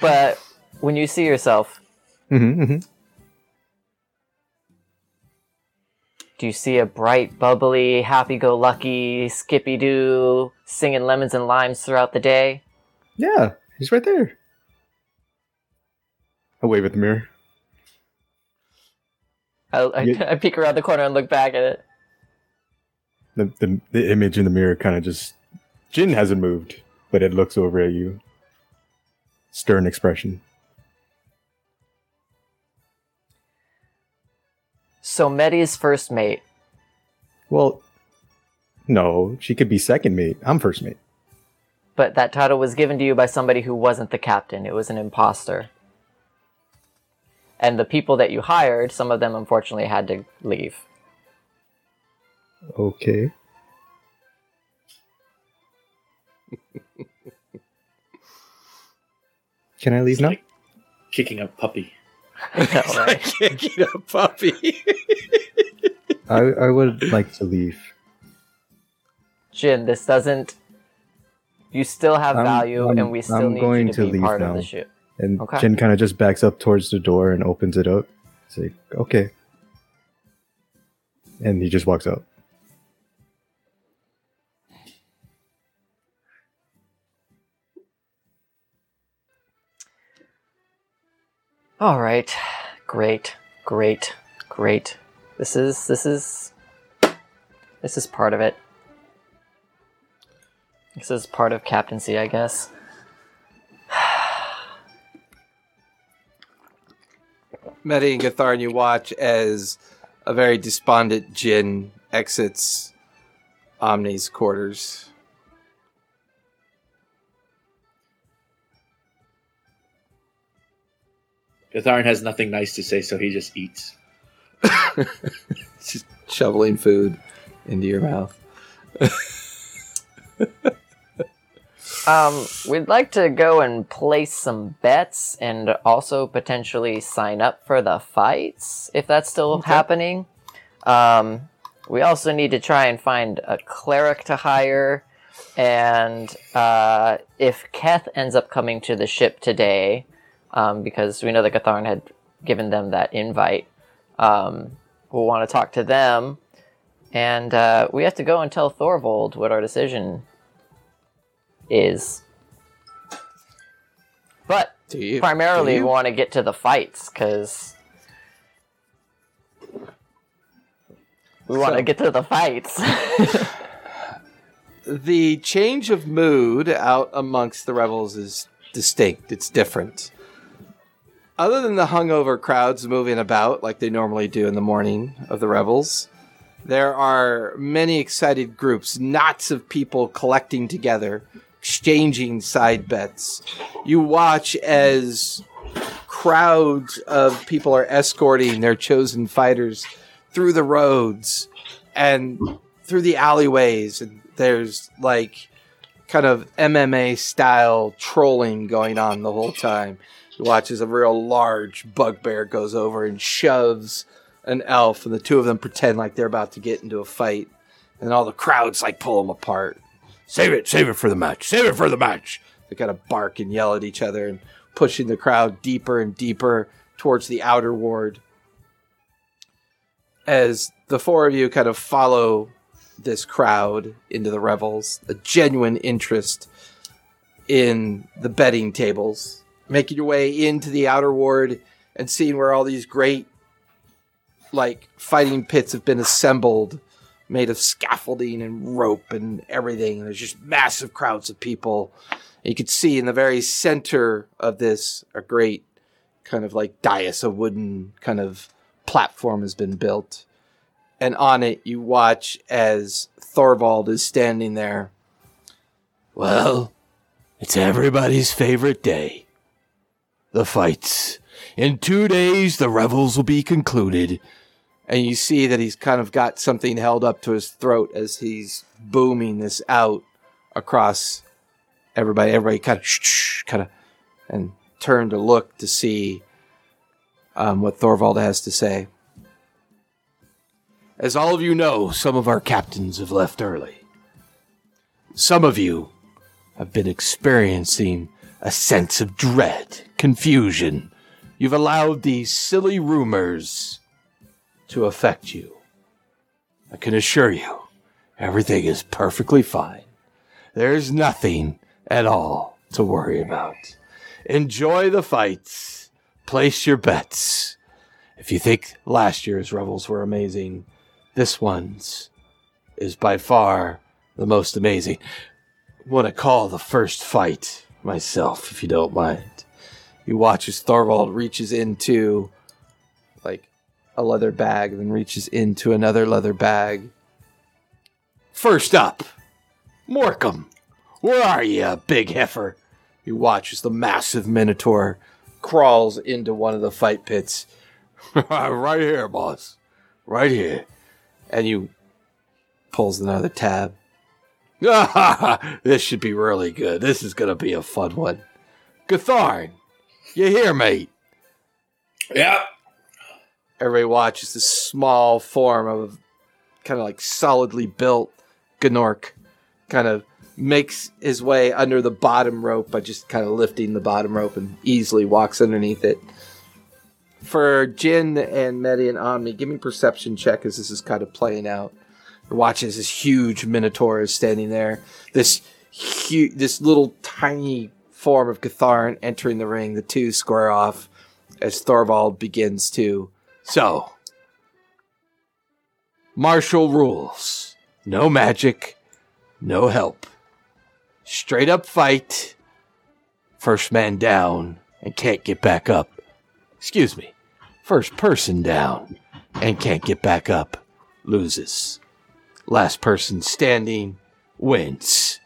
but when you see yourself,
hmm hmm
do you see a bright, bubbly, happy-go-lucky Skippy Doo singing lemons and limes throughout the day?
Yeah, he's right there. I wave at the mirror.
I, I,
Yeah.
I peek around the corner and look back at it.
The, the, the image in the mirror kind of just. Jin hasn't moved, but it looks over at you. Stern expression.
So Medi's first mate.
Well, No, she could be second mate. I'm first mate.
But that title was given to you by somebody who wasn't the captain. It was an imposter. And the people that you hired, some of them unfortunately had to leave.
Okay. Can I leave now?
Like kicking a puppy.
I know, right?
Kicking a puppy.
I, I would like to leave.
Jin, this doesn't. You still have
I'm-
value,
I'm-
and we still
I'm
need
going
you to,
to
be
leave
part of the ship.
And
Okay.
Jin kind of just backs up towards the door and opens it up. It's like, okay. And he just walks out.
All right, great, great, great. This is this is this is part of it. This is part of captaincy, I guess.
Medi and Gatharn, you watch as a very despondent Jin exits Omni's quarters.
Gatharn has nothing nice to say, so he just eats.
Just shoveling food into your mouth.
Um, we'd like to go and place some bets and also potentially sign up for the fights if that's still happening. Um, we also need to try and find a cleric to hire. And uh, if Keth ends up coming to the ship today, um, because we know that Gatharn had given them that invite, um, we'll want to talk to them. And uh, we have to go and tell Tharivol what our decision is. But
Do you?
primarily, we want to get to the fights because we want to
So-
get to the fights.
the change of mood out amongst the revels is distinct. It's different. Other than the hungover crowds moving about like they normally do in the morning of the revels, there are many excited groups, knots of people collecting together, exchanging side bets. You watch as crowds of people are escorting their chosen fighters through the roads and through the alleyways and there's like kind of MMA style trolling going on the whole time. You watch as a real large bugbear goes over and shoves an elf, and the two of them pretend like they're about to get into a fight, and all the crowds like pull them apart. Save it, save it for the match, save it for the match. They kind of bark and yell at each other and pushing the crowd deeper and deeper towards the outer ward. As the four of you kind of follow this crowd into the revels, a genuine interest in the betting tables, making your way into the outer ward and seeing where all these great like fighting pits have been assembled made of scaffolding and rope and everything and there's just massive crowds of people and you can see in the very center of this a great kind of like dais a wooden kind of platform has been built and on it you watch as Tharivol is standing there.
Well, it's everybody's favorite day. The fights. In two days, the revels will be concluded.
And you see that he's kind of got something held up to his throat as he's booming this out across everybody. Everybody kind of shh, kind of and turn to look to see um, what Tharivol has to say.
As all of you know, some of our captains have left early. Some of you have been experiencing a sense of dread, confusion. You've allowed these silly rumors to affect you. I can assure you, everything is perfectly fine. There's nothing at all to worry about. Enjoy the fights. Place your bets. If you think last year's Revels were amazing, this one's is by far the most amazing. Want to call the first fight myself, if you don't mind.
You watch as Tharivol reaches into like a leather bag, then reaches into another leather bag First up, Morcom. Where are you, big heifer? You watch as the massive minotaur crawls into one of the fight pits. right here, boss. Right here. And you pulls another tab. this should be really good. This is gonna be a fun one. Gatharn, you here, mate?
Yeah.
Everybody watches this small form of kind of like solidly built Gnork kind of makes his way under the bottom rope by just kind of lifting the bottom rope and easily walks underneath it. For Jin and Medi and Omni, give me perception check as this is kind of playing out. As this huge Minotaur is standing there. This this little tiny form of Gatharn entering the ring. The two square off as Tharivol begins to. So, martial rules. No magic, no help. Straight up fight. First man down and can't get back up. Excuse me. First person down and can't get back up loses. Last person standing wins.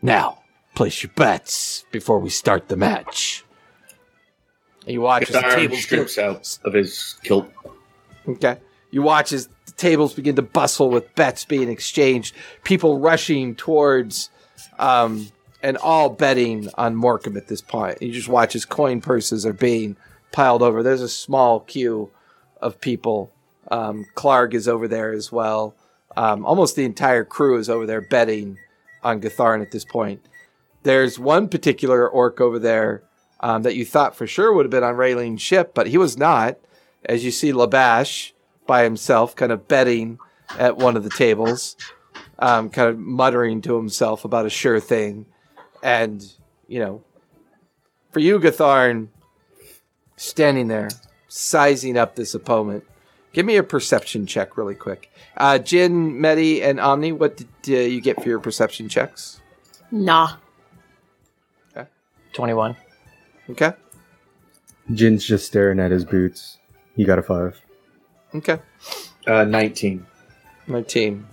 Now, place your bets before we start the match. And you watch as the get
strips out of his kilt.
Okay. You watch as the tables begin to bustle with bets being exchanged, people rushing towards, um, and all betting on Morecambe at this point. You just watch as coin purses are being piled over. There's a small queue of people. Um, Clark is over there as well. Um, almost the entire crew is over there betting on Gatharn at this point. There's one particular orc over there um, that you thought for sure would have been on Raylene's ship, but he was not. As you see Labash by himself, kind of betting at one of the tables, um, kind of muttering to himself about a sure thing. And, you know, for you, Gatharn, standing there, sizing up this opponent, give me a perception check really quick. Uh, Jin, Medi, and Omni, what did uh, you get for your perception checks?
Nah. Okay.
21.
Okay.
Jin's just staring at his boots. He got a five.
Okay.
Uh, 19.
my team.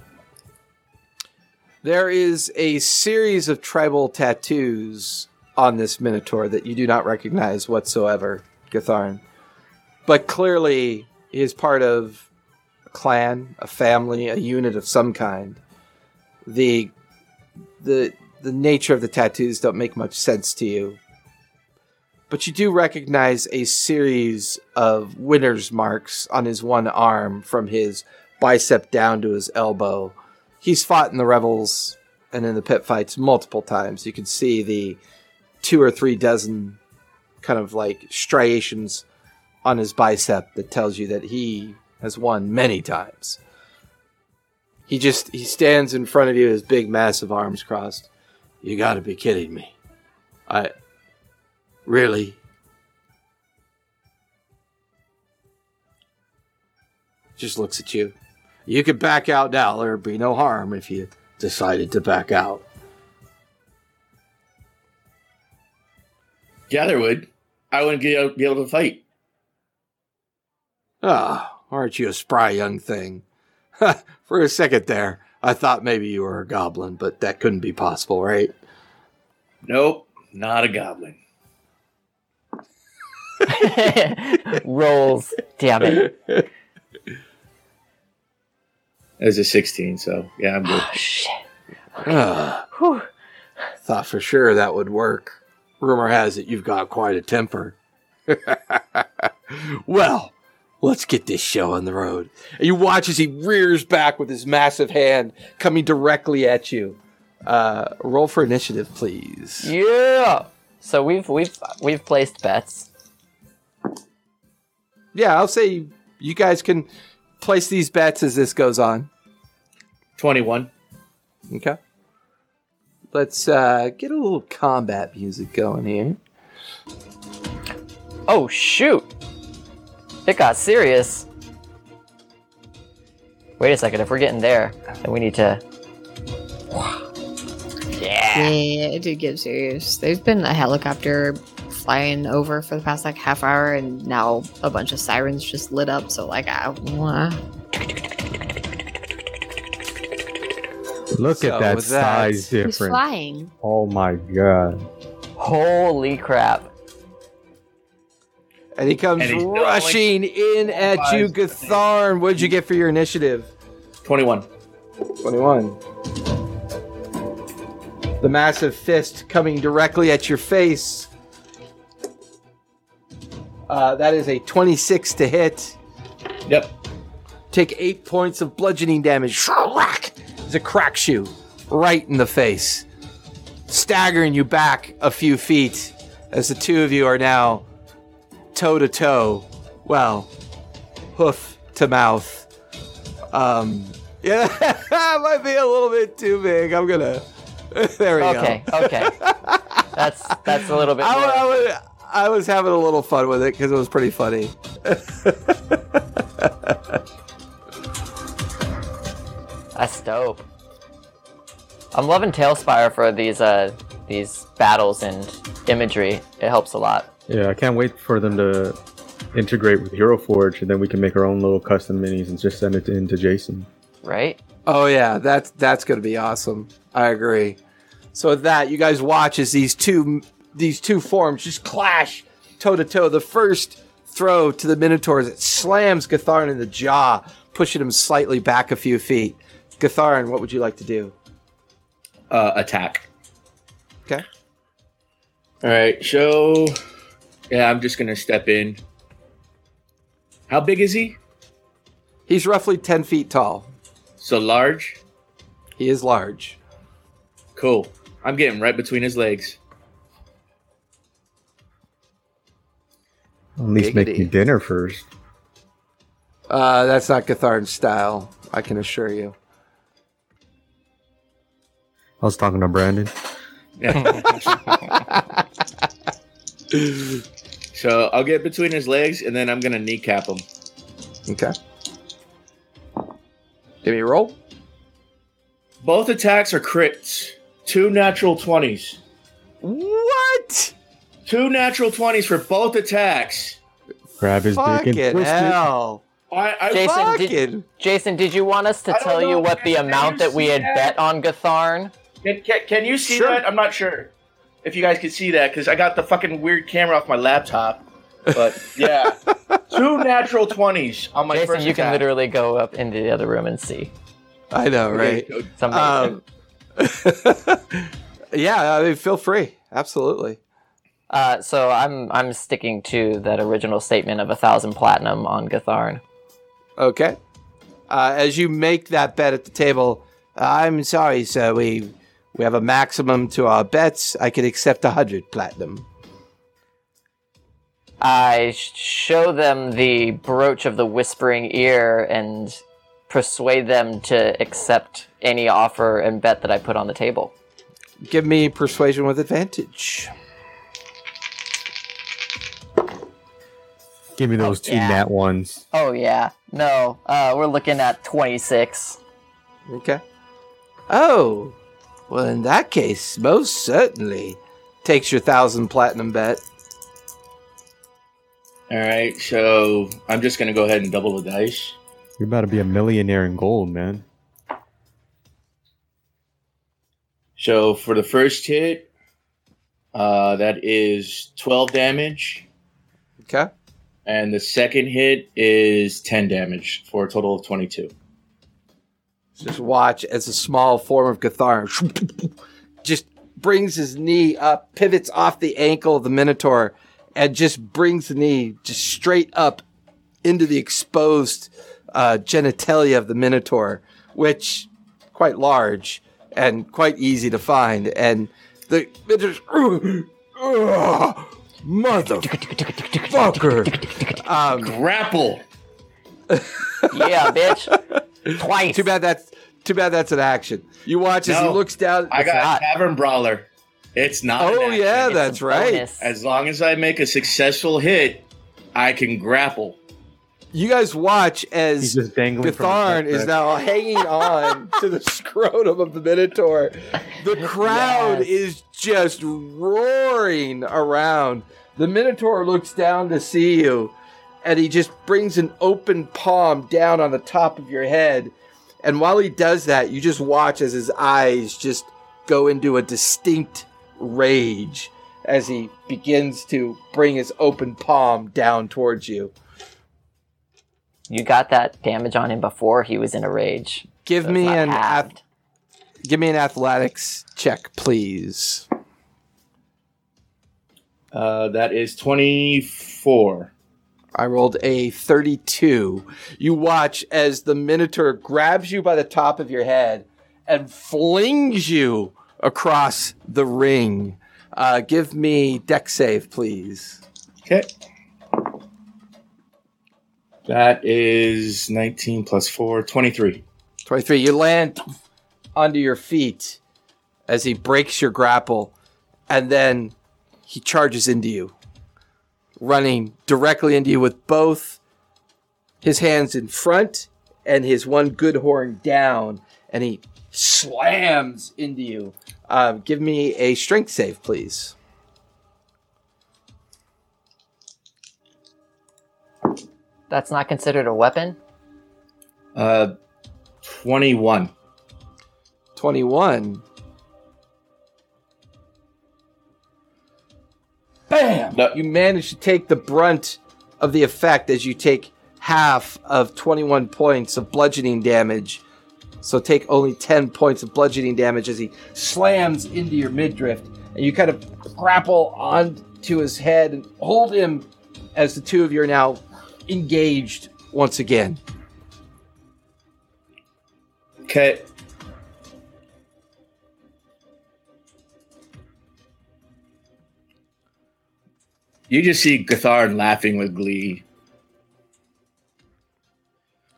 There is a series of tribal tattoos on this Minotaur that you do not recognize whatsoever, Gatharn. But clearly, is part of a clan, a family, a unit of some kind. The the the nature of the tattoos don't make much sense to you. But you do recognize a series of winner's marks on his one arm from his bicep down to his elbow. He's fought in the revels and in the pit fights multiple times. You can see the two or three dozen kind of like striations on his bicep that tells you that he has won many times. He just he stands in front of you, his big massive arms crossed. You got to be kidding me. I really just looks at you. You could back out now. There'd be no harm if you decided to back out.
Would. I wouldn't be able to fight.
Ah, aren't you a spry young thing? For a second there, I thought maybe you were a goblin, but that couldn't be possible, right?
Nope, not a goblin.
Rolls. Damn it.
As a 16, so yeah, I'm good.
Oh, shit. Whew.
thought for sure that would work. Rumor has it you've got quite a temper. well, let's get this show on the road. And you watch as he rears back with his massive hand coming directly at you. Uh, roll for initiative, please.
Yeah. So we've we've we've placed bets.
Yeah, I'll say you guys can place these bets as this goes on.
21.
Okay. Let's uh, get a little combat music going here.
Oh shoot! It got serious. Wait a second. If we're getting there, then we need to. Yeah.
Yeah, it did get serious. There's been a helicopter flying over for the past like half hour, and now a bunch of sirens just lit up. So like, I,
Look
So
at that
with that-
size
He's
difference.
flying.
Oh my god.
Holy crap.
And he comes
And
rushing in at you. Gatharn. What'd you get for your initiative?
21.
21. The massive fist coming directly at your face. Uh, that is a 26 to hit.
Yep.
Take eight points of bludgeoning damage. Shrack! It's a crack shoe right in the face, staggering you back a few feet as the two of you are now toe to toe. Well, hoof to mouth. Um, yeah, that might be a little bit too big. I'm gonna. there we
Okay,
go.
okay. Okay. That's that's a little bit
I. I was, I was having a little fun with it because it was pretty funny.
That's dope. I'm loving TaleSpire for these uh these battles and imagery. It helps a lot.
Yeah, I can't wait for them to integrate with Hero Forge, and then we can make our own little custom minis and just send it in to Jason.
Right?
Oh yeah, that's that's gonna be awesome. I agree. So with that, you guys watch as these two these two forms just clash toe to toe. The first throw to the Minotaurs it slams Gatharn in the jaw, pushing him slightly back a few feet. Gatharn, what would you like to do?
Uh, attack.
Okay.
All right. So, yeah, I'm just gonna step in. How big is he?
He's roughly ten feet tall.
So large.
He is large.
Cool. I'm getting right between his legs.
At least make me dinner first.
Uh, that's not Gatharn's style. I can assure you.
I was talking to Brandon.
So I'll get between his legs, and then I'm gonna kneecap him.
Okay. Give me a roll.
Both attacks are crits. Two natural twenties.
What?
Two natural twenties for both attacks.
Grab his dick and
Fucking
twist it.
hell.
I, I
Jason, did- Jason, did you want us to
I don't
tell you what the
can- can
amount
you
that we
see
had
that?
bet on Gatharn?
Can, can, can you see
Sure.
that? I'm not sure if you guys can see that because I got the fucking weird camera off my laptop. But yeah, two natural twenties on my
Jason,
first
you can literally go up into the other room and see.
I know, right?
Okay,
It's amazing.
Um, yeah, I mean, feel free. Absolutely.
uh, so I'm I'm sticking to that original statement of a thousand platinum on Gatharn.
Okay. Uh, as you make that bet at the table, I'm sorry, sir. We we have a maximum to our bets. I can accept a hundred platinum.
I show them the brooch of the whispering ear and persuade them to accept any offer and bet that I put on the table.
Give me persuasion with advantage.
Give me those two
yeah.
nat ones.
Oh yeah, no, uh, we're looking at twenty six.
Okay. Oh, well, in that case, most certainly takes your thousand platinum bet.
All right, so I'm just gonna go ahead and double the dice.
You're about to be a millionaire in gold, man.
So for the first hit, uh, that is 12 damage,
Okay.
and the second hit is 10 damage for a total of 22.
Just watch as a small form of Gatharn just brings his knee up, pivots off the ankle of the Minotaur, and just brings the knee just straight up into the exposed uh, genitalia of the Minotaur, which quite large and quite easy to find. And the Minotaur's, "Ugh, motherfucker. Um,
Grapple.
Yeah, bitch. Twice.
Too bad that's too bad that's an action. You watch as he looks down.
I got
not.
Tavern Brawler. It's not.
oh
action.
yeah,
It's
that's right.
bonus.
As long as I make a successful hit, I can grapple.
You guys watch as
just dangling from
Gatharn
his
is now hanging on to the scrotum of the Minotaur. The crowd
Yes.
is just roaring around. The Minotaur looks down to see you, and he just brings an open palm down on the top of your head And while he does that, you just watch as his eyes just go into a distinct rage as he begins to bring his open palm down towards you.
You got that damage on him before he was in a rage.
Give
so
me an ath- give me an athletics check, please.
Uh, that is 24.
I rolled a 32. You watch as the Minotaur grabs you by the top of your head and flings you across the ring. Uh, give me Dex save, please.
Okay. That is 19 plus 4, 23.
23. You land onto your feet as he breaks your grapple, and then he charges into you, running directly into you with both his hands in front and his one good horn down, and he slams into you. Um, give me a strength save, please.
That's not considered a weapon.
Uh, 21.
21. Bam!
No.
You manage to take the brunt of the effect as you take half of 21 points of bludgeoning damage. So take only 10 points of bludgeoning damage as he slams into your midriff. And you kind of grapple onto his head and hold him as the two of you are now engaged once again.
Okay. You just see Gatharn laughing with glee.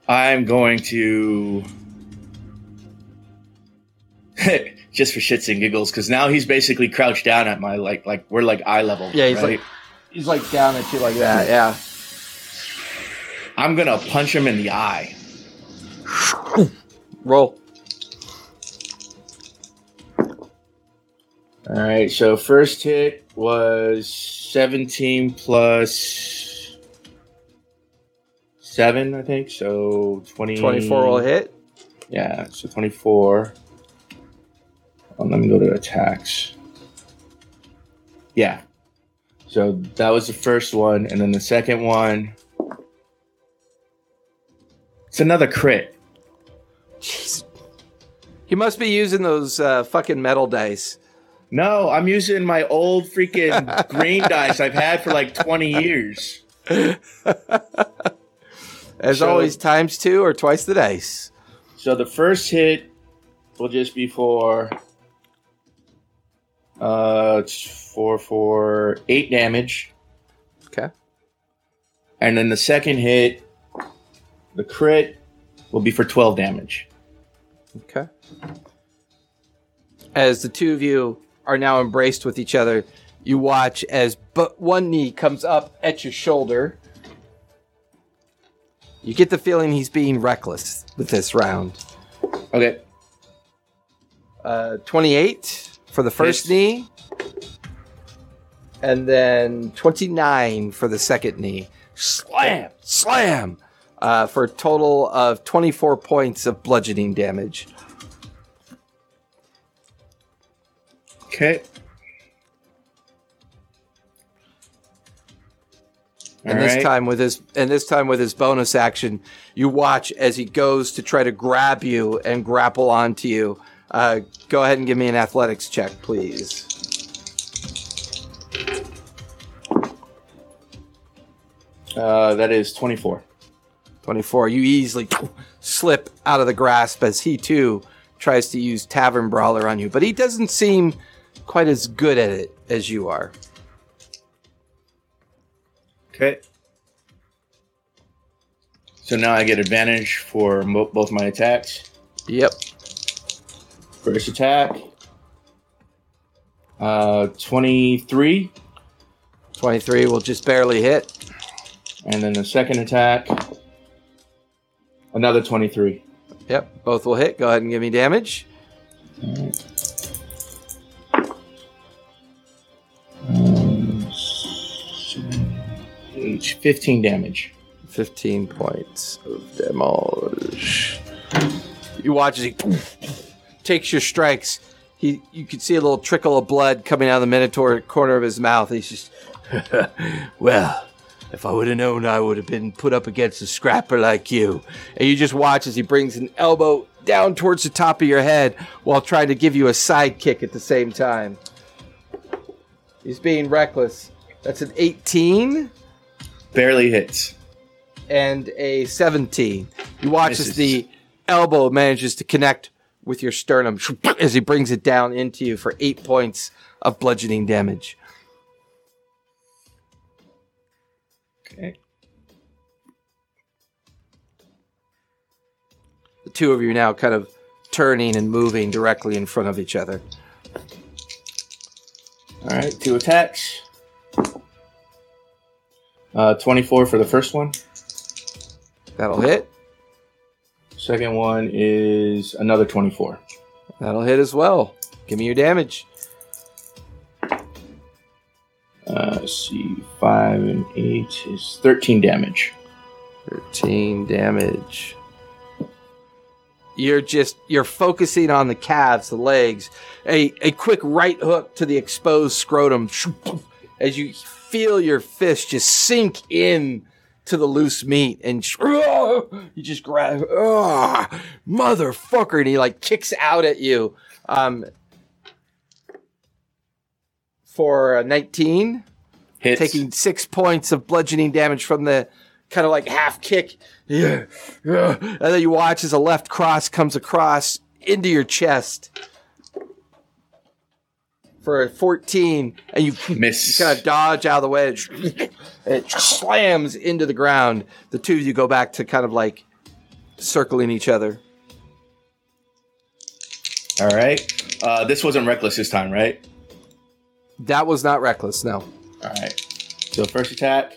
I'm going to. just for shits and giggles, because now he's basically crouched down at my like like we're like eye level.
Yeah, he's
right?
like he's like down at you like that. Yeah.
I'm gonna punch him in the eye.
Roll.
All right, so first hit was 17 plus 7, I think. So 20.
24 will hit.
Yeah, so 24. Oh, let me go to attacks. Yeah. So that was the first one. And then the second one. It's another crit.
Jeez. He must be using those uh, fucking metal dice.
No, I'm using my old freaking green dice I've had for like 20 years.
As
So-
always, times two or twice the dice.
So the first hit will just be for uh it's for for eight damage,
Okay.
and then the second hit, the crit, will be for twelve damage.
Okay. As the two of you are now embraced with each other, you watch as but one knee comes up at your shoulder. You get the feeling he's being reckless with this round.
Okay.
Uh, 28 for the first
Hits.
knee, and then 29 for the second knee. Slam! Slam! Uh, for a total of 24 points of bludgeoning damage.
Okay.
And this time with his and this time with his bonus action, you watch as he goes to try to grab you and grapple onto you. Uh, go ahead and give me an athletics check, please.
uh, that is twenty-four.
24. You easily slip out of the grasp as he too tries to use Tavern Brawler on you, but he doesn't seem quite as good at it as you are.
Okay. So now I get advantage for mo- both my attacks.
Yep.
First attack. Uh, 23.
23 will just barely hit.
And then the second attack. Another 23.
Yep, both will hit. Go ahead and give me damage.
Um, H, 15 damage.
15 points of damage. You watch as he takes your strikes. He, you can see a little trickle of blood coming out of the Minotaur corner of his mouth. He's just, well, if I would have known, I would have been put up against a scrapper like you. And you just watch as he brings an elbow down towards the top of your head while trying to give you a side kick at the same time. He's being reckless. That's an 18
Barely hits.
and a 17. You watch as the elbow manages to connect with your sternum as he brings it down into you for eight points of bludgeoning damage.
Okay.
The two of you now kind of turning and moving directly in front of each other.
All right, two attacks. Uh, 24 for the first one.
That'll hit.
Second one is another 24.
That'll hit as well. Give me your damage.
Uh, see, 5 and 8 is 13 damage.
13 damage. You're just you're focusing on the calves, the legs. A a quick right hook to the exposed scrotum as you feel your fist just sink in to the loose meat and you just grab oh, motherfucker and he like kicks out at you um for a 19
Hits.
taking six points of bludgeoning damage from the kind of like half kick. Yeah, yeah. And then you watch as a left cross comes across into your chest for a 14, and you
Miss.
you kind of dodge out of the way. and It slams into the ground. The two of you go back to kind of like circling each other.
All right. Uh, this wasn't reckless this time, right?
That was not reckless, no.
All right. So first attack.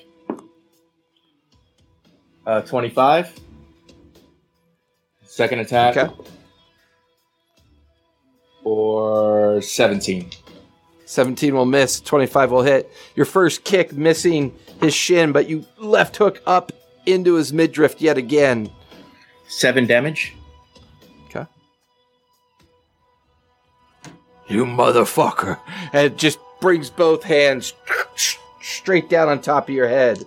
Uh, 25. Second attack.
Okay.
For 17.
17 will miss, 25 will hit. Your first kick missing his shin, but you left hook up into his midriff yet again.
Seven damage.
Okay. You motherfucker. And it just brings both hands straight down on top of your head.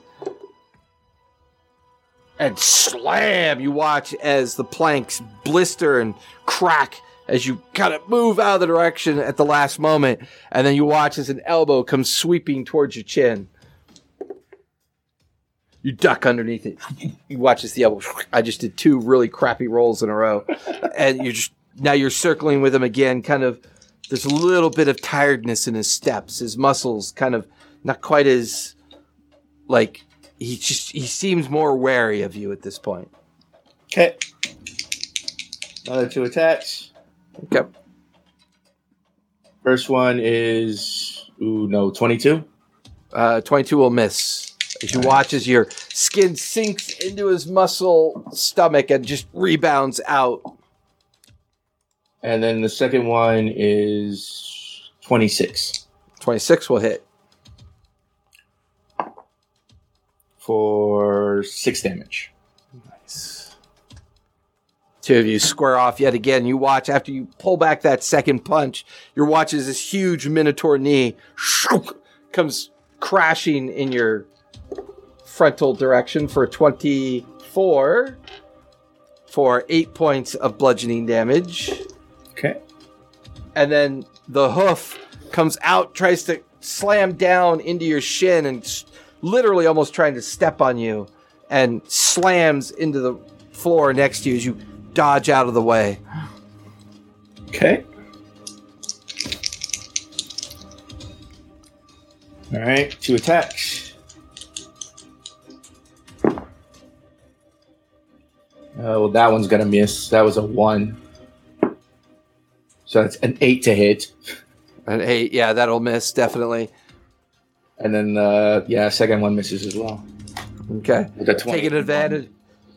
And slam! You watch as the planks blister and crack as you kind of move out of the direction at the last moment. And then you watch as an elbow comes sweeping towards your chin. You duck underneath it. You watch as the elbow. I just did two really crappy rolls in a row. And you're just, now you're circling with him again, kind of. There's a little bit of tiredness in his steps. His muscles kind of not quite as, like, he just, he seems more wary of you at this point.
Okay. Another two attacks.
Okay.
First one is ooh no 22.
Uh, 22 will miss. As you watch as your skin sinks into his muscle stomach and just rebounds out.
And then the second one is 26
26 will hit.
for six damage.
Two of you square off yet again. You watch after you pull back that second punch. Your watch as this huge minotaur knee comes crashing in your frontal direction for 24 for eight points of bludgeoning damage.
Okay.
and then the hoof comes out, tries to slam down into your shin, and literally almost trying to step on you, and slams into the floor next to you as you dodge out of the way.
Okay. All right, two attacks. Oh, well, that one's gonna miss. That was a one. So that's an eight to hit,
And eight, yeah, that'll miss definitely.
and then uh, yeah, second one misses as well.
Okay,
With a 20.
taking advantage.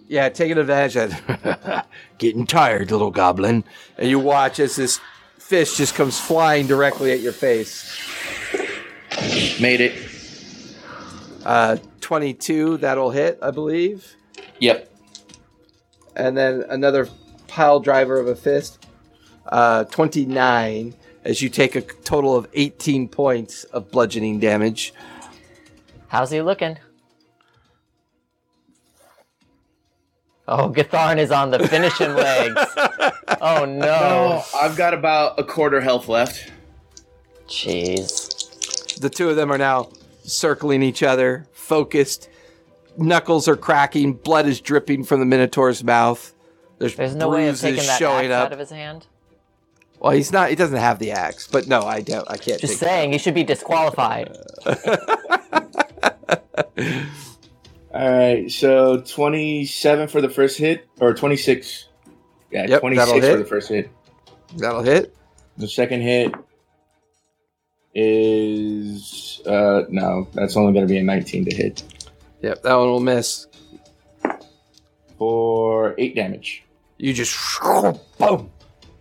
Yeah, taking advantage. Of Getting tired, little goblin, and you watch as this fish just comes flying directly at your face.
Made it.
Uh, Twenty-two, that'll hit, I believe.
Yep.
and then another pile driver of a fist. Uh, 29 as you take a total of 18 points of bludgeoning damage.
How's he looking? Oh, Gatharn is on the finishing legs. Oh no.
No, I've got about a quarter health left.
Jeez.
The two of them are now circling each other, focused. Knuckles are cracking, blood is dripping from the Minotaur's mouth. There's,
There's no way of
bruises
taking that
showing
axe
up.
out of his hand.
Well, he's not. He doesn't have the axe, but no, I don't. I can't.
Just
take
saying, he should be disqualified.
All right, so 27 for the first hit, or 26. Yeah,
Yep,
26 for
hit.
the first hit.
That'll hit.
The second hit is uh no, that's only going to be a 19 to hit
Yep, that one will miss.
for eight damage.
You just boom,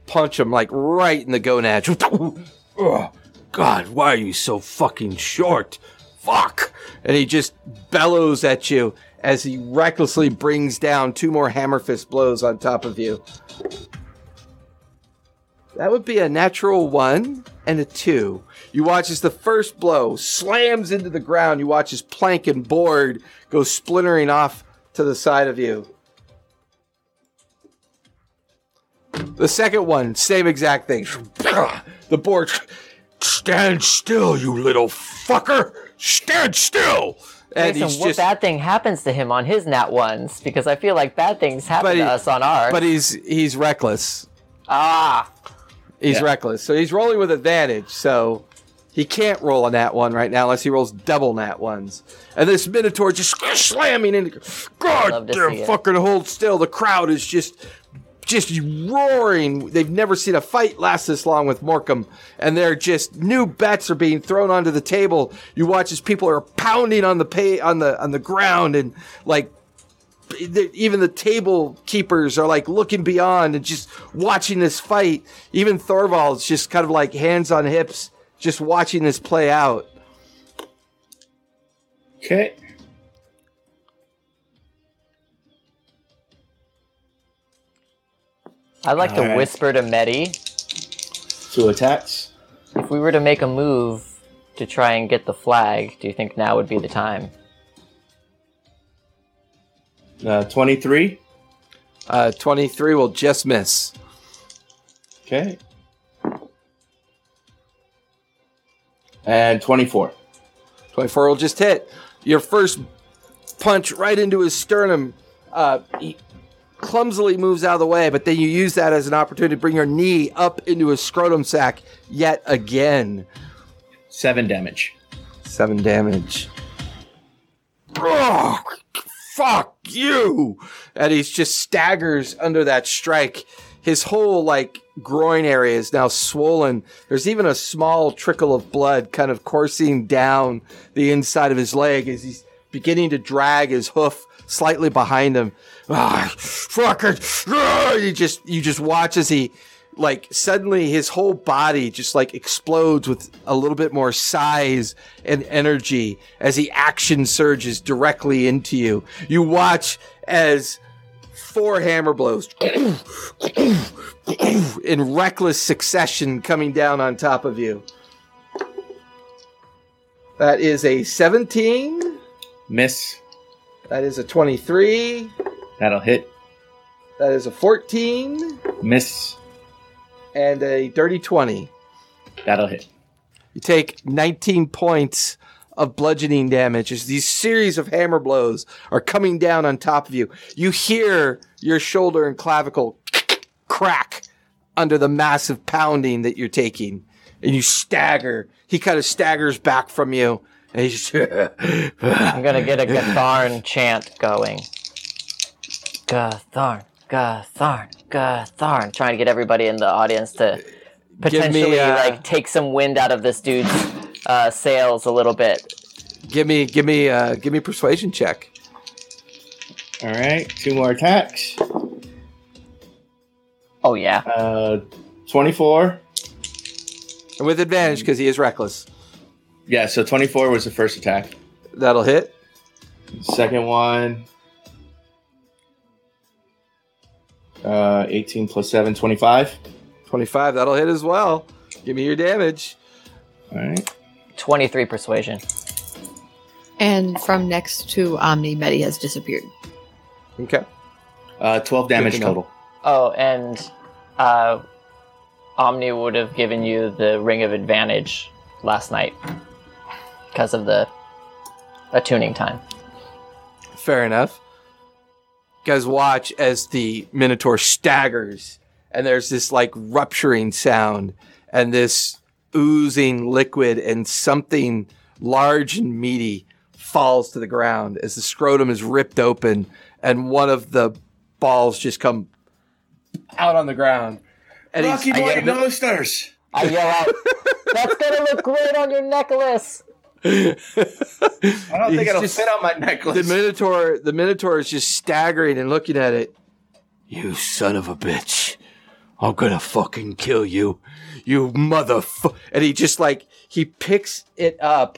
punch him like right in the gonads. God, why are you so fucking short? Fuck! And he just bellows at you as he recklessly brings down two more hammer fist blows on top of you. That would be a natural one and a two. You watch as the first blow slams into the ground. You watch as plank and board go splintering off to the side of you. The second one, same exact thing. The board, stand still, you little fucker! Stand still! And
Jason,
he's
what
just,
bad thing happens to him on his nat ones? Because I feel like bad things happen
But
to us on ours.
but he's he's reckless.
ah,
He's
Yeah.
reckless, so he's rolling with advantage. So he can't roll a nat one right now unless he rolls double nat ones. And this Minotaur just slamming into. God
Love to
damn,
see it.
fucking hold still. The crowd is just just roaring. They've never seen a fight last this long with Morcom, and they're just new bets are being thrown onto the table. You watch as people are pounding on the pay on the on the ground and like even the table keepers are like looking beyond and just watching this fight. Even Tharivol's just kind of like hands on hips, just watching this play out.
Okay.
I'd like to
Alright.
whisper to Medi
Two attacks.
if we were to make a move to try and get the flag. Do you think now would be the time?
Uh, 23.
Uh, 23 will just miss.
Okay. And 24.
24 will just hit. Your first punch right into his sternum. Uh, he clumsily moves out of the way, but then you use that as an opportunity to bring your knee up into his scrotum sac yet again.
Seven damage.
Seven damage. Oh, fuck you! And he's just staggers under that strike. His whole like groin area is now swollen. There's even a small trickle of blood kind of coursing down the inside of his leg as he's beginning to drag his hoof slightly behind him. Ah, fuck it! Ah, you just you just watch as he like suddenly his whole body just like explodes with a little bit more size and energy as he action surges directly into you. You watch as four hammer blows in reckless succession coming down on top of you. That is a 17.
Miss.
That is a 23.
That'll hit.
That is a 14.
Miss.
And a dirty 20.
That'll hit.
You take 19 points of bludgeoning damage as these series of hammer blows are coming down on top of you. You hear your shoulder and clavicle crack under the massive pounding that you're taking. And you stagger. He kind of staggers back from you. And he's just,
I'm gonna get a Gatharn chant going. Gatharn, Gatharn, Gatharn. Trying to get everybody in the audience to potentially
uh,
like take some wind out of this dude's uh, sails a little bit.
give me, give me, uh, give me persuasion check.
All right. Two more attacks.
Oh yeah.
Uh, 24.
And with advantage because he is reckless.
Yeah, so 24 was the first attack.
That'll hit.
Second one. Uh, 18 plus 7, 25.
25, that'll hit as well. Give me your damage.
All right.
23 persuasion.
And from next to Omni, Medi has disappeared.
Okay.
Uh, 12 damage total.
Oh, and uh, Omni would have given you the ring of advantage last night because of the attuning time.
Fair enough. You guys watch as the Minotaur staggers, and there's this like rupturing sound, and this oozing liquid, and something large and meaty falls to the ground as the scrotum is ripped open, and one of the balls just come out on the ground. And he's-
Rocky Boy Nosters!
I yell out, "That's gonna look great on your necklace!"
I don't think
He's
it'll
just-
fit on my necklace. the.
Minotaur, the Minotaur is just staggering and looking at it. You son of a bitch! I'm gonna fucking kill you, you motherfucker! And he just like he picks it up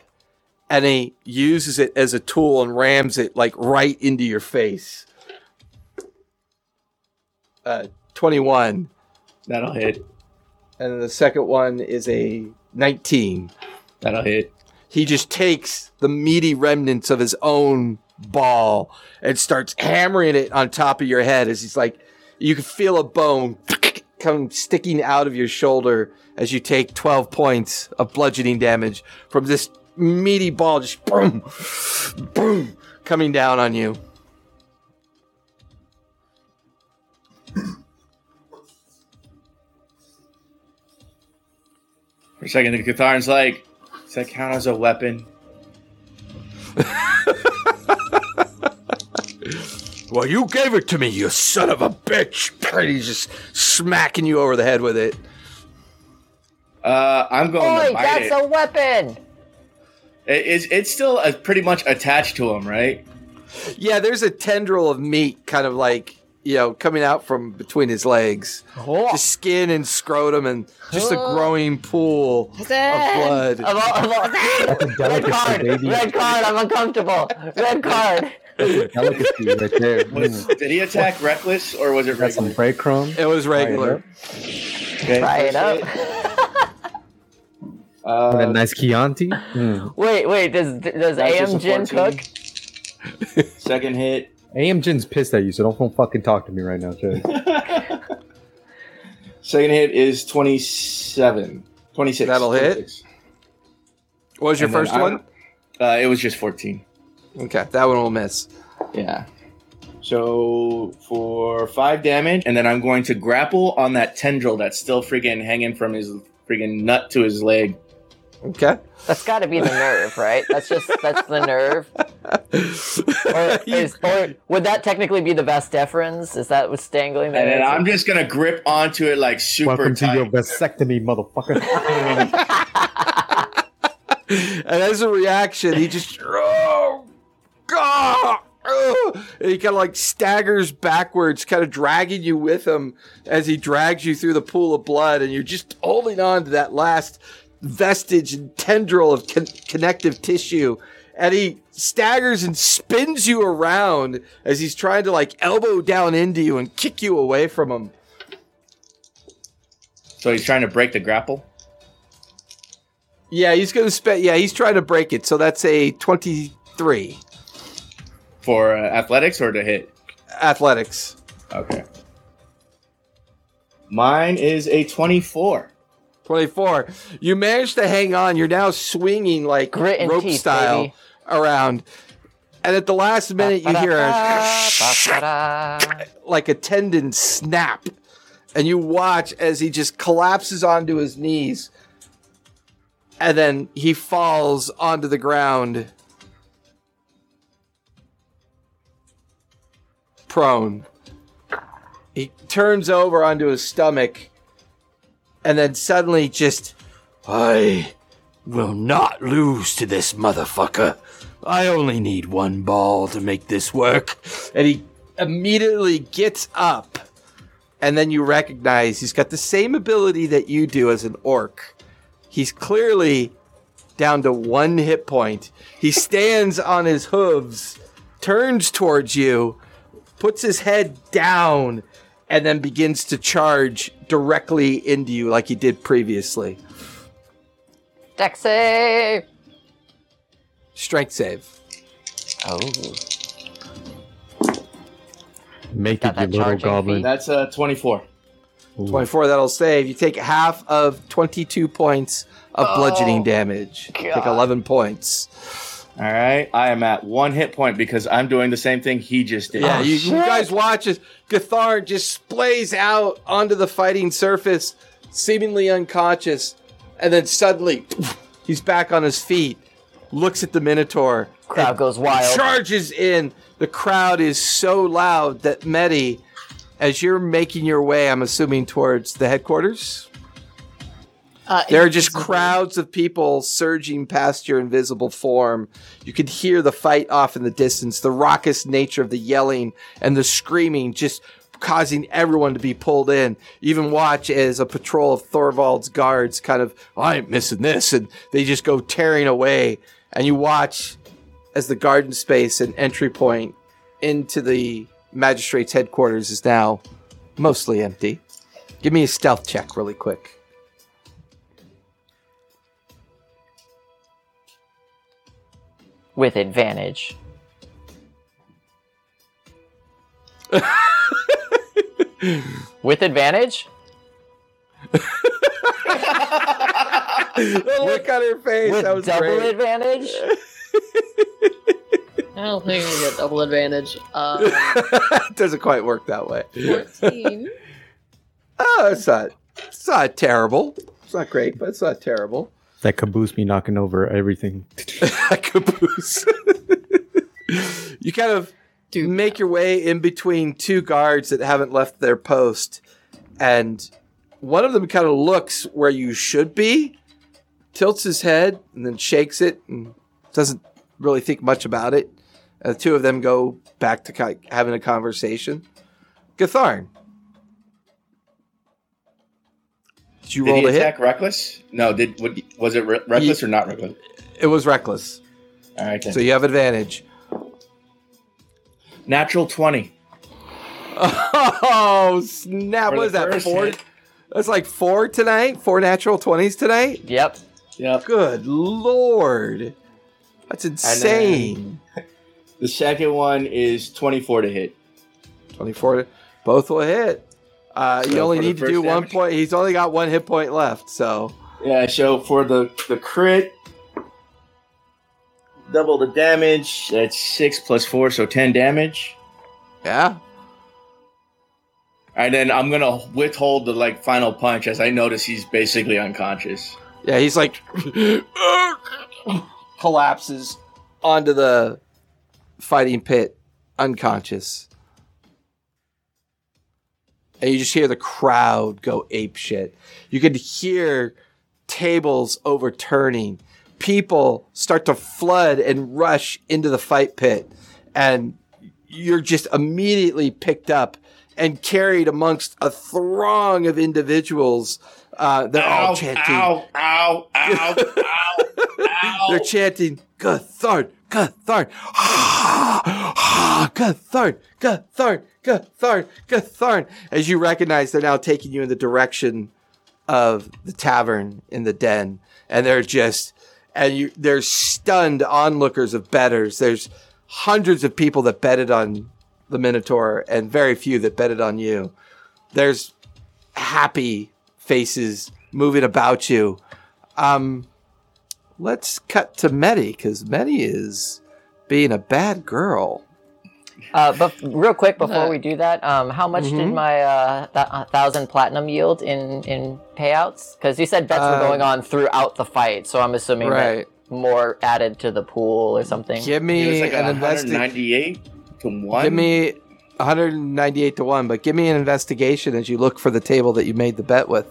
and he uses it as a tool and rams it like right into your face. Uh, twenty-one,
That'll hit.
and then the second one is a nineteen.
That'll hit.
He just takes the meaty remnants of his own ball and starts hammering it on top of your head as he's like you can feel a bone come sticking out of your shoulder as you take 12 points of bludgeoning damage from this meaty ball just boom boom coming down on you.
For a second, the Gatharn's like, that count as a weapon?
well you gave it to me you son of a bitch and he's just smacking you over the head with it
Uh, I'm going
Oi,
to bite
that's
it.
a weapon!
It- It's, it's still uh, pretty much attached to him, right?
yeah there's a tendril of meat kind of like you know coming out from between his legs
Oh.
just skin and scrotum and just a growing pool of blood.
I'm all- I'm all-
That's a
red card,
baby.
red card. I'm uncomfortable. Red card.
That's a delicacy right there.
Was, did he attack reckless or was it
Got some
regular?
breadcrumbs.
It was regular.
Okay,
Try it
first
up.
hit.
that
Uh,
nice Chianti. Mm.
Wait, wait. Does does AM
a
Gin cook?
second hit.
AM Jin's pissed at you, so don't, don't fucking talk to me right now, Jay.
Second hit is 27. 26.
That'll hit.
26.
What was your
And then
first
I'm-
one?
Uh, it was just 14.
Okay, that one will miss.
Yeah. So for five damage, and then I'm going to grapple on that tendril that's still freaking hanging from his freaking nut to his leg.
Okay.
That's got to be the nerve, right? That's just that's the nerve. Or, is, or would that technically be the vas deferens? Is that what's dangling there?
And then I'm just gonna grip onto it like super
Welcome to your vasectomy, motherfucker.
and as a reaction, he just oh, God, oh, and he kind of like staggers backwards, kind of dragging you with him as he drags you through the pool of blood, and you're just holding on to that last vestige and tendril of con- connective tissue. And he staggers and spins you around as he's trying to like elbow down into you and kick you away from him.
So he's trying to break the grapple.
Yeah, he's gonna spend. Yeah, he's trying to break it. So that's a twenty-three
For uh, athletics or to hit?
athletics.
Okay. Mine is a 24.
24. You managed to hang on. You're now swinging like rope
teeth,
style
baby.
around. And at the last minute, you hear a, like a tendon snap. And you watch as he just collapses onto his knees. And then he falls onto the ground. Prone. He turns over onto his stomach. And then suddenly just. I will not lose to this motherfucker. I only need one ball to make this work. And he immediately gets up. And then you recognize he's got the same ability that you do as an orc. He's clearly down to one hit point. He stands on his hooves, turns towards you, puts his head down, and then begins to charge directly into you like he did previously.
Dex save.
Strength save.
Oh,
Make
Got
it,
that
you little goblin.
That's uh, 24.
Ooh.
24 that'll save. You take half of 22 points of bludgeoning damage. Take 11 points.
All right. I am at one hit point because I'm doing the same thing he just did.
Yeah, oh, you, you guys watch as Gatharn just splays out onto the fighting surface, seemingly unconscious, and then suddenly he's back on his feet, looks at the Minotaur,
crowd goes wild.
charges in. The crowd is so loud that Medi, as you're making your way, I'm assuming towards the headquarters,
Uh,
there are just crowds of people surging past your invisible form. You can hear the fight off in the distance, the raucous nature of the yelling and the screaming just causing everyone to be pulled in. You even watch as a patrol of Thorvald's guards kind of, I ain't missing this, and they just go tearing away. And you watch as the garden space and entry point into the magistrate's headquarters is now mostly empty. Give me a stealth check really quick.
With advantage. with advantage?
the look on her face.
With
that was
double
great.
advantage?
I don't think we get double advantage. Um,
it doesn't quite work that way.
14.
Oh, it's not. It's not terrible. It's not great, but it's not terrible.
That caboose me knocking over everything.
Caboose. you kind of
Dude.
make your way in between two guards that haven't left their post, and one of them kind of looks where you should be, tilts his head, and then shakes it, and doesn't really think much about it. And the two of them go back to having a conversation. Gatharn. Did you
Did
roll
he
a hit?
attack reckless? No. Did what, was it re- reckless or not reckless?
It was reckless.
All right. Then.
So you have advantage.
Natural 20.
Oh snap!
For
What is that?
first
Four?
hit.
That's like four tonight. Four natural twenties tonight.
Yep.
Yep.
Good lord, that's insane.
The second one is 24 to hit.
Twenty-four. Both will hit. Uh, you only need to do one point. He's only got one hit point left. So
Yeah, so for the the crit, double the damage. That's six plus four, so ten damage.
yeah,
And then I'm gonna withhold the like final punch as I notice he's basically unconscious.
yeah. He's like collapses onto the fighting pit, unconscious. And you just hear the crowd go ape shit. You could hear tables overturning. People start to flood and rush into the fight pit, and you're just immediately picked up and carried amongst a throng of individuals. Uh, they're all chanting.
ow, ow, ow, ow, ow.
They're chanting Gatharn, Gatharn, Gatharn, Gatharn. As you recognize, they're now taking you in the direction of the tavern in the den, and they're just and you there's stunned onlookers of betters. There's hundreds of people that betted on the Minotaur, and very few that betted on you. There's happy faces moving about you. Um, let's cut to Medi because Medi is being a bad girl.
Uh, but real quick before we do that, um, how much did
Mhm.
my uh, th- uh, thousand platinum yield in in payouts? Because you said bets were
Uh,
going on throughout the fight, so I'm assuming
Right.
that more added to the pool or something.
Give me
like
an investigation.
198 to one.
Give me 198 to one, but give me an investigation as you look for the table that you made the bet with.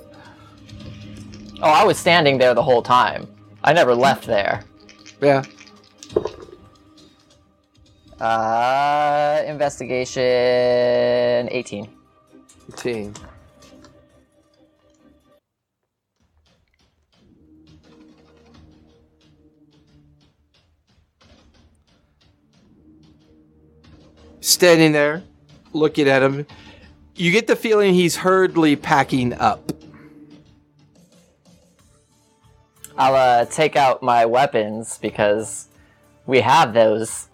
Oh, I was standing there the whole time. I never left there.
Yeah.
Uh, investigation 18.
Team. Standing there, looking at him, you get the feeling he's hurriedly packing up.
I'll uh, take out my weapons because we have those.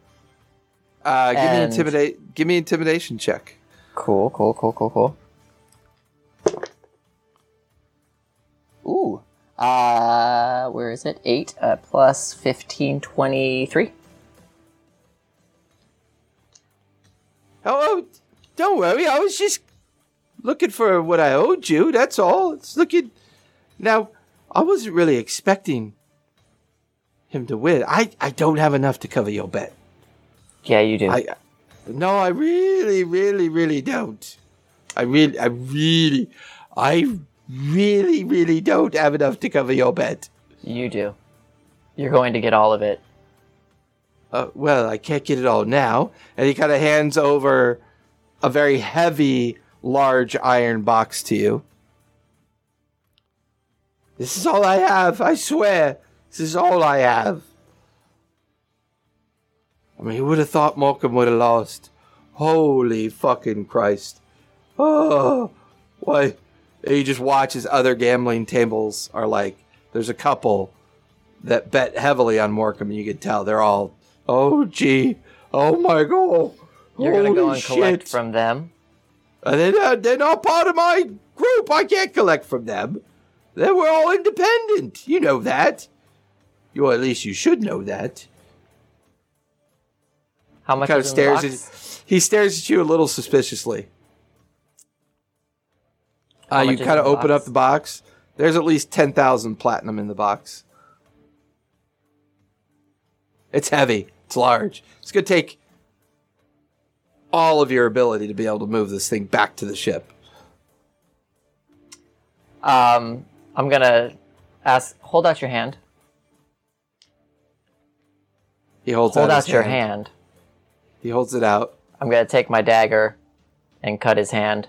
Uh, give me
And-
intimidate. Give me intimidation check.
Cool, cool, cool, cool, cool. Ooh. Uh, where is it? 8 uh, plus 15, 23.
Oh, don't worry. I was just looking for what I owed you. That's all. It's looking. Now, I wasn't really expecting him to win. I, I don't have enough to cover your bet.
Yeah, you do.
I no, I really, really, really don't. I really, I really, I really, really don't have enough to cover your bet.
You do. You're going to get all of it.
Uh, well, I can't get it all now. And he kind of hands over a very heavy, large iron box to you. This is all I have, I swear. This is all I have. I mean, who would have thought Morecambe would have lost? Holy fucking Christ. Oh, why? You just watch as other gambling tables are like, there's a couple that bet heavily on Morecambe, and you can tell they're all, oh gee, oh my god,
You're going to go and collect from them.
Uh, they're, not, they're not part of my group. I can't collect from them. They were all independent. You know that. You, or at least you should know that.
How much
kind of
is in the
stares at he stares at you a little suspiciously. Uh, you kind of open
box?
up the box. There's at least ten thousand platinum in the box. It's heavy. It's large. It's gonna take all of your ability to be able to move this thing back to the ship.
Um, I'm going to ask, hold out your hand.
He holds
Hold
out,
out
his
your
hand.
hand.
He holds it out.
I'm going to take my dagger and cut his hand.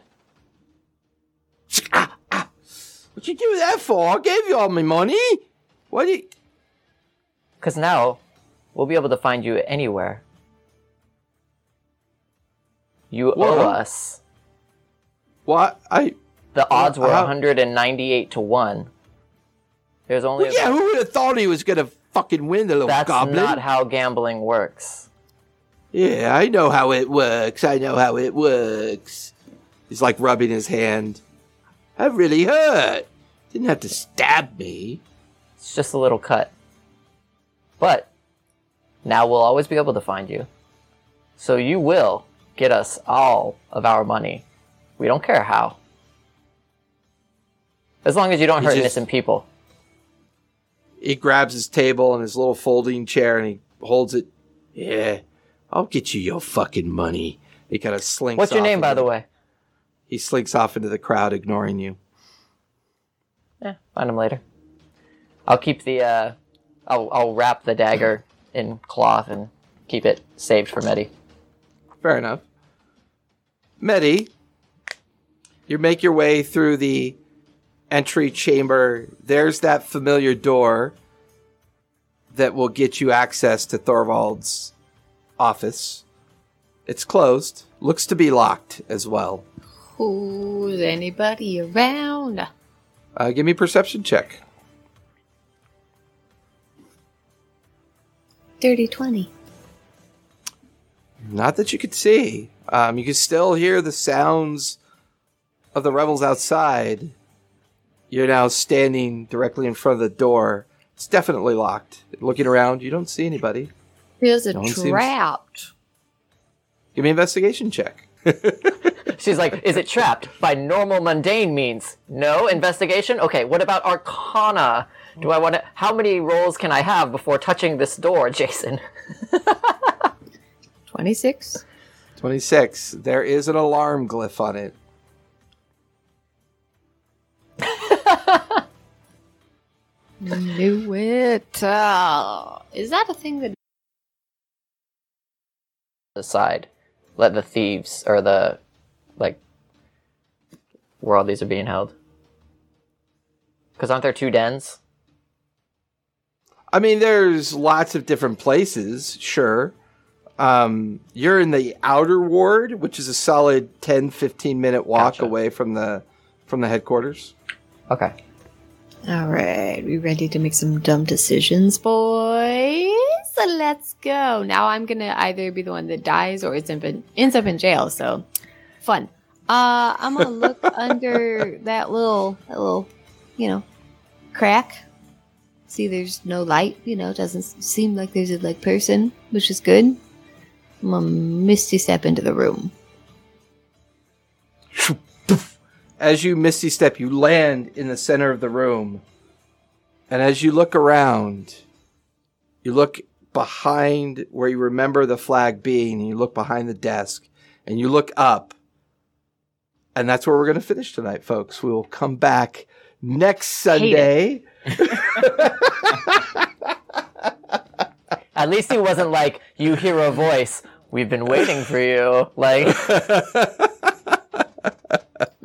What you do that for? I gave you all my money. What? You...
Because now we'll be able to find you anywhere. You owe us.
What? I.
The odds were
how-
198 to 1. There's only.
Well, yeah, who would have thought he was gonna fucking win the little
that's
goblin?
That's not how gambling works.
Yeah, I know how it works. I know how it works. He's like rubbing his hand. I really hurt. Didn't have to stab me.
It's just a little cut. But now we'll always be able to find you. So you will get us all of our money. We don't care how. As long as you don't
He
hurt
just-
innocent people.
He grabs his table and his little folding chair and he holds it. Yeah, I'll get you your fucking money. He kind of slinks.
What's your
off
name, by the way?
He slinks off into the crowd, ignoring you.
Yeah, find him later. I'll keep the. Uh, I'll I'll wrap the dagger in cloth and keep it saved for Medi.
Fair enough. Medi, you make your way through the entry chamber. There's that familiar door that will get you access to Thorvald's office. It's closed. Looks to be locked as well.
Who's anybody around?
Uh, give me a perception check.
Dirty 20.
Not that you could see. Um, you can still hear the sounds of the revels outside. You're now standing directly in front of the door. It's definitely locked. Looking around, you don't see anybody.
There's a
No one seems-
trapped.
Give me an investigation check.
She's like, "Is it trapped?" By normal mundane means no investigation. Okay, what about Arcana? Do I want to? How many rolls can I have before touching this door, Jason?
26.
26. There is an alarm glyph on it.
Knew it. Uh, is that a thing that.
The side, let the thieves or the like where all these are being held. Because aren't there two dens?
I mean, there's lots of different places, sure. Um, you're in the outer ward, which is a solid 10, 15 minute walk
Gotcha.
away from the from the headquarters.
Okay.
All right, we ready to make some dumb decisions, boys? So let's go. Now I'm gonna either be the one that dies or ends up in, ends up in jail. So fun. Uh, I'm gonna look under that little, that little, you know, crack. See, there's no light. You know, doesn't seem like there's a like person, which is good. I'm gonna misty step into the room.
As you misty step, you land in the center of the room. And as you look around, you look behind where you remember the flag being, and you look behind the desk, and you look up. And that's where we're going to finish tonight, folks. We will come back next Sunday.
At least he wasn't like, you hear a voice. We've been waiting for you. Like,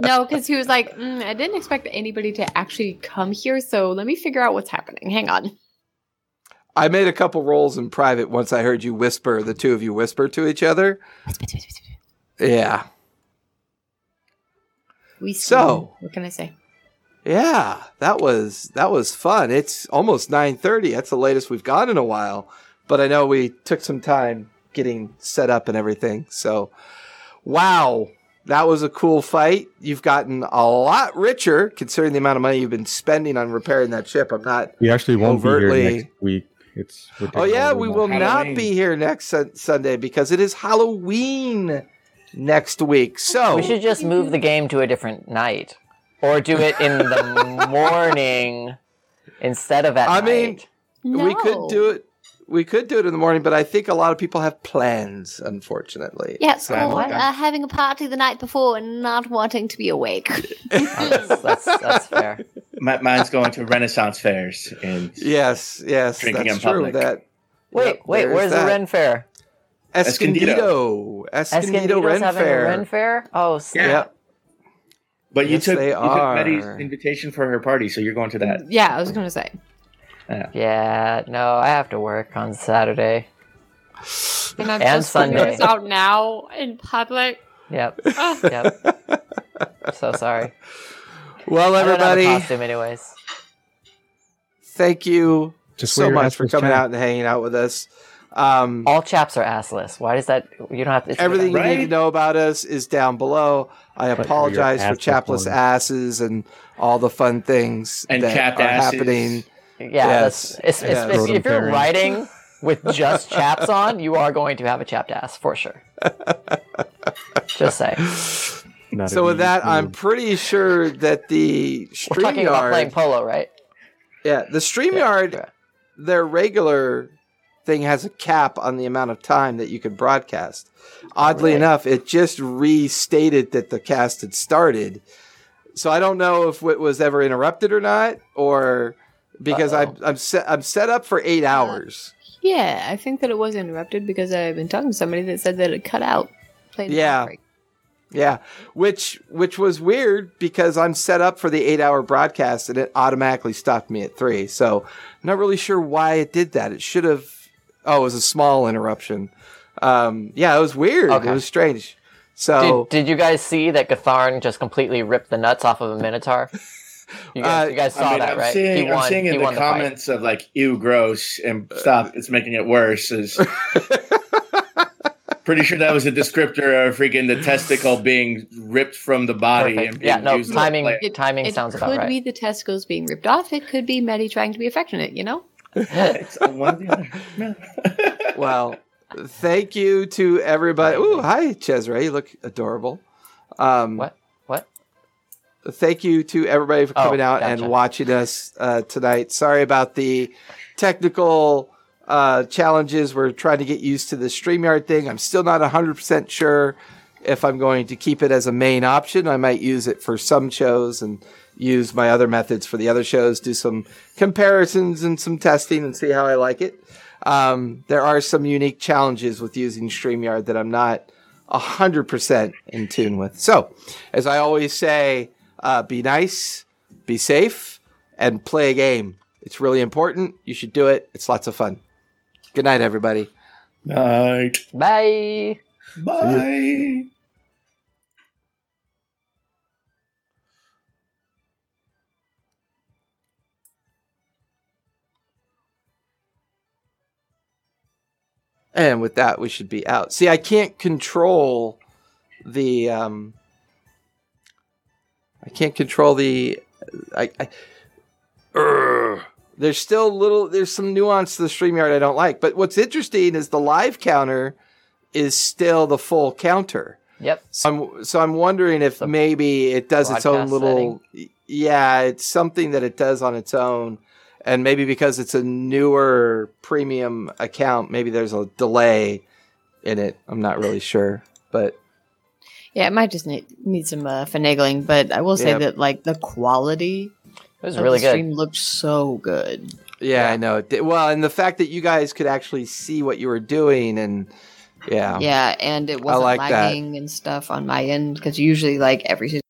No, because he was like, mm, I didn't expect anybody to actually come here, so let me figure out what's happening. Hang on.
I made a couple rolls in private once I heard you whisper, the two of you whisper to each other. Yeah.
We
So-
what can I say?
Yeah, that was that was fun. It's almost 9:30. That's the latest we've gone in a while. But I know we took some time getting set up and everything. So, wow. That was a cool fight. You've gotten a lot richer considering the amount of money you've been spending on repairing that ship. I'm not
We actually won't be here next week. It's we're
Oh yeah, we will
Halloween.
not be here next sun- Sunday because it is Halloween next week. So
we should just move the game to a different night. Or do it in the morning instead of at
I
night.
mean,
No.
we could do it. We could do it in the morning, but I think a lot of people have plans. Unfortunately,
Yeah, it's
Right,
uh, having a party the night before and not wanting to be awake.
Oh, that's, that's, that's fair.
My, mine's going to Renaissance fairs and
yes, yes,
Drinking
that's
in
true.
public.
That
Wait,
Yep,
wait, where's
that.
the Ren Fair?
Escondido, Escondido,
Escondido's
Ren Fair.
Ren Fair? Oh, snap.
Yep.
But you
Yes,
took
they
you took. Betty's invitation for her party, so you're going to that.
yeah, I was gonna say.
Yeah, no, I have to work on Saturday.
And I'm
And
just putting
Sunday.
this out now in public.
Yep, yep. so sorry.
Well,
I don't have a
everybody,
costume anyways.
thank you
Just
so much for coming
cap.
out and hanging out with us. Um,
All chaps are assless. Why does that? You don't have to. it's-
Everything you need to know about us is down below. I
your
apologize for chapless asses and all the fun things
And
that
chapped
are
asses.
happening.
Yeah,
Yes,
that's, it's, it's,
yes.
if, if you're
Scrotum
writing with just chaps on, you are going to have a chapped ass for sure. just say.
Not
So with
easy
that, I'm pretty sure that the StreamYard.
We're talking about playing polo, right?
yeah, the StreamYard,
Yeah.
their regular thing has a cap on the amount of time that you can broadcast. Oddly
really?
enough, it just restated that the cast had started. So I don't know if it was ever interrupted or not, or because I'm I'm set I'm set up for eight hours.
Yeah, I think that it was interrupted because I've been talking to somebody that said that it cut out. Played
Yeah.
break.
Yeah, which which was weird because I'm set up for the eight hour broadcast and it automatically stopped me at three. So I'm not really sure why it did that. It should have. Oh, it was a small interruption. Um, yeah, it was weird.
Okay.
It was strange. So
Did, did you guys see that Gatharn just completely ripped the nuts off of a Minotaur? You guys,
Uh,
you guys saw
I mean,
that,
I'm
right?
seeing,
won.
I'm seeing in the
won the fight.
comments of like "ew, gross" and stop. It's making it worse. Is pretty sure that was a descriptor of freaking the testicle being ripped from the body
Perfect.
and being
Yeah, no,
used as
timing-
plate.
It,
Timing
it
sounds
could
about right.
Could be the testicles being ripped off. It could be Maddie trying to be affectionate, you know?
It's one or the other. No.
well, thank you to everybody. Ooh, hi Cesare, you look adorable. Um,
What?
Thank you to everybody for
Oh,
coming out
gotcha.
and watching us uh, tonight. Sorry about the technical uh, challenges. We're trying to get used to the StreamYard thing. I'm still not 100% sure if I'm going to keep it as a main option. I might use it for some shows and use my other methods for the other shows, do some comparisons and some testing and see how I like it. Um, there are some unique challenges with using StreamYard that I'm not 100% in tune with. So, as I always say, uh, be nice, be safe, and play a game. It's really important. You should do it. It's lots of fun. Good night, everybody.
Night.
Bye.
Bye.
And with that, we should be out. See, I can't control the. Um, I can't control the. I. I Urgh. there's still little. There's some nuance to the StreamYard I don't like. But what's interesting is the live counter is still the full counter.
Yep.
So I'm so I'm wondering if
The
maybe it does its own little. Yeah, it's something that it does on its own, and maybe because it's a newer premium account, maybe there's a delay in it. I'm not really sure, but
Yeah, it might just need, need some uh, finagling, but I will say
Yep.
that like the quality
It was
of
really
the
good.
stream looked so good.
yeah,
Yeah.
I know. It did- Well, and the fact that you guys could actually see what you were doing, and yeah,
Yeah, and it wasn't
like that.
lagging and stuff on my end because usually like every